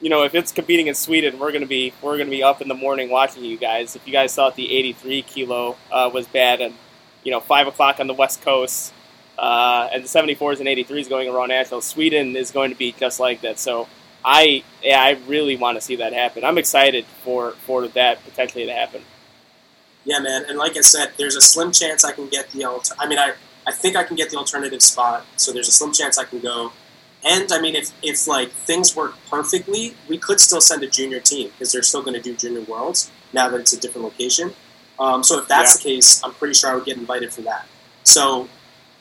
you know, if it's competing in Sweden, we're gonna be we're gonna be up in the morning watching you guys. If you guys thought the 83 kilo uh, was bad, and you know, five o'clock on the West Coast, uh, and the 74s and 83s going around national, Sweden is going to be just like that. So I yeah, I really want to see that happen. I'm excited for for that potentially to happen. Yeah, man, and like I said, there's a slim chance I can get the alter- I mean, I I think I can get the alternative spot. So there's a slim chance I can go and I mean, if, if like things work perfectly, we could still send a junior team because they're still going to do junior worlds now that it's a different location. Um, so if that's yeah. the case, I'm pretty sure I would get invited for that. So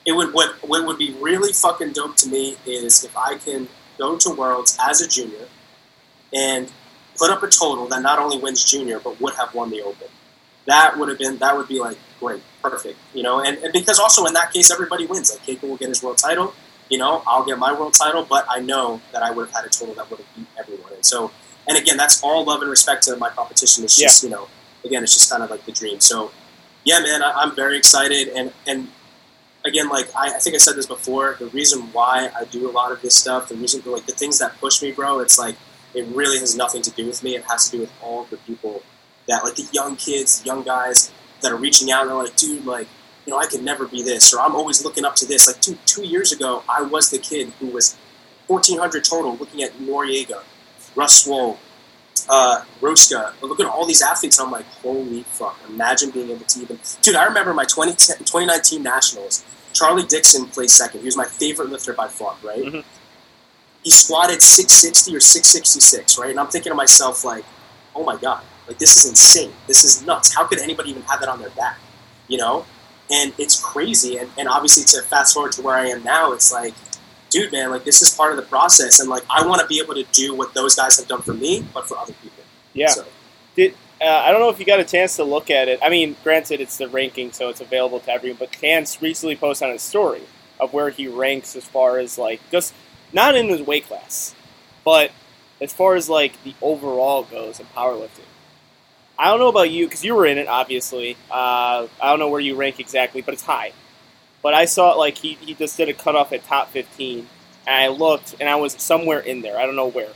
it would what what would be really fucking dope to me is if I can go to worlds as a junior and put up a total that not only wins junior but would have won the open. That would have been that would be like great, perfect, you know. And, and because also in that case everybody wins. Like Cayco will get his world title you know, I'll get my world title, but I know that I would have had a total that would have beat everyone. And so, and again, that's all love and respect to my competition. It's just, yeah. you know, again, it's just kind of like the dream. So, yeah, man, I, am very excited. And, and again, like I, I, think I said this before, the reason why I do a lot of this stuff, the reason, for like the things that push me, bro, it's like, it really has nothing to do with me. It has to do with all the people that, like the young kids, young guys that are reaching out and they're like, dude, like, you know, I could never be this, or I'm always looking up to this. Like two, two years ago, I was the kid who was 1,400 total looking at Noriega, Russ Swoll, uh, Rouska. Look at all these athletes. I'm like, holy fuck! Imagine being able to even. Dude, I remember my 20, 2019 Nationals. Charlie Dixon placed second. He was my favorite lifter by far, right? Mm-hmm. He squatted 660 or 666, right? And I'm thinking to myself, like, oh my god, like this is insane. This is nuts. How could anybody even have that on their back? You know? And it's crazy. And, and obviously, to fast forward to where I am now, it's like, dude, man, like this is part of the process, and like I want to be able to do what those guys have done for me, but for other people. Yeah. So. Did uh, I don't know if you got a chance to look at it. I mean, granted, it's the ranking, so it's available to everyone. But Chance recently posted on his story of where he ranks as far as like just not in his weight class, but as far as like the overall goes in powerlifting. I don't know about you because you were in it, obviously. Uh, I don't know where you rank exactly, but it's high. But I saw it like he, he just did a cutoff at top 15, and I looked and I was somewhere in there. I don't know where,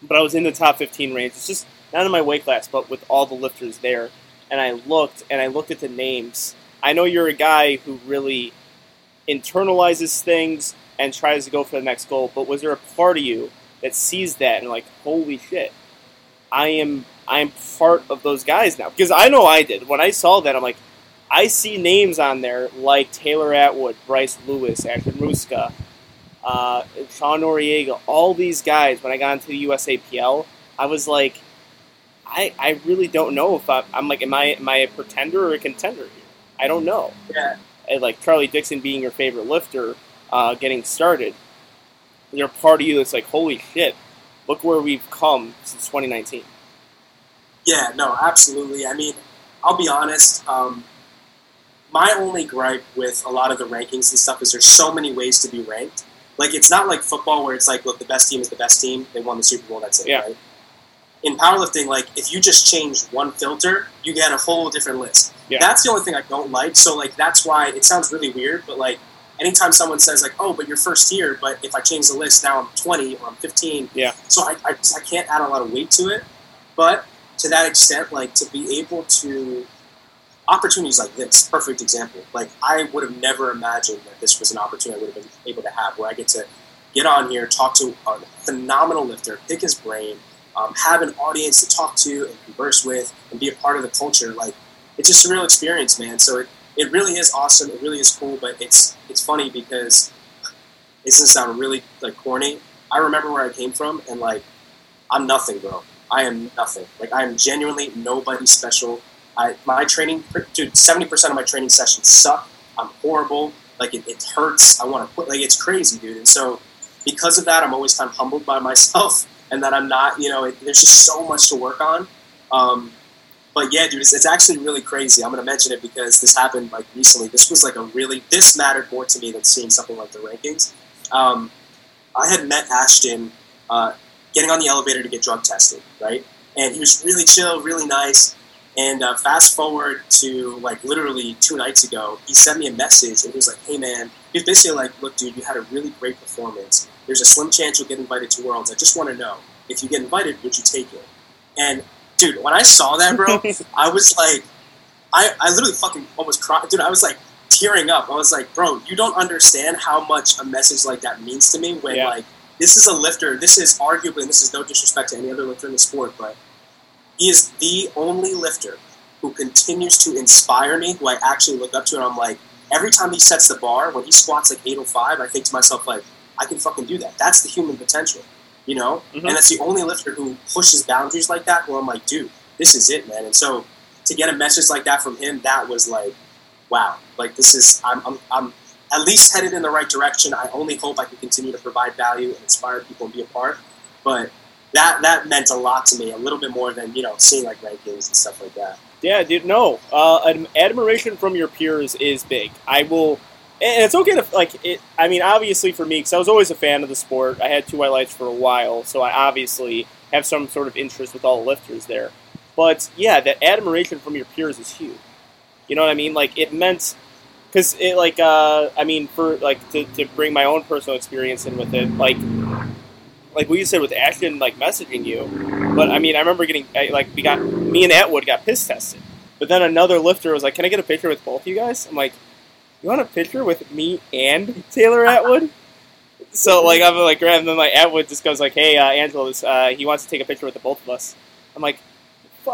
but I was in the top 15 range. It's just not in my weight class, but with all the lifters there. And I looked and I looked at the names. I know you're a guy who really internalizes things and tries to go for the next goal. But was there a part of you that sees that and like, holy shit, I am I am part of those guys now? Because I know I did when I saw that. I'm like, I see names on there like Taylor Atwood, Bryce Lewis, Ashton Rouska, uh, Sean Noriega, all these guys. When I got into the USAPL, I was like, I, I really don't know if I, am like, am I am I a pretender or a contender here? I don't know. Yeah. And like Charlie Dixon being your favorite lifter, uh, getting started, they're part of you that's like, holy shit, look where we've come since 2019. Yeah, no, absolutely. I mean, I'll be honest. Um, my only gripe with a lot of the rankings and stuff is there's so many ways to be ranked. Like it's not like football where it's like, look, the best team is the best team. They won the Super Bowl. That's it, yeah. right? In powerlifting, like if you just change one filter, you get a whole different list. Yeah. That's the only thing I don't like. So like that's why it sounds really weird, but like anytime someone says like, oh, but you're first here, but if I change the list now I'm 20 or I'm 15. Yeah. So I, I, I can't add a lot of weight to it, but to that extent, like to be able to opportunities like this, perfect example. Like I would have never imagined that this was an opportunity I would have been able to have, where I get to get on here, talk to a phenomenal lifter, pick his brain, um, have an audience to talk to and converse with, and be a part of the culture. Like it's just a real experience, man. So it, it really is awesome. It really is cool. But it's it's funny because it's gonna sound really like corny. I remember where I came from, and like I'm nothing, bro. I am nothing. Like I am genuinely nobody special. I, my training, dude, seventy percent of my training sessions suck. I'm horrible. Like it, it hurts. I want to quit. Like it's crazy, dude. And so because of that, I'm always kind of humbled by myself, and that I'm not. You know, it, there's just so much to work on. Um, but yeah, dude, it's, it's, actually really crazy. I'm to mention it because this happened like recently. This was like a really this mattered more to me than seeing something like the rankings. Um, I had met Ashton uh, getting on the elevator to get drug tested, right? And he was really chill, really nice. And uh, fast forward to like literally two nights ago, he sent me a message and he was like, "Hey man," he was basically like, "Look, dude, you had a really great performance. There's a slim chance you'll get invited to Worlds. I just want to know if you get invited, would you take it?" And dude, when I saw that, bro, I was like, I, I literally fucking almost cried, dude. I was like tearing up. I was like, bro, you don't understand how much a message like that means to me. When yeah. like this is a lifter, this is arguably, and this is no disrespect to any other lifter in the sport, but he is the only lifter who continues to inspire me, who I actually look up to, and I'm like, every time he sets the bar, when he squats like 805, I think to myself, like, I can fucking do that. That's the human potential, you know? Mm-hmm. And that's the only lifter who pushes boundaries like that, where I'm like, dude, this is it, man. And so to get a message like that from him, that was like, wow, like this is, I'm, I'm, I'm at least headed in the right direction. I only hope I can continue to provide value and inspire people and be a part. But that that meant a lot to me, a little bit more than you know seeing like rankings and stuff like that. Yeah, dude. No, uh, admiration from your peers is big. I will, and it's okay to like it. I mean, obviously for me, because I was always a fan of the sport. I had two white lights for a while, so I obviously have some sort of interest with all the lifters there. But yeah, that admiration from your peers is huge. You know what I mean? Like it meant because it like uh, I mean for like to, to bring my own personal experience in with it, like like what you said with Ashton like messaging you. But I mean, I remember getting like we got me and Atwood got piss tested. But then another lifter was like, "Can I get a picture with both of you guys?" I'm like, "You want a picture with me and Taylor Atwood?" so like I'm like, and then like Atwood just goes like, "Hey, uh, Angelo, this, uh, he wants to take a picture with the both of us." I'm like,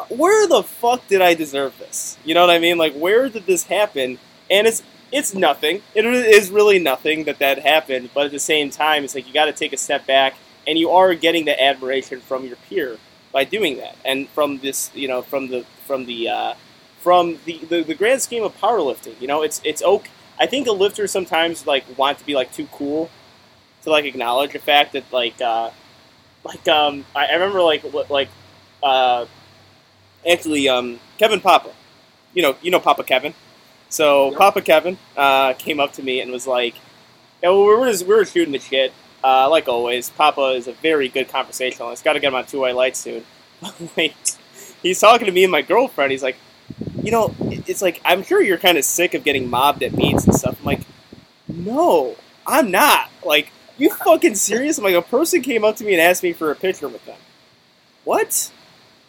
"Where the fuck did I deserve this?" You know what I mean? Like, where did this happen? And it's it's nothing. It is really nothing that that happened. But at the same time, it's like you got to take a step back, and you are getting the admiration from your peer by doing that, and from this, you know, from the from the uh, from the, the, the grand scheme of powerlifting. You know, it's it's okay. I think a lifter sometimes like want to be like too cool to like acknowledge the fact that like uh, like um I, I remember like like uh, actually um Kevin Papa, you know you know Papa Kevin. So. Papa Kevin uh, came up to me and was like, yeah, well, we were just, we were shooting the shit. Uh, like always, Papa is a very good conversationalist. Got to get him on two white light soon. Wait, he's talking to me and my girlfriend. He's like, you know, it's like I'm sure you're kind of sick of getting mobbed at meets and stuff. I'm like, no, I'm not. Like, you fucking serious? I'm like, a person came up to me and asked me for a picture with them. What?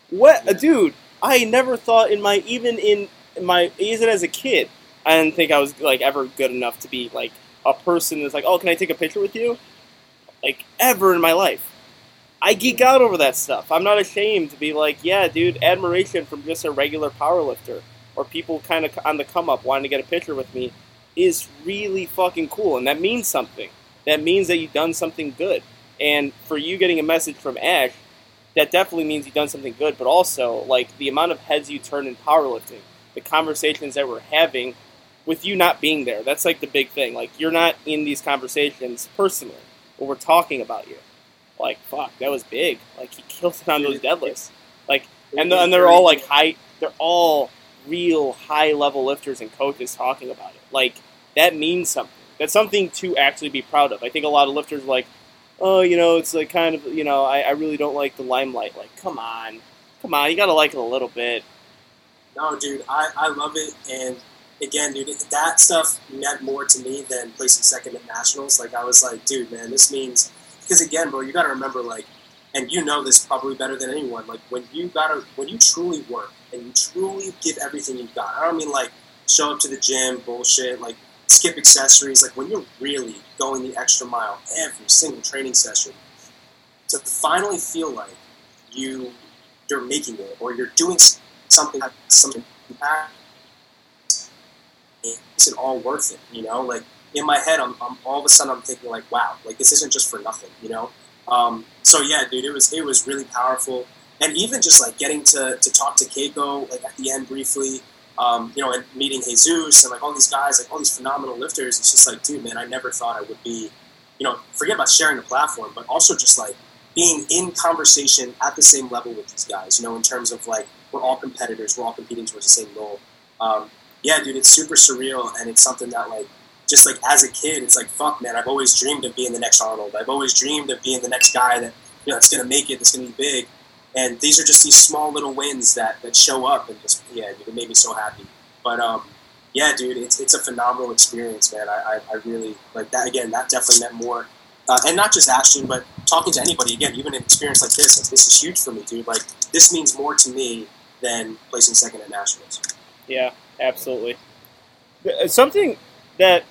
What, dude? I never thought in my even in my even as a kid, I didn't think I was like ever good enough to be like a person that's like, oh, can I take a picture with you? Like ever in my life. I geek out over that stuff. I'm not ashamed to be like, yeah, dude, admiration from just a regular powerlifter or people kind of on the come up wanting to get a picture with me is really fucking cool, and that means something. That means that you've done something good. And for you getting a message from Ash, that definitely means you've done something good, but also like the amount of heads you turn in powerlifting, the conversations that we're having with you not being there. That's like the big thing. Like you're not in these conversations personally, but we're talking about you like fuck, that was big. Like he killed it on those deadlifts. Like and the, and they're all like high. They're all real high level lifters and coaches talking about it. Like that means something. That's something to actually be proud of. I think a lot of lifters like, oh, you know, it's like kind of, you know, I, I really don't like the limelight. Like, come on, come on, you gotta like it a little bit. No, dude, I, I love it. And again, dude, that stuff meant more to me than placing second at nationals. Like, I was like, dude, man, this means because again, bro, you got to remember, like, and you know this probably better than anyone. Like, when you gotta, when you truly work and you truly give everything you've got. I don't mean like show up to the gym, bullshit, like skip accessories. Like when you're really going the extra mile every single training session, to finally feel like you you're making it or you're doing something that some impact, makes it all worth it. You know, like in my head, I'm, I'm, all of a sudden I'm thinking like, wow, like this isn't just for nothing, you know. Um, so yeah, dude, it was it was really powerful, and even just like getting to, to talk to Cayco like at the end briefly, um, you know, and meeting Jesus and like all these guys, like all these phenomenal lifters. It's just like, dude, man, I never thought I would be, you know, forget about sharing the platform, but also just like being in conversation at the same level with these guys. You know, in terms of like we're all competitors, we're all competing towards the same goal. Um, yeah, dude, it's super surreal, and it's something that like just like as a kid, it's like fuck, man. I've always dreamed of being the next Arnold. I've always dreamed of being the next guy that you know that's gonna make it. That's gonna be big. And these are just these small little wins that that show up and just yeah, it made me so happy. But um, yeah, dude, it's it's a phenomenal experience, man. I, I, I really like that. Again, that definitely meant more. Uh, and not just Ashton, but talking to anybody again, even an experience like this, like this is huge for me, dude. Like this means more to me than placing second at nationals. Yeah, absolutely. Uh, something that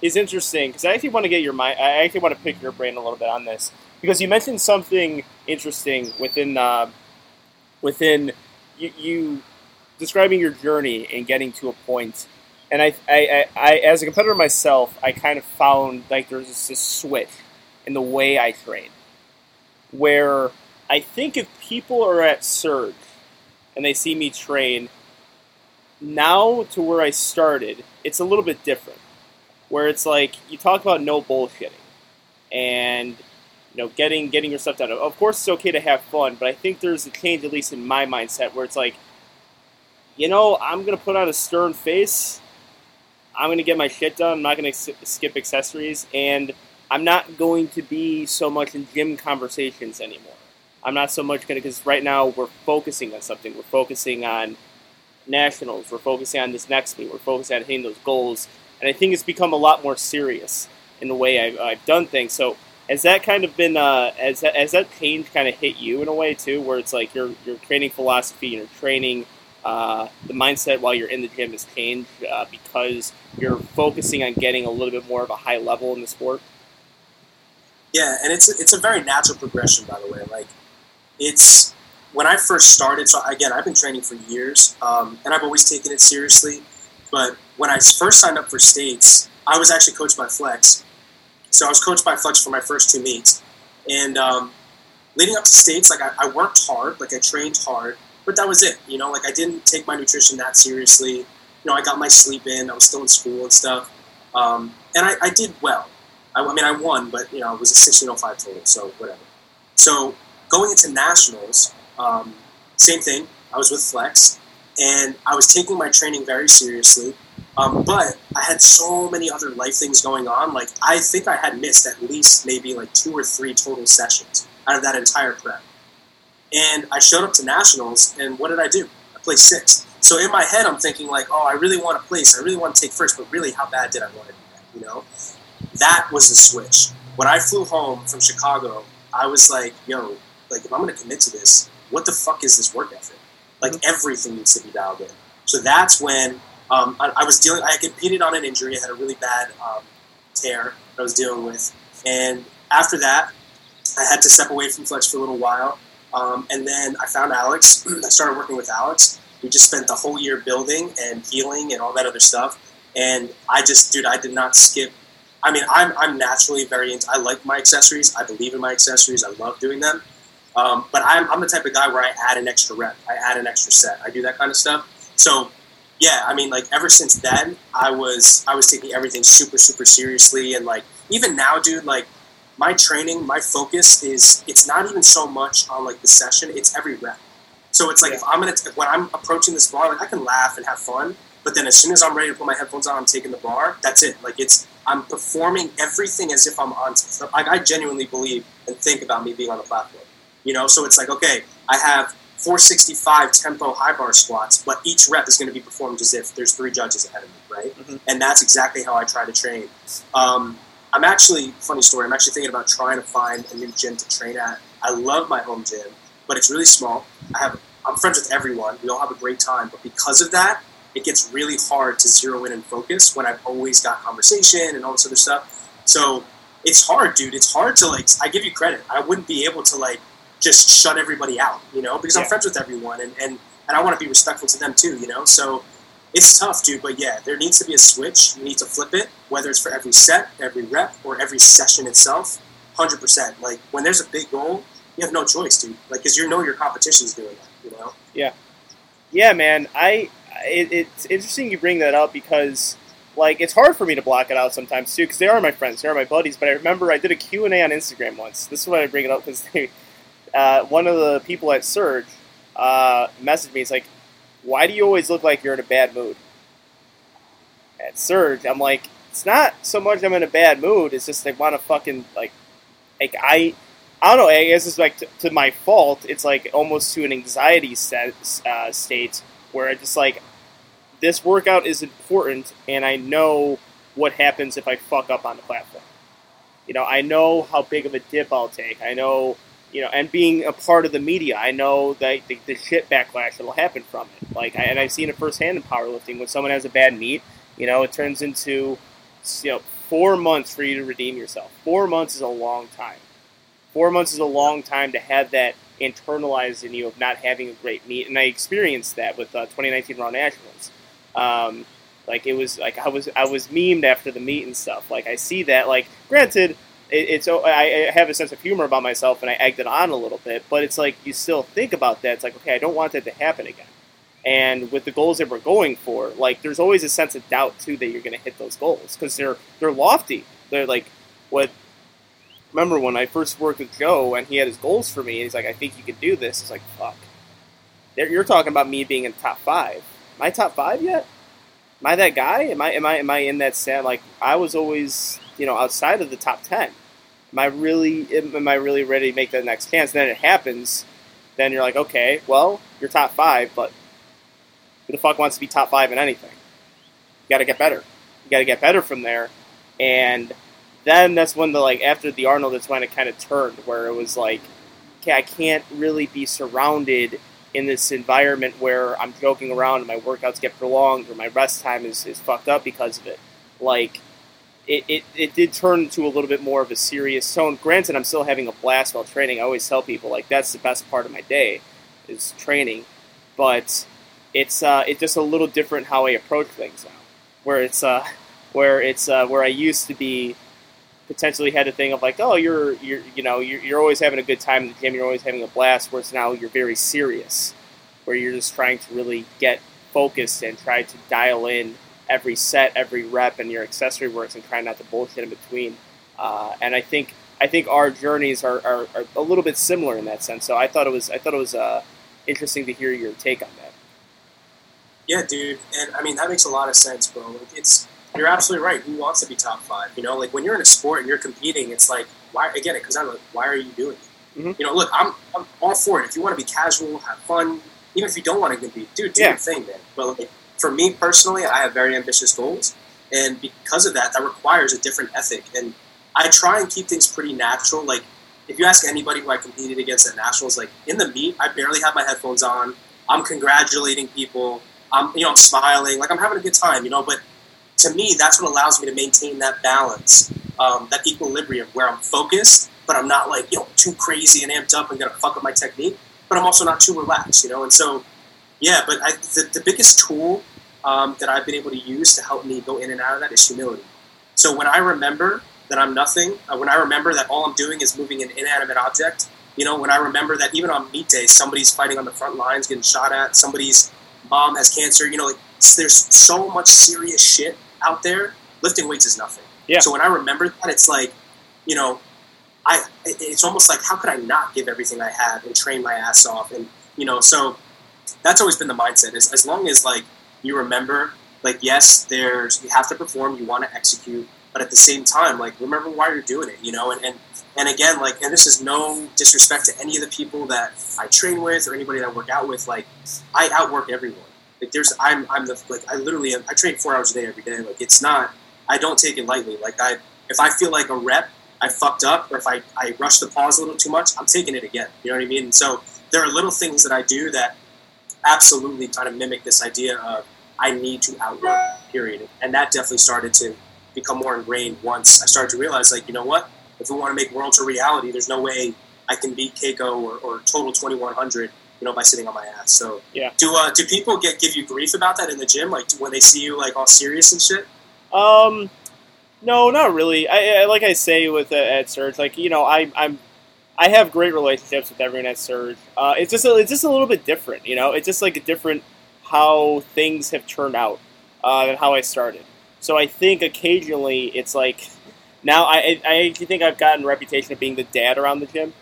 is interesting because I actually want to get your mind. I actually want to pick your brain a little bit on this because you mentioned something interesting within uh, within you, you, describing your journey and getting to a point. And I, I, I, I, as a competitor myself, I kind of found like there's this, switch in the way I train, where I think if people are at surge and they see me train now to where I started, it's a little bit different where it's like you talk about no bullshitting and you know getting getting your stuff done. Of course, it's okay to have fun, but I think there's a change, at least in my mindset, where it's like, you know, I'm gonna put on a stern face. I'm gonna get my shit done. I'm not gonna skip accessories, and I'm not going to be so much in gym conversations anymore. I'm not so much going to because right now we're focusing on something. We're focusing on nationals. We're focusing on this next meet. We're focusing on hitting those goals, and I think it's become a lot more serious in the way I've, I've done things. So has that kind of been uh, has that, has that change kind of hit you in a way too, where it's like your your training philosophy and your training uh, the mindset while you're in the gym has changed uh, because you're focusing on getting a little bit more of a high level in the sport. Yeah, and it's it's a very natural progression, by the way. Like it's when I first started. So again, I've been training for years, um, and I've always taken it seriously. But when I first signed up for states, I was actually coached by Flex. So I was coached by Flex for my first two meets, and um, leading up to states, like I, I worked hard, like I trained hard, but that was it. You know, like I didn't take my nutrition that seriously. You know, I got my sleep in. I was still in school and stuff, um, and I, I, did well. I, I, mean, I won, but you know, it was a sixteen oh five total, so whatever. So going into nationals, um, same thing. I was with Flex, and I was taking my training very seriously. Um, but I had so many other life things going on. Like I think I had missed at least maybe like two or three total sessions out of that entire prep. And I showed up to nationals, and what did I do? I placed sixth. So in my head, I'm thinking like, oh, I really want to place. I really want to take first. But really, how bad did I want to do that? You know, that was the switch. When I flew home from Chicago, I was like, yo, like if I'm going to commit to this, what the fuck is this work ethic? Like mm-hmm. everything needs to be dialed in. So that's when um, I, I, was dealing. I competed on an injury. I had a really bad um, tear that I was dealing with, and after that, I had to step away from Flex for a little while. Um, and then I found Alex. I started working with Alex. We just spent the whole year building and healing and all that other stuff. And I just, dude, I did not skip. I mean, I'm, I'm naturally very into. I like my accessories. I believe in my accessories. I love doing them. Um, but I'm, I'm the type of guy where I add an extra rep. I add an extra set. I do that kind of stuff. So yeah, I mean, like ever since then, I was I was taking everything super super seriously, and like even now, dude, like my training, my focus is it's not even so much on like the session; it's every rep. So it's like yeah. if I'm gonna when I'm approaching this bar, like I can laugh and have fun, but then as soon as I'm ready to put my headphones on, I'm taking the bar. That's it. Like it's I'm performing everything as if I'm on. Like I genuinely believe and think about me being on the platform. You know, so it's like okay, I have 465 tempo high bar squats, but each rep is going to be performed as if there's three judges ahead of me, right? Mm-hmm. And that's exactly how I try to train. Um, I'm actually, funny story, I'm actually thinking about trying to find a new gym to train at. I love my home gym, but it's really small. I have, I'm friends with everyone. We all have a great time, but because of that, it gets really hard to zero in and focus when I've always got conversation and all this other stuff. So it's hard, dude. It's hard to like. I give you credit. I wouldn't be able to like just shut everybody out, you know, because yeah. I'm friends with everyone and, and, and I want to be respectful to them too, you know. So it's tough, dude. But yeah, there needs to be a switch. You need to flip it, whether it's for every set, every rep, or every session itself. Hundred percent. Like when there's a big goal, you have no choice, dude. Like because you know your competition's doing that. You know. Yeah. Yeah, man. I it, it's interesting you bring that up because like it's hard for me to block it out sometimes too because they are my friends, they are my buddies. But I remember I did a Q and A on Instagram once. This is why I bring it up because uh, one of the people at Surge uh, messaged me. It's like, why do you always look like you're in a bad mood? At Surge, I'm like, it's not so much I'm in a bad mood. It's just they want to fucking like, like I, I don't know. I guess it's like to, to my fault. It's like almost to an anxiety set, uh, state where I just like this workout is important, and I know what happens if I fuck up on the platform. You know, I know how big of a dip I'll take. I know you know, and being a part of the media, I know that the, the shit backlash that'll happen from it. Like, I, and I've seen it firsthand in powerlifting. When someone has a bad meet, you know, it turns into, you know, four months for you to redeem yourself. Four months is a long time. Four months is a long time to have that internalized in you of not having a great meet. And I experienced that with uh, 2019 Raw Nationals. Um, like it was like I was I was memed after the meet and stuff. Like I see that. Like granted, it, it's I have a sense of humor about myself and I egged it on a little bit, but it's like you still think about that. It's like okay, I don't want that to happen again. And with the goals that we're going for, like there's always a sense of doubt too that you're going to hit those goals because they're they're lofty. They're like what. Remember when I first worked with Joe and he had his goals for me? And he's like, I think you can do this. It's like, fuck. You're talking about me being in top five. Am I top five yet? Am I that guy? Am I am I am I in that set? Like I was always you know, outside of the top 10. Am I really am I really ready to make that next chance? Then it happens. Then you're like, okay, well, you're top five, but who the fuck wants to be top five in anything? You got to get better. You got to get better from there, and then that's when the like after the Arnold, that's when it kind of turned where it was like, okay, I can't really be surrounded in this environment where I'm joking around and my workouts get prolonged or my rest time is, is fucked up because of it. Like, it, it, it did turn into a little bit more of a serious tone. Granted, I'm still having a blast while training. I always tell people, like, that's the best part of my day is training. But it's uh, it's just a little different how I approach things now. Where it's uh, where it's uh, where I used to be potentially had a thing of like, oh, you're you're you know you're, you're always having a good time in the gym, you're always having a blast. Whereas now you're very serious, where you're just trying to really get focused and try to dial in every set, every rep, and your accessory works, and try not to bullshit in between. Uh, and I think I think our journeys are, are, are, a little bit similar in that sense. So I thought it was I thought it was uh, interesting to hear your take on that. Yeah, dude, and I mean that makes a lot of sense, bro. Like it's you're absolutely right. Who wants to be top five? You know, like when you're in a sport and you're competing, it's like why? I get it because I'm like, why are you doing it? Mm-hmm. You know, look, I'm, I'm all for it. If you want to be casual, have fun, even if you don't want to compete, dude, do yeah. your thing, man. But like, for me personally, I have very ambitious goals, and because of that, that requires a different ethic. And I try and keep things pretty natural. Like, if you ask anybody who I competed against at nationals, like in the meet, I barely have my headphones on. I'm congratulating people. I'm, you know, I'm smiling, like I'm having a good time, you know. But to me, that's what allows me to maintain that balance, um, that equilibrium where I'm focused, but I'm not like, you know, too crazy and amped up and gonna fuck up my technique, but I'm also not too relaxed, you know? And so, yeah, but I, the, the biggest tool um, that I've been able to use to help me go in and out of that is humility. So when I remember that I'm nothing, uh, when I remember that all I'm doing is moving an inanimate object, you know, when I remember that even on meet day, somebody's fighting on the front lines, getting shot at, somebody's mom has cancer, you know, like there's so much serious shit out there, lifting weights is nothing. Yeah. So when I remember that, it's like, you know, I it's almost like how could I not give everything I have and train my ass off and you know so that's always been the mindset is as long as like you remember like yes there's you have to perform you want to execute but at the same time like remember why you're doing it you know and and, and again like and this is no disrespect to any of the people that I train with or anybody that I work out with like I outwork everyone like there's, I'm, I'm the like I literally I train four hours a day every day. Like it's not, I don't take it lightly. Like I, if I feel like a rep I fucked up, or if I I rush the pause a little too much, I'm taking it again. You know what I mean? And so there are little things that I do that absolutely kind of mimic this idea of I need to outwork. Period. And that definitely started to become more ingrained once I started to realize, like, you know what? If we want to make worlds a reality, there's no way I can beat Cayco or, or Total 2100 you know, by sitting on my ass. So yeah. Do uh, do people get give you grief about that in the gym, like when they see you like all serious and shit? Um, no, not really. I, I like I say with uh, at Surge, like you know, I I'm I have great relationships with everyone at Surge. Uh, it's just a, it's just a little bit different, you know. It's just like a different how things have turned out uh, than how I started. So I think occasionally it's like now I I think I've gotten a reputation of being the dad around the gym.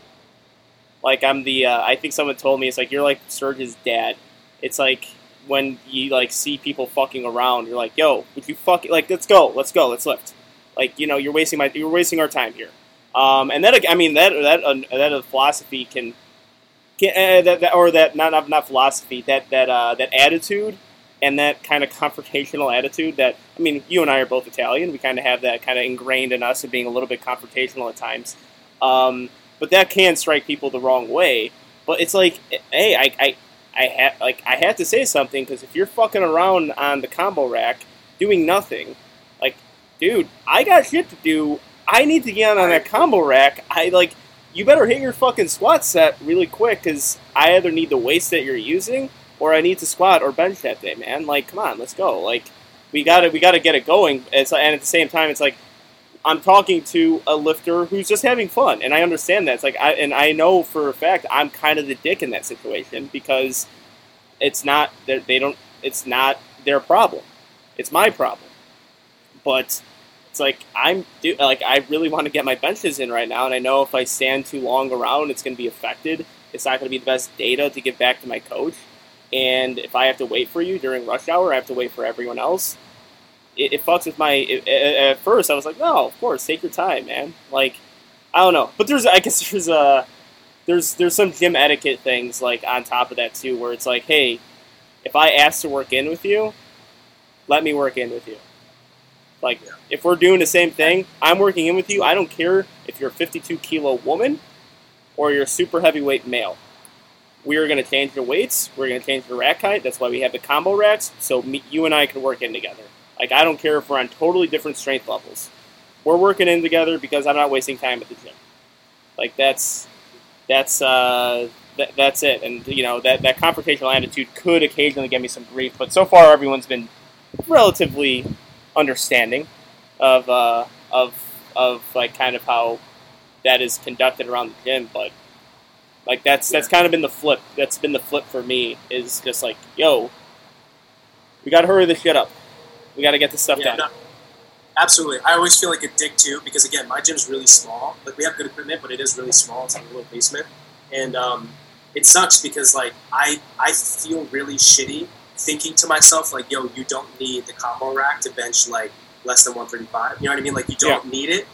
Like I'm the uh, I think someone told me it's like you're like Surge's dad. It's like when you like see people fucking around, you're like, yo, would you fuck like let's go, let's go, let's lift. Like you know, you're wasting my you're wasting our time here. Um, and that I mean that that uh, that philosophy can, can uh, that, that, or that not not, philosophy that that uh, that attitude and that kind of confrontational attitude that I mean you and I are both Italian we kind of have that kind of ingrained in us of being a little bit confrontational at times um, but that can strike people the wrong way. But it's like, hey, I, I, I have like I have to say something because if you're fucking around on the combo rack doing nothing, like, dude, I got shit to do. I need to get on, that combo rack. I like, you better hit your fucking squat set really quick because I either need the waist that you're using or I need to squat or bench that day, man. Like, come on, let's go. Like, we gotta we gotta get it going. It's, and at the same time, it's like I'm talking to a lifter who's just having fun, and I understand that. It's like, I, and I know for a fact I'm kind of the dick in that situation because it's not that they don't it's not their problem, it's my problem. But it's like I'm like I really want to get my benches in right now, and I know if I stand too long around, it's going to be affected. It's not going to be the best data to give back to my coach, and if I have to wait for you during rush hour, I have to wait for everyone else it, it fucks with my. It, at first, I was like, no, of course, take your time, man. Like, I don't know, but there's I guess there's a there's there's some gym etiquette things like on top of that too, where it's like, hey, if I ask to work in with you, let me work in with you. Like if we're doing the same thing, I'm working in with you. I don't care if you're a 52 kilo woman or you're a super heavyweight male. We are going to change your weights. We're going to change your rack height. That's why we have the combo racks, so me, you and I can work in together. Like I don't care if we're on totally different strength levels. We're working in together because I'm not wasting time at the gym. Like that's that's uh, th- that's it. And you know that that confrontational attitude could occasionally get me some grief, but so far everyone's been relatively understanding of uh, of of like kind of how that is conducted around the gym. But like that's that's kind of been the flip. That's been the flip for me is just like yo, we got to hurry this shit up. We got to get this stuff Yeah, done. no, absolutely. I always feel like a dick too because again, my gym's really small. Like we have good equipment, but it is really small. It's like a little basement, and um, it sucks because like I I feel really shitty thinking to myself like, yo, you don't need the combo rack to bench like less than 135. You know what I mean? Like you don't need it.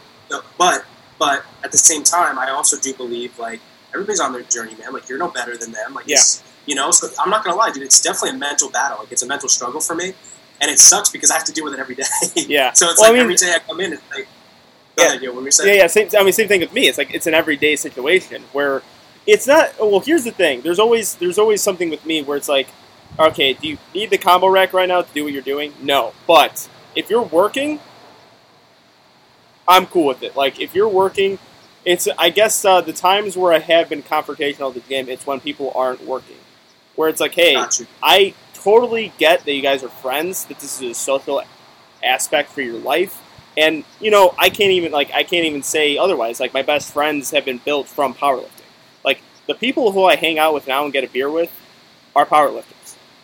But but at the same time, I also do believe like everybody's on their journey, man. Like you're no better than them. Like it's, you know. So I'm not gonna lie, dude. It's definitely a mental battle. Like it's a mental struggle for me, and it sucks because I have to deal with it every day. Yeah. So it's Well, I like mean- every day I come in, it's like, Yeah. ahead, yo, Yeah, yeah. Same, I mean, same thing with me. It's like it's an everyday situation where it's not. Well, here's the thing. There's always there's always something with me where it's like, okay, do you need the combo rack right now to do what you're doing? No, but if you're working, I'm cool with it. Like if you're working, it's I guess uh, the times where I have been confrontational at the gym, it's when people aren't working, where it's like, hey. I totally get that you guys are friends, that this is a social aspect for your life. And you know, I can't even like I can't even say otherwise. Like my best friends have been built from powerlifting. Like the people who I hang out with now and get a beer with are powerlifters.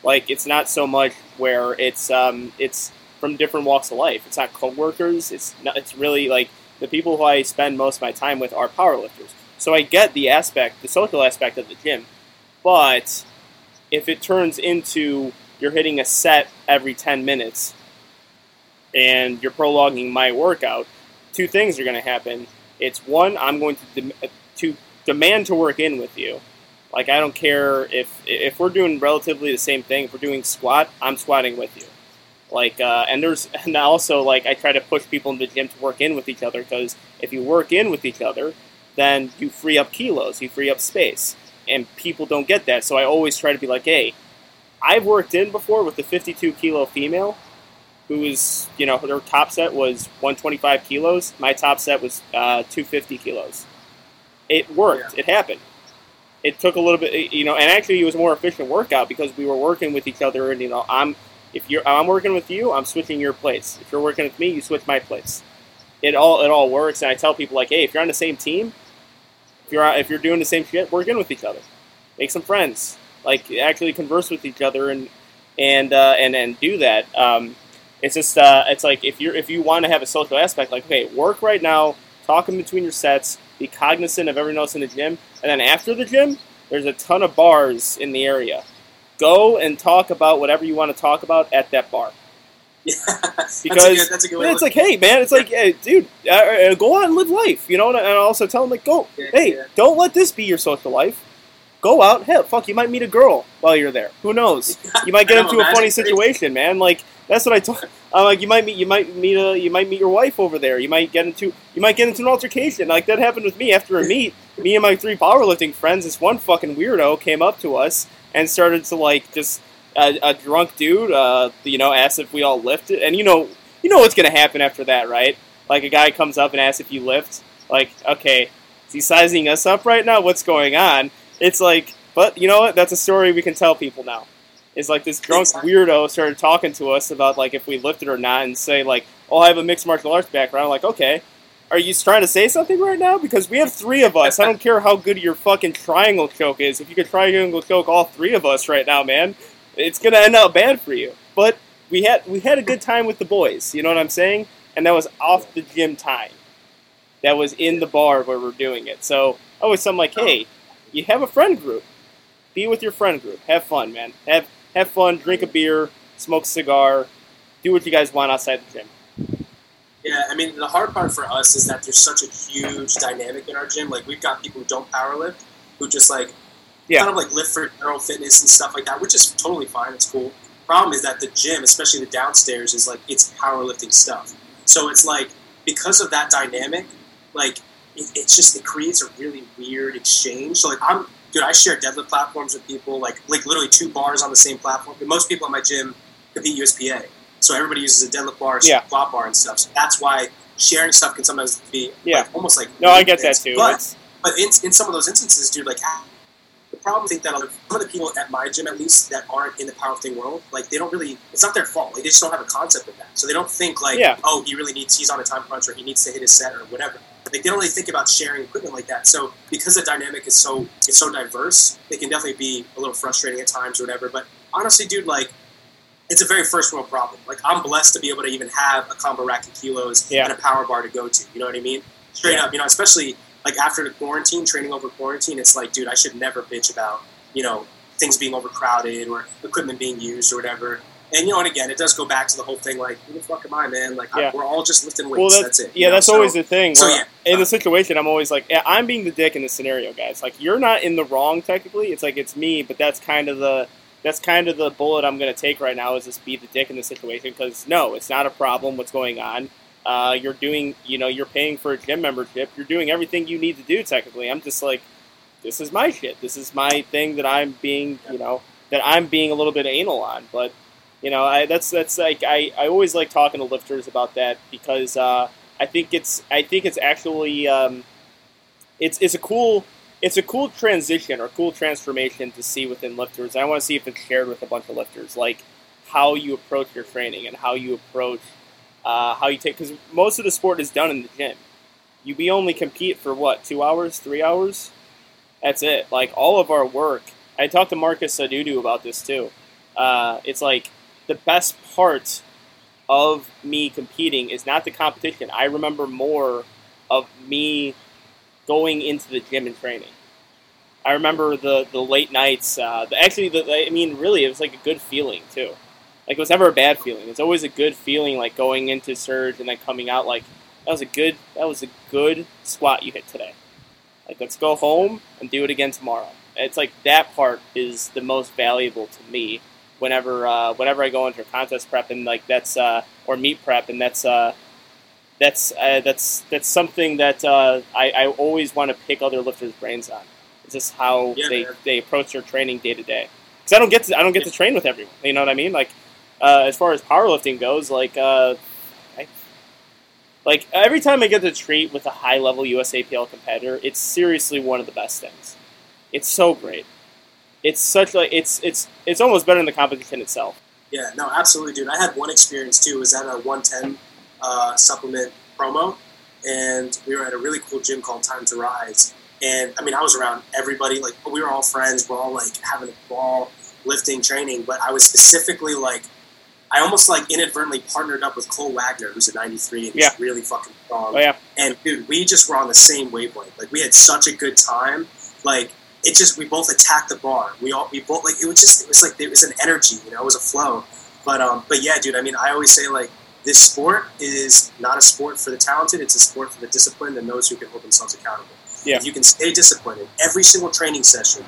Like it's not so much where it's um it's from different walks of life. It's not coworkers. It's not, it's really like the people who I spend most of my time with are powerlifters. So I get the aspect, the social aspect of the gym. But if it turns into you're hitting a set every 10 minutes and you're prolonging my workout, two things are going to happen. It's one, I'm going to dem- to demand to work in with you. Like I don't care if if we're doing relatively the same thing. If we're doing squat, I'm squatting with you. Like uh, and there's and also like I try to push people in the gym to work in with each other because if you work in with each other, then you free up kilos, you free up space, and people don't get that. So I always try to be like, hey, I've worked in before with the 52 kilo female who was, you know, her top set was 125 kilos. My top set was uh, 250 kilos. It worked. It happened. It took a little bit, you know, and actually it was a more efficient workout because we were working with each other. And you know, I'm if you're I'm working with you, I'm switching your plates. If you're working with me, you switch my plates. It all it all works. And I tell people like, hey, if you're on the same team, if you're if you're doing the same shit, work in with each other. Make some friends. Like actually converse with each other and and uh, and and do that. Um, it's just uh, it's like if you're if you want to have a social aspect, like okay, work right now, talk in between your sets, be cognizant of everyone else in the gym, and then after the gym, there's a ton of bars in the area. Go and talk about whatever you want to talk about at that bar. Yeah. that's a Because good, that's a it's like, hey, man, it's like, hey, dude, uh, uh, go out and live life, you know. And I also tell them like, go, Yeah, hey, yeah. don't let this be your social life. Go out, hell, fuck, you might meet a girl while you're there. Who knows? You might get know, into a funny situation, man. Like that's what I told. I'm like, you might meet, you might meet a, you might meet your wife over there. You might get into, you might get into an altercation. Like that happened with me after a meet. me and my three powerlifting friends. This one fucking weirdo came up to us and started to like just a, a drunk dude, uh, you know, asked if we all lifted, and you know, you know what's gonna happen after that, right? Like a guy comes up and asks if you lift. Like, okay, is he sizing us up right now? What's going on? It's like, but you know what? That's a story we can tell people now. It's like this drunk weirdo started talking to us about like if we lifted or not, and say like, "Oh, I have a mixed martial arts background." I'm like, okay, are you trying to say something right now? Because we have three of us. I don't care how good your fucking triangle choke is. If you could triangle choke all three of us right now, man, it's gonna end up bad for you. But we had we had a good time with the boys. You know what I'm saying? And that was off the gym time. That was in the bar where we're doing it. So I always them like, hey, you have a friend group. Be with your friend group. Have fun, man. Have have fun. Drink a beer. Smoke a cigar. Do what you guys want outside the gym. Yeah, I mean, the hard part for us is that there's such a huge dynamic in our gym. Like, we've got people who don't powerlift, who just like, Yeah. kind of like lift for general fitness and stuff like that, which is totally fine. It's cool. Problem is that the gym, especially the downstairs, is like, it's powerlifting stuff. So it's like, because of that dynamic, like, it, it's just, it creates a really weird exchange. So, like, I'm, dude, I share deadlift platforms with people, like, like literally two bars on the same platform. Most people in my gym compete USPA. So everybody uses a deadlift bar, Yeah. squat bar, and stuff. So that's why sharing stuff can sometimes be Yeah. like, almost like No, I get that too. But, It's- but in, in some of those instances, dude, like the problem I think that some of the people at my gym, at least, that aren't in the powerlifting world, like they don't really. It's not their fault. Like, they just don't have a concept of that. So they don't think like, Yeah. oh, he really needs. He's on a time crunch, or he needs to hit his set, or whatever. They don't really think about sharing equipment like that. So because the dynamic is so it's so diverse, it can definitely be a little frustrating at times or whatever. But honestly, dude, like it's a very first world problem. Like I'm blessed to be able to even have a combo rack of kilos Yeah. and a power bar to go to. You know what I mean? Straight Yeah. up, you know, especially like after the quarantine, training over quarantine, it's like, dude, I should never bitch about, you know, things being overcrowded or equipment being used or whatever. And you know, and again, it does go back to the whole thing, like, who the fuck am I, man? Like, I- we're all just lifting weights. well, that's, that's, it. yeah, know? that's So- always the thing. so, yeah. in the situation, I'm always like, yeah, I'm being the dick in this scenario, guys. Like, you're not in the wrong technically. It's like it's me, but that's kind of the that's kind of the bullet I'm going to take right now is just be the dick in the situation because no, it's not a problem. What's going on? Uh, you're doing, you know, you're paying for a gym membership. You're doing everything you need to do technically. I'm just like, this is my shit. This is my thing that I'm being, you know, that I'm being a little bit anal on. But you know, I, that's that's like I, I always like talking to lifters about that because uh, I think it's I think it's actually um, it's it's a cool it's a cool transition or cool transformation to see within lifters. I want to see if it's shared with a bunch of lifters, like how you approach your training and how you approach uh, how you take because most of the sport is done in the gym. You we only compete for what two hours, three hours. That's it. Like all of our work. I talked to Marcus Sadudu about this too. Uh, it's like the best part of me competing is not the competition. I remember more of me going into the gym and training. I remember the, the late nights. Uh, the, actually, the, I mean, really, it was like a good feeling too. Like it was never a bad feeling. It's always a good feeling, like going into surge and then coming out. Like that was a good that was a good squat you hit today. Like let's go home and do it again tomorrow. It's like that part is the most valuable to me whenever uh, whenever I go into contest prep and like that's uh, or meet prep and that's uh, that's uh, that's that's something that uh, I, I always want to pick other lifters' brains on. It's just how Yeah, they, man. they approach their training day to day. Because I don't get to I don't get to train with everyone. You know what I mean? Like uh, as far as powerlifting goes, like uh, I, like every time I get to treat with a high level USAPL competitor, it's seriously one of the best things. It's so great. It's such like it's it's it's almost better than the competition itself. Yeah, no, absolutely, dude. I had one experience too. Was at a 110 uh, supplement promo, and we were at a really cool gym called Time to Rise. And I mean, I was around everybody. Like, we were all friends. We're all like having a ball, lifting, training. But I was specifically like, I almost like inadvertently partnered up with Cole Wagner, who's a 93 and he's Yeah. really fucking strong. Oh yeah, And dude, we just were on the same wavelength. Like we had such a good time. Like it just we both attacked the bar. We all we both like it was just it was like it was an energy, you know, it was a flow. But um but yeah, dude, I mean I always say like this sport is not a sport for the talented, it's a sport for the disciplined and those who can hold themselves accountable. Yeah. If you can stay disciplined in every single training session,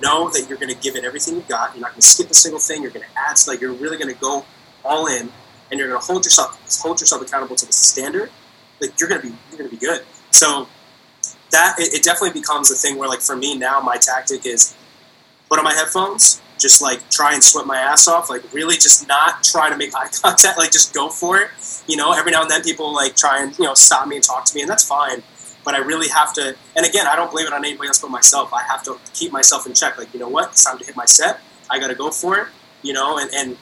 know that you're gonna give it everything you got, you're not gonna skip a single thing, you're gonna add like you're really gonna go all in and you're gonna hold yourself hold yourself accountable to the standard, like you're gonna be you're gonna be good. So that it, it definitely becomes a thing where like for me now my tactic is put on my headphones just like try and sweat my ass off like really just not try to make eye contact like just go for it. You know every now and then people like try and you know stop me and talk to me and that's fine but i really have to and again i don't blame it on anybody else but myself i have to keep myself in check like you know what it's time to hit my set i gotta go for it you know and, and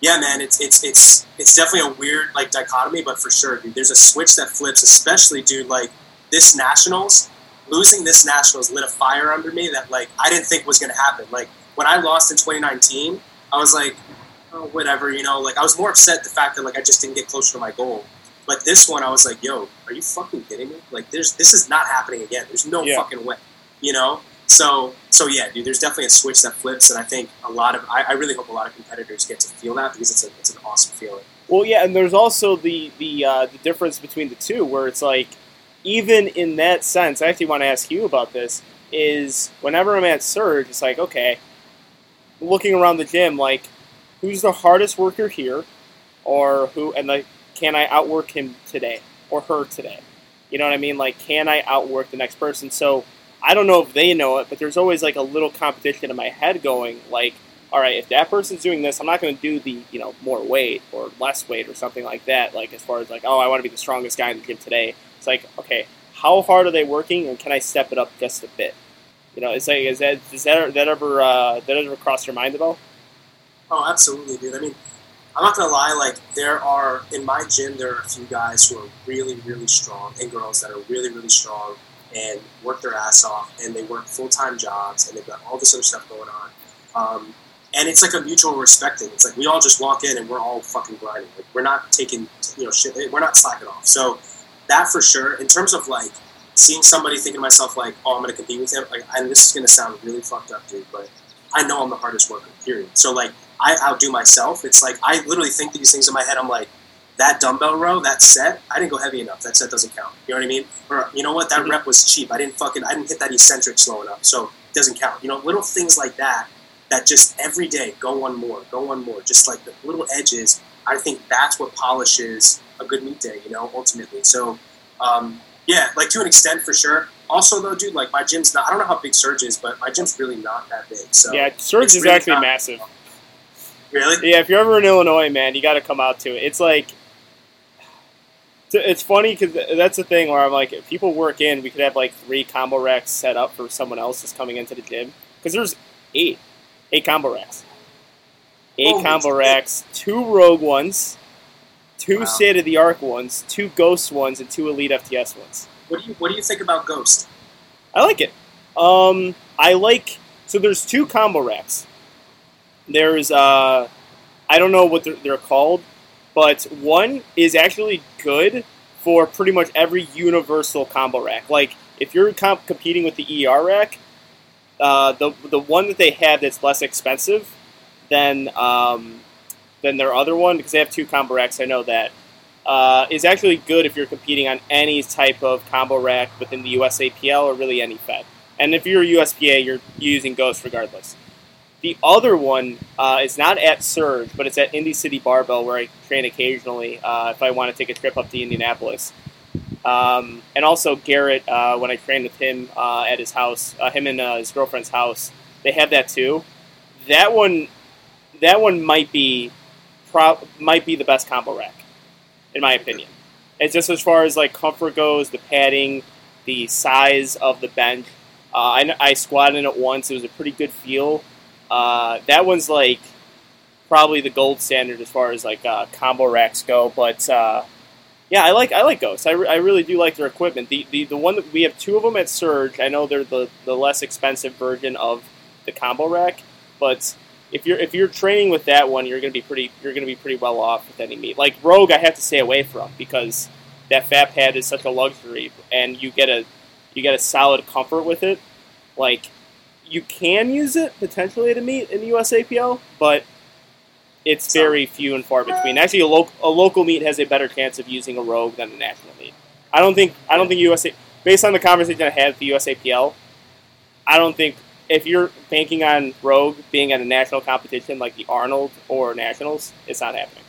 yeah man it's it's it's it's definitely a weird like dichotomy but for sure dude there's a switch that flips especially dude like this nationals losing this nationals lit a fire under me that like i didn't think was going to happen like when i lost in 2019 i was like oh, whatever you know like i was more upset the fact that like i just didn't get closer to my goal but this one i was like yo are you fucking kidding me like there's this is not happening again there's no Yeah. fucking way you know So so yeah, dude. There's definitely a switch that flips, and I think a lot of I, I really hope a lot of competitors get to feel that because it's a it's an awesome feeling. Well, yeah, and there's also the the uh, the difference between the two, where it's like, even in that sense, I actually want to ask you about this. Is whenever I'm at Surge, it's like, okay, looking around the gym, like, who's the hardest worker here, or who, and like, can I outwork him today or her today? You know what I mean? Like, can I outwork the next person? So I don't know if they know it, but there's always like a little competition in my head going, like, all right, if that person's doing this, I'm not going to do the you know more weight or less weight or something like that. Like as far as like, oh, I want to be the strongest guy in the gym today. It's like, okay, how hard are they working, and can I step it up just a bit? You know, it's like, is that does that that ever uh, that ever cross your mind at all? Oh, absolutely, dude. I mean, I'm not gonna lie. Like, there are in my gym, there are a few guys who are really, really strong, and girls that are really, really strong and work their ass off, and they work full time jobs, and they've got all this other stuff going on. Um, and it's like a mutual respecting. It's like we all just walk in and we're all fucking grinding. Like we're not taking you know shit. We're not slacking off. So that for sure. In terms of like seeing somebody, thinking to myself like, oh, I'm gonna compete with him. Like, and this is gonna sound really fucked up, dude, but I know I'm the hardest worker. Period. So like, I outdo myself. It's like I literally think these things in my head. I'm like, that dumbbell row, that set, I didn't go heavy enough. That set doesn't count. You know what I mean? Or you know what? That mm-hmm. rep was cheap. I didn't fucking, I didn't hit that eccentric slow enough. So it doesn't count. You know, little things like that that just every day go one more, go one more, just like the little edges. I think that's what polishes a good meet day, you know, ultimately. So, um, yeah, like to an extent for sure. Also, though, dude, like my gym's not, I don't know how big Surge is, but my gym's really not that big. So Yeah, Surge is really actually not, massive. Really? Yeah, if you're ever in Illinois, man, you got to come out to it. It's like, it's funny because that's the thing where I'm like, if people work in, we could have like three combo racks set up for someone else that's coming into the gym because there's eight eight combo racks. Eight oh, combo racks, two rogue ones, two wow. state of the Arc ones, two ghost ones, and two elite FTS ones. What do you What do you think about Ghost? I like it. Um, I like so there's two combo racks. There's uh, I don't know what they're, they're called, but one is actually good for pretty much every universal combo rack. Like if you're comp- competing with the ER rack, uh, the the one that they have that's less expensive than um, than their other one because they have two combo racks. I know that uh, is actually good if you're competing on any type of combo rack within the USAPL or really any Fed. And if you're a USPA, you're using Ghost regardless. The other one uh, is not at Surge, but it's at Indy City Barbell, where I train occasionally uh, if I want to take a trip up to Indianapolis. Um, and also Garrett, uh, when I trained with him uh, at his house, uh, him and uh, his girlfriend's house, they have that too. That one, that one might be, pro- might be the best combo rack, in my opinion. It's just as far as like comfort goes, the padding, the size of the bench. Uh, I, I squatted in it once; it was a pretty good feel. Uh, that one's like probably the gold standard as far as like combo racks go, but yeah, I like I like Ghost. I, re- I really do like their equipment. The, the the one that we have two of them at Surge. I know they're the, the less expensive version of the combo rack, but if you're if you're training with that one, you're gonna be pretty you're gonna be pretty well off with any meet. Like Rogue, I have to stay away from because that fat pad is such a luxury, and you get a you get a solid comfort with it. Like you can use it potentially to a meet in the USAPL, but it's very few and far between. Actually, a, lo- a local meet has a better chance of using a rogue than a national meet. I don't think I don't think USA based on the conversation I had with the USAPL, I don't think if you're banking on rogue being at a national competition like the Arnold or nationals, it's not happening.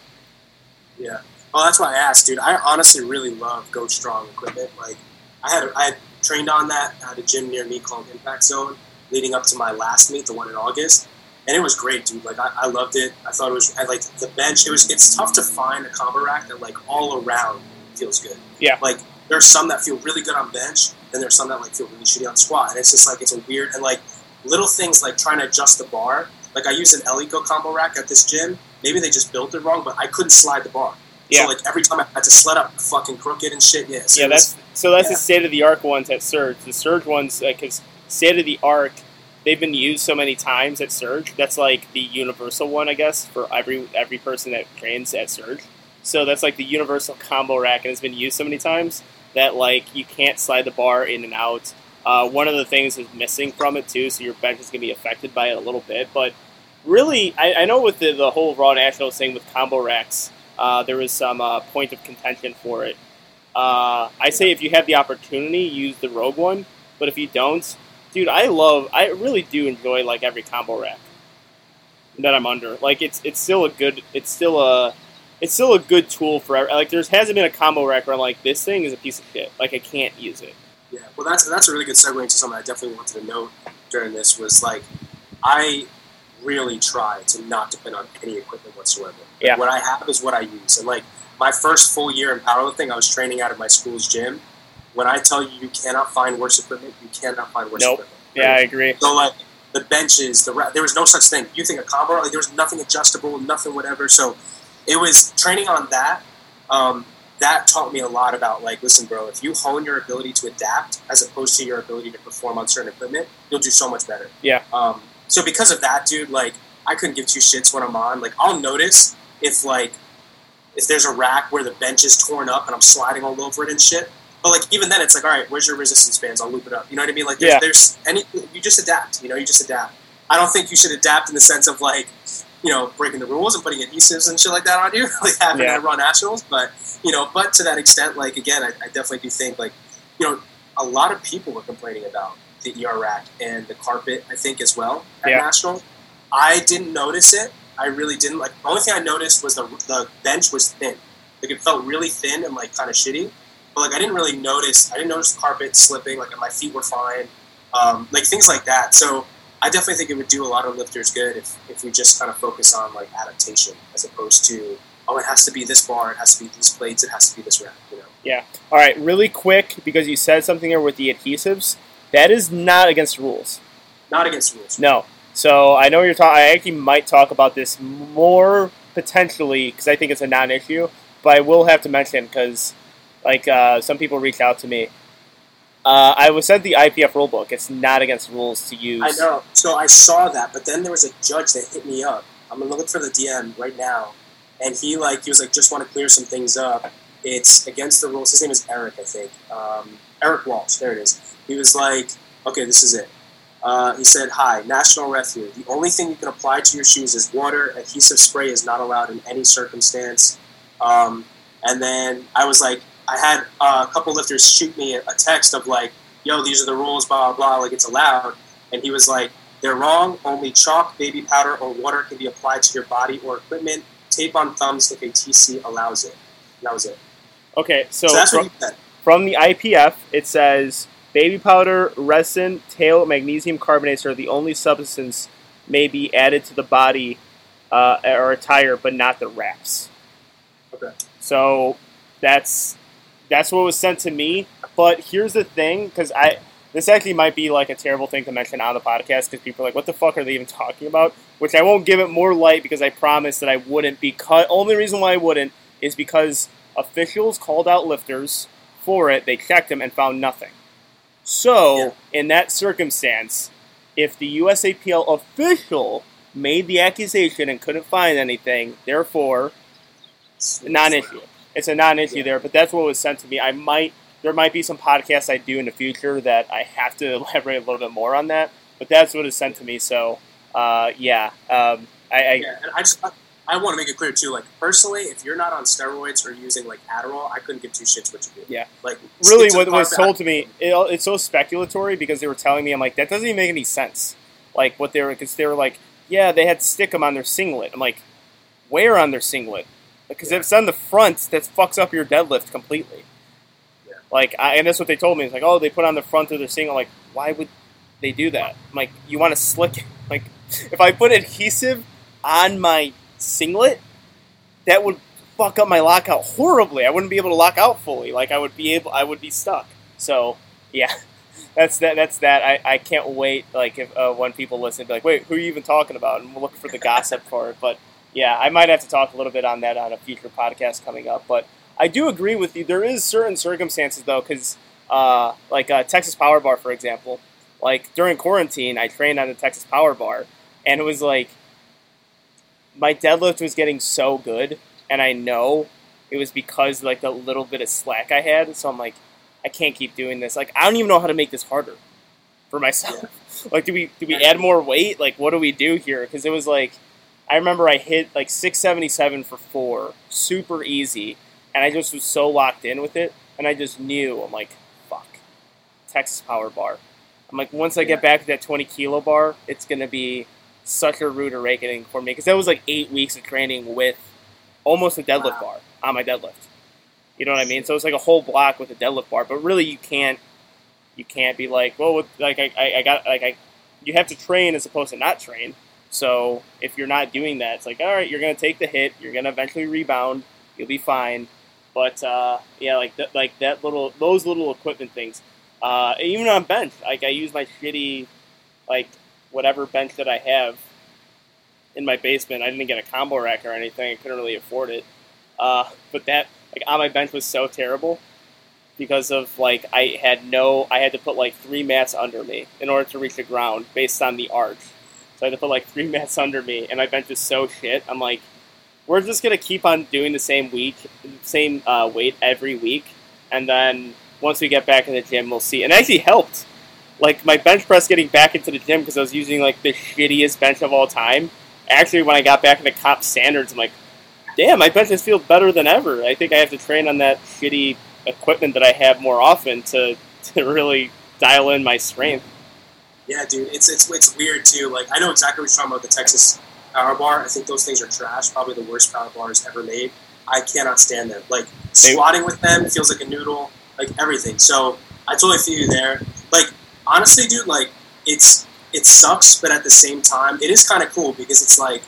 Yeah. Well, that's why I asked, dude. I honestly really love Ghost Strong equipment. Like, I had I had trained on that at a gym near me called Impact Zone, leading up to my last meet, the one in August and it was great, dude. Like I, I loved it. I thought it was I like the bench. It was it's tough to find a combo rack that like all around feels good. Yeah. Like there's some that feel really good on bench, and there's some that like feel really shitty on squat. And it's just like it's a weird and like little things like trying to adjust the bar. Like I use an Eleiko combo rack at this gym. Maybe they just built it wrong, but I couldn't slide the bar. Yeah. So like every time I had to sled up fucking crooked and shit. Yeah. So yeah, that's so that's yeah. the state of the arc ones at Surge. The Surge ones because uh, state of the arc they've been used so many times at Surge. That's like the universal one, I guess, for every every person that trains at Surge. So that's like the universal combo rack, and it's been used so many times that like you can't slide the bar in and out. Uh, one of the things is missing from it too, so your bench is going to be affected by it a little bit. But really, I, I know with the, the whole Raw Nationals thing with combo racks, uh, there was some uh, point of contention for it. Uh, I say if you have the opportunity, use the Rogue one. But if you don't, dude, I love, I really do enjoy like every combo rack that I'm under. Like it's it's still a good, it's still a, it's still a good tool for like. There's hasn't been a combo rack where I'm like this thing is a piece of shit. Like I can't use it. Yeah, well, that's that's a really good segue into something I definitely wanted to note during this was like I really try to not depend on any equipment whatsoever. Yeah. What I have is what I use, and like my first full year in powerlifting, I was training out of my school's gym. When I tell you you cannot find worse equipment, you cannot find worse Nope. equipment. Yeah, I agree. So like the benches, the ra- there was no such thing. You think a combo like there was nothing adjustable, nothing whatever. So it was training on that. Um, that taught me a lot about like, listen, bro, if you hone your ability to adapt as opposed to your ability to perform on certain equipment, you'll do so much better. Yeah. Um, so because of that, dude, like I couldn't give two shits when I'm on. Like I'll notice if like if there's a rack where the bench is torn up and I'm sliding all over it and shit. But like even then, it's like, all right, where's your resistance bands? I'll loop it up. You know what I mean? Like there's, Yeah. there's any you just adapt. You know, you just adapt. I don't think you should adapt in the sense of like, you know, breaking the rules and putting adhesives and shit like that on you, like having Yeah. that run nationals. But you know, but to that extent, like again, I, I definitely do think like, you know, a lot of people were complaining about the ER rack and the carpet. I think as well at Yeah. national. I didn't notice it. I really didn't. Like the only thing I noticed was the the bench was thin. Like it felt really thin and like kind of shitty. But like I didn't really notice. I didn't notice the carpet slipping. Like my feet were fine. Um, like things like that. So I definitely think it would do a lot of lifters good if, if we just kind of focus on like adaptation as opposed to oh it has to be this bar, it has to be these plates, it has to be this rack. You know. Yeah. All right, really quick because you said something there with the adhesives. That is not against the rules. Not against rules. No. So I know you're talking. I actually might talk about this more potentially because I think it's a non-issue, but I will have to mention because like uh, some people reached out to me. Uh, I was sent the IPF rulebook. It's not against rules to use. I know. So I saw that, but then there was a judge that hit me up. I'm gonna look for the DM right now, and he like he was like just want to clear some things up. It's against the rules. His name is Eric, I think. Um, Eric Walsh. There it is. He was like, okay, this is it. Uh, he said, "Hi, National Ref here. The only thing you can apply to your shoes is water. Adhesive spray is not allowed in any circumstance." Um, and then I was like, I had uh, a couple lifters shoot me a text of like, "Yo, these are the rules, blah blah blah. Like it's allowed." And he was like, "They're wrong. Only chalk, baby powder, or water can be applied to your body or equipment. Tape on thumbs if a TC allows it." And that was it. Okay, so, So, that's from, what he said. from the IPF, it says baby powder, resin, talc, magnesium carbonates are the only substance may be added to the body uh, or attire, but not the wraps. Okay. So that's that's what was sent to me. But here's the thing, because I this actually might be like a terrible thing to mention on the podcast because people are like, "What the fuck are they even talking about?" Which I won't give it more light because I promised that I wouldn't. Because only reason why I wouldn't is because officials called out lifters for it. They checked them and found nothing. So Yeah. in that circumstance, if the USAPL official made the accusation and couldn't find anything, therefore non-issue. It's a non-issue Yeah. there, but that's what was sent to me. I might there might be some podcasts I do in the future that I have to elaborate a little bit more on that, but that's what is sent to me. So uh, yeah, um, I, I Yeah, and I just I, I want to make it clear too. Like personally, if you're not on steroids or using like Adderall, I couldn't give two shits what you do. Yeah. Like really what was told to me it, it's so speculatory because they were telling me I'm like that doesn't even make any sense. Like what they were because they were like yeah they had to stick them on their singlet. I'm like where on their singlet? Because Yeah. if it's on the front, that fucks up your deadlift completely. Yeah. Like, I, and that's what they told me. It's like, oh, they put on the front of their singlet. Like, why would they do that? I'm like, you want to slick? Like, if I put adhesive on my singlet, that would fuck up my lockout horribly. I wouldn't be able to lock out fully. Like, I would be able, I would be stuck. So, yeah, that's that. That's that. I, I can't wait. Like, if uh, when people listen, be like, wait, who are you even talking about? And we'll look for the gossip for it. But yeah, I might have to talk a little bit on that on a future podcast coming up. But I do agree with you. There is certain circumstances though, because uh, like uh, Texas Power Bar, for example. Like during quarantine, I trained on the Texas Power Bar, and it was like my deadlift was getting so good, and I know it was because like the little bit of slack I had. So I'm like, I can't keep doing this. Like I don't even know how to make this harder for myself. like do we do we add more weight? Like what do we do here? Because it was like I remember I hit like 677 for four, super easy, and I just was so locked in with it, and I just knew I'm like, fuck, Texas Power Bar. I'm like, once I get back to that 20 kilo bar, it's gonna be such a rude awakening for me because that was like eight weeks of training with almost a deadlift bar on my deadlift. You know what I mean? So it's like a whole block with a deadlift bar, but really you can't you can't be like, well, with, like I, I, I got like I you have to train as opposed to not train. So if you're not doing that, it's like all right, you're gonna take the hit, you're gonna eventually rebound, you'll be fine. But uh, yeah, like th- like that little those little equipment things. Uh, even on bench, like I use my shitty like whatever bench that I have in my basement. I didn't get a combo rack or anything. I couldn't really afford it. Uh, but that like on my bench was so terrible because of like I had no I had to put like three mats under me in order to reach the ground based on the arch. So I had to put like three mats under me and my bench is so shit. I'm like, we're just gonna keep on doing the same week same uh, weight every week and then once we get back in the gym we'll see. And it actually helped. Like my bench press getting back into the gym because I was using like the shittiest bench of all time. Actually when I got back into comp standards I'm like damn, my bench benches feel better than ever. I think I have to train on that shitty equipment that I have more often to, to really dial in my strength. Yeah, dude, it's, it's it's weird too. Like I know exactly what you're talking about the Texas Power Bar. I think those things are trash. Probably the worst power bars ever made. I cannot stand them. Like squatting with them feels like a noodle. Like everything. So I totally feel you there. Like honestly, dude, like it's it sucks, but at the same time, it is kind of cool because it's like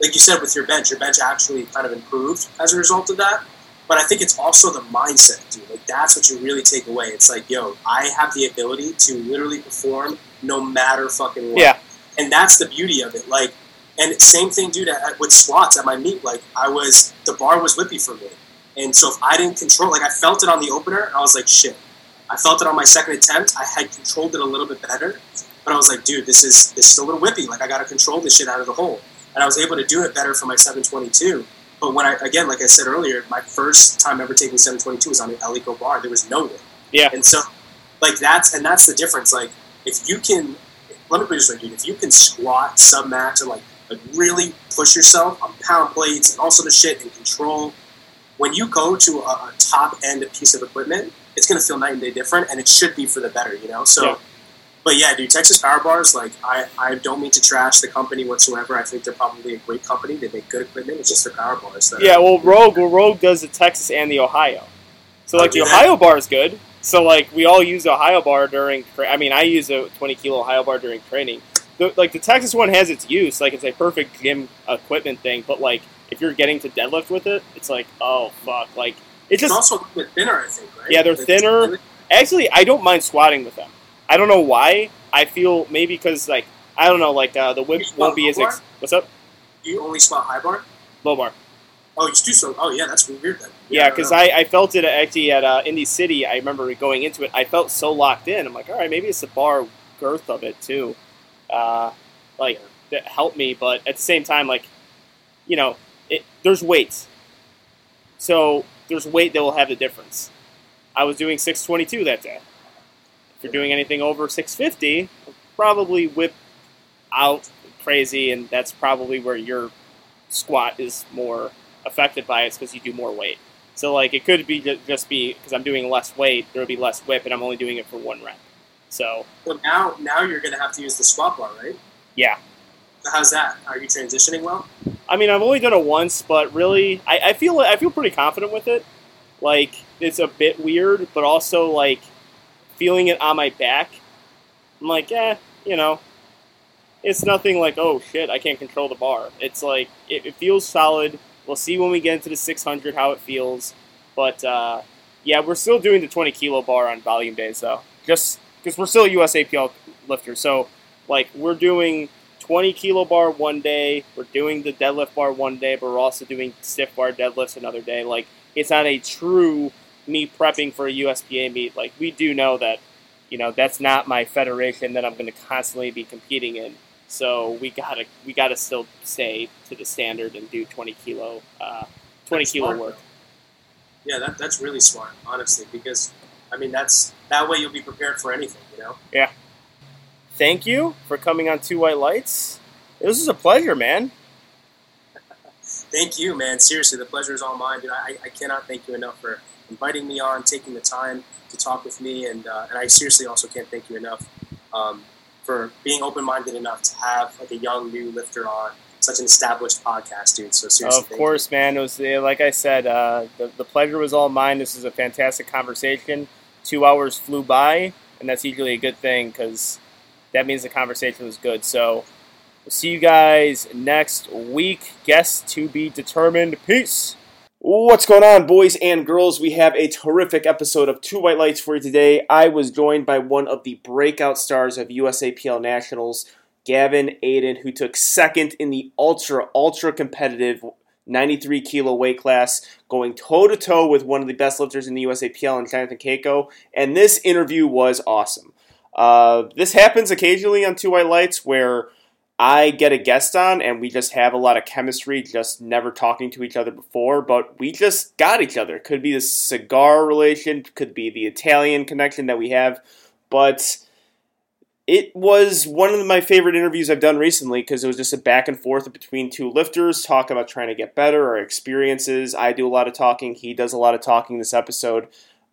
like you said with your bench, your bench actually kind of improved as a result of that. But I think it's also the mindset, dude. Like that's what you really take away. It's like, yo, I have the ability to literally perform no matter fucking what. Yeah. And that's the beauty of it. Like, and same thing, dude. At, with squats at my meet, like I was, the bar was whippy for me, and so if I didn't control, like I felt it on the opener, I was like, shit. I felt it on my second attempt. I had controlled it a little bit better, but I was like, dude, this is this is still a little whippy. Like I got to control this shit out of the hole and I was able to do it better for my 722. But when I again, like I said earlier, my first time ever taking 722 was on an Eleiko bar. There was no way. Yeah. And so, like that's and that's the difference. Like if you can, let me put it this way, dude. If you can squat sub max and like like really push yourself on pound plates and also the shit and control, when you go to a, a top end piece of equipment, it's gonna feel night and day different, and it should be for the better. You know. So. Yeah but yeah, dude, Texas Power Bars, like, I, I don't mean to trash the company whatsoever. I think they're probably a great company. They make good equipment. It's just their power bars. yeah, well, Rogue, well, Rogue does the Texas and the Ohio. So, oh, like, the Ohio bar is good. So, like, we all use Ohio bar during, I mean, I use a 20 kilo Ohio bar during training. The, like, the Texas one has its use. Like, it's a perfect gym equipment thing. But, like, if you're getting to deadlift with it, it's like, oh, fuck. Like, it's just. It's also a bit thinner, I think, right? Yeah, they're like, thinner. Actually, I don't mind squatting with them. I don't know why. I feel maybe because like I don't know, like uh, the whip won't be as ex- what's up. You only squat high bar. Low bar. Oh, you do so. Oh, yeah, that's weird then. Yeah, because I, I, I, felt it at actually at uh, Indy City. I remember going into it. I felt so locked in. I'm like, all right, maybe it's the bar girth of it too, uh, like that helped me. But at the same time, like, you know, it, there's weights, so there's weight that will have the difference. I was doing 622 that day. If you're doing anything over 650, probably whip out crazy, and that's probably where your squat is more affected by it because you do more weight. So like it could be just be because I'm doing less weight, there will be less whip, and I'm only doing it for one rep. So well, now now you're going to have to use the squat bar, right? Yeah. So how's that? Are you transitioning well? I mean, I've only done it once, but really, I, I feel I feel pretty confident with it. Like it's a bit weird, but also like feeling it on my back, I'm like, eh, you know, it's nothing like, oh shit, I can't control the bar. It's like, it, it feels solid. We'll see when we get into the 600 how it feels. But uh, yeah, we're still doing the 20 kilo bar on volume days though, just because we're still USAPL lifters. So like we're doing 20 kilo bar one day, we're doing the deadlift bar one day, but we're also doing stiff bar deadlifts another day. Like it's not a true me prepping for a USPA meet, like we do know that, you know, that's not my federation that I'm going to constantly be competing in. So we gotta we gotta still stay to the standard and do 20 kilo uh, 20 that's kilo smart, work. Yeah, that, that's really smart, honestly, because I mean, that's that way you'll be prepared for anything, you know. Yeah. Thank you for coming on Two White Lights. This is a pleasure, man. thank you, man. Seriously, the pleasure is all mine, dude. I, I cannot thank you enough for inviting me on, taking the time to talk with me, and uh, and I seriously also can't thank you enough um, for being open minded enough to have like a young new lifter on such an established podcast, dude. So seriously, of course, man. It was like I said, uh, the the pleasure was all mine. This is a fantastic conversation. Two hours flew by, and that's usually a good thing because that means the conversation was good. So we'll see you guys next week. Guests to be determined. Peace. What's going on, boys and girls? We have a terrific episode of Two White Lights for you today. I was joined by one of the breakout stars of USAPL Nationals, Gavin Adin, who took second in the ultra, ultra competitive 93 kilo weight class, going toe to toe with one of the best lifters in the USAPL, and Jonathan Cayco. And this interview was awesome. Uh, this happens occasionally on Two White Lights where I get a guest on and we just have a lot of chemistry, just never talking to each other before, but we just got each other. Could be the cigar relation, could be the Italian connection that we have, but it was one of my favorite interviews I've done recently because it was just a back and forth between two lifters talking about trying to get better or experiences. I do a lot of talking, he does a lot of talking this episode.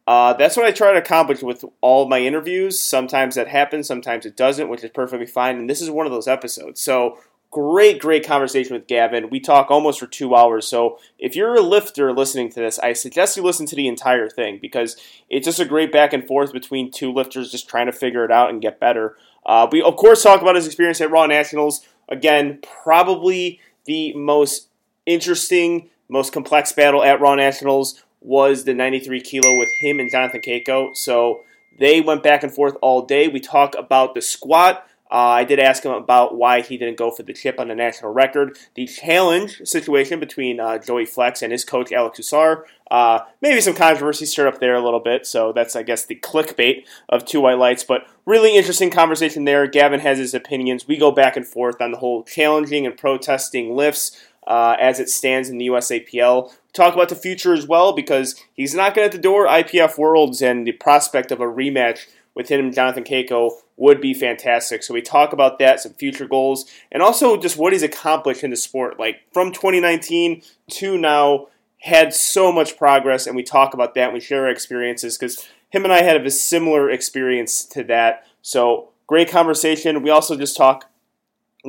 Uh, that's what I try to accomplish with all my interviews. Sometimes that happens, sometimes it doesn't, which is perfectly fine. And this is one of those episodes. So, great, great conversation with Gavin. We talk almost for two hours. So, if you're a lifter listening to this, I suggest you listen to the entire thing because it's just a great back and forth between two lifters just trying to figure it out and get better. Uh, we, of course, talk about his experience at Raw Nationals. Again, probably the most interesting, most complex battle at Raw Nationals was the 93 kilo with him and Jonathan Cayco. So they went back and forth all day. We talk about the squat. Uh, I did ask him about why he didn't go for the chip on the national record. The challenge situation between uh, Joey Flex and his coach Alex Hussar. Uh, maybe some controversy stirred up there a little bit. So that's, I guess, the clickbait of Two White Lights. But really interesting conversation there. Gavin has his opinions. We go back and forth on the whole challenging and protesting lifts uh, as it stands in the USAPL. Talk about the future as well because he's knocking at the door IPF Worlds and the prospect of a rematch with him and Jonathan Cayco would be fantastic. So we talk about that, some future goals, and also just what he's accomplished in the sport. Like from 2019 to now, had so much progress, and we talk about that. And we share our experiences because him and I had a similar experience to that. So great conversation. We also just talk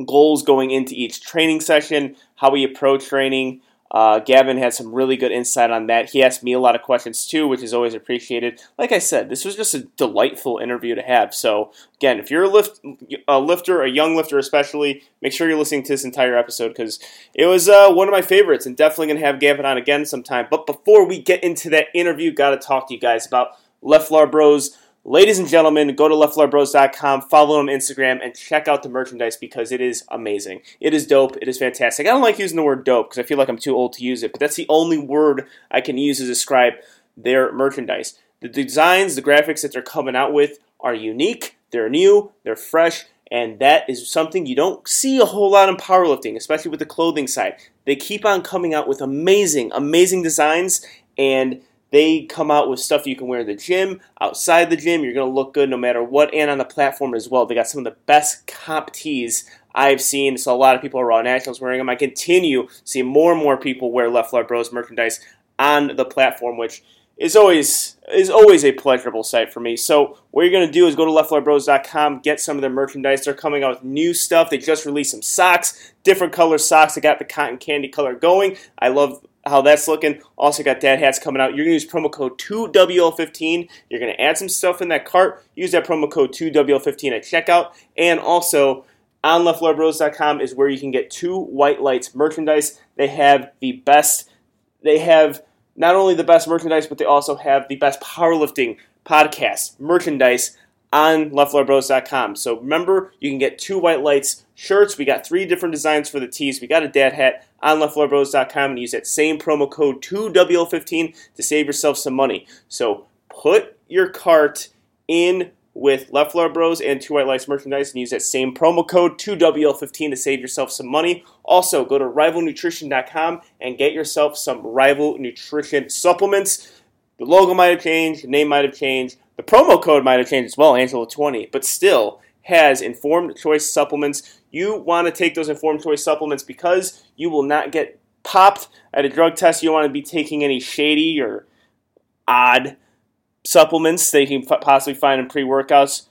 goals going into each training session, how we approach training. Uh, Gavin had some really good insight on that. He asked me a lot of questions too, which is always appreciated. Like I said, this was just a delightful interview to have. So again, if you're a, lift, a lifter, a young lifter especially, make sure you're listening to this entire episode because it was uh, one of my favorites, and definitely gonna have Gavin on again sometime. But before we get into that interview, got to talk to you guys about Leflar Bros. Ladies and gentlemen, go to leftflarbros.com, follow them on Instagram, and check out the merchandise because it is amazing. It is dope. It is fantastic. I don't like using the word dope because I feel like I'm too old to use it, but that's the only word I can use to describe their merchandise. The designs, the graphics that they're coming out with are unique, they're new, they're fresh, and that is something you don't see a whole lot in powerlifting, especially with the clothing side. They keep on coming out with amazing, amazing designs, and they come out with stuff you can wear in the gym, outside the gym. You're going to look good no matter what, and on the platform as well. They got some of the best comp tees I've seen. So a lot of people are Raw Nationals wearing them. I continue to see more and more people wear Leflar Bros merchandise on the platform, which is always is always a pleasurable sight for me. So what you're gonna do is go to leftflarbros.com, get some of their merchandise. They're coming out with new stuff. They just released some socks, different color socks. They got the cotton candy color going. I love how that's looking. Also got dad hats coming out. You're gonna use promo code 2WL15. You're gonna add some stuff in that cart. Use that promo code 2WL15 at checkout. And also on leftflarbros.com is where you can get two white lights merchandise. They have the best. They have not only the best merchandise, but they also have the best powerlifting podcast merchandise on leftflarbros.com. So remember, you can get two white lights shirts. We got three different designs for the tees. We got a dad hat on leftflarbros.com and use that same promo code 2WL15 to save yourself some money. So put your cart in with Left Floor Bros and Two White Lights merchandise and use that same promo code 2WL15 to save yourself some money. Also, go to rivalnutrition.com and get yourself some Rival Nutrition supplements The logo might have changed, the name might have changed, the promo code might have changed as well, Angelo20, but still has informed choice supplements. You want to take those informed choice supplements because you will not get popped at a drug test. You don't want to be taking any shady or odd supplements that you can possibly find in pre workouts.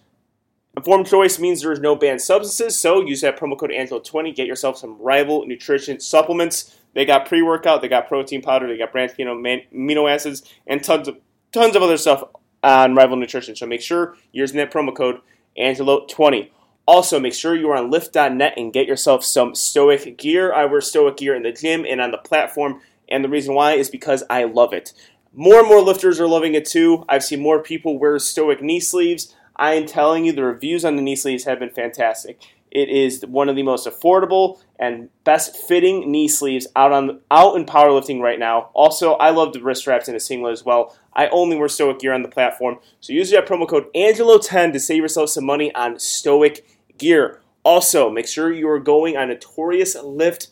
Informed choice means there's no banned substances, so use that promo code Angelo20. Get yourself some rival nutrition supplements. They got pre workout, they got protein powder, they got branched amino acids, and tons of tons of other stuff Uh, on Rival Nutrition. So make sure you're using that promo code Angelo20. Also, make sure you are on lift.net and get yourself some Stoic gear. I wear Stoic gear in the gym and on the platform, and the reason why is because I love it. More and more lifters are loving it too. I've seen more people wear Stoic knee sleeves. I am telling you, the reviews on the knee sleeves have been fantastic. It is one of the most affordable and best fitting knee sleeves out on out in powerlifting right now. Also, I love the wrist wraps in a singlet as well. I only wear Stoic gear on the platform, so use that promo code Angelo10 to save yourself some money on Stoic gear. Also, make sure you are going on Notorious Lift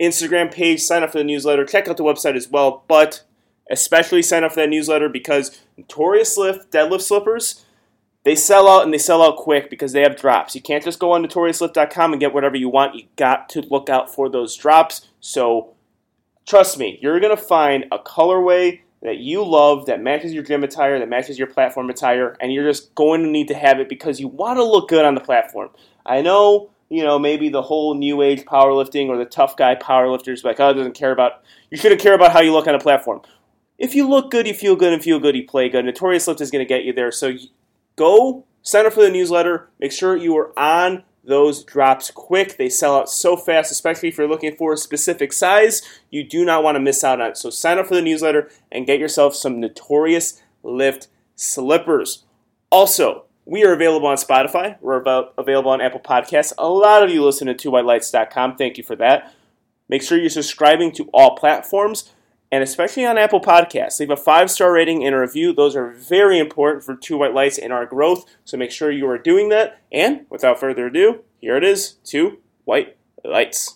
Instagram page. Sign up for the newsletter. Check out the website as well, but especially sign up for that newsletter because Notorious Lift deadlift slippers they sell out and they sell out quick because they have drops. You can't just go on notoriouslift.com and get whatever you want. You got to look out for those drops. So trust me, you're going to find a colorway that you love that matches your gym attire, that matches your platform attire, and you're just going to need to have it because you want to look good on the platform. I know, you know, maybe the whole new age powerlifting or the tough guy powerlifters like, oh, doesn't care about you shouldn't care about how you look on a platform. If you look good, you feel good, and feel good, you play good. Notorious Lift is going to get you there. So go sign up for the newsletter. Make sure you are on those drops quick. They sell out so fast, especially if you're looking for a specific size. You do not want to miss out on it. So sign up for the newsletter and get yourself some Notorious Lift slippers. Also, we are available on Spotify. We're about, available on Apple Podcasts. A lot of you listen to twowhitelights.com. Thank you for that. Make sure you're subscribing to all platforms and especially on Apple Podcasts. Leave a five star rating and a review. Those are very important for Two White Lights and our growth. So make sure you are doing that. And without further ado, here it is Two White Lights.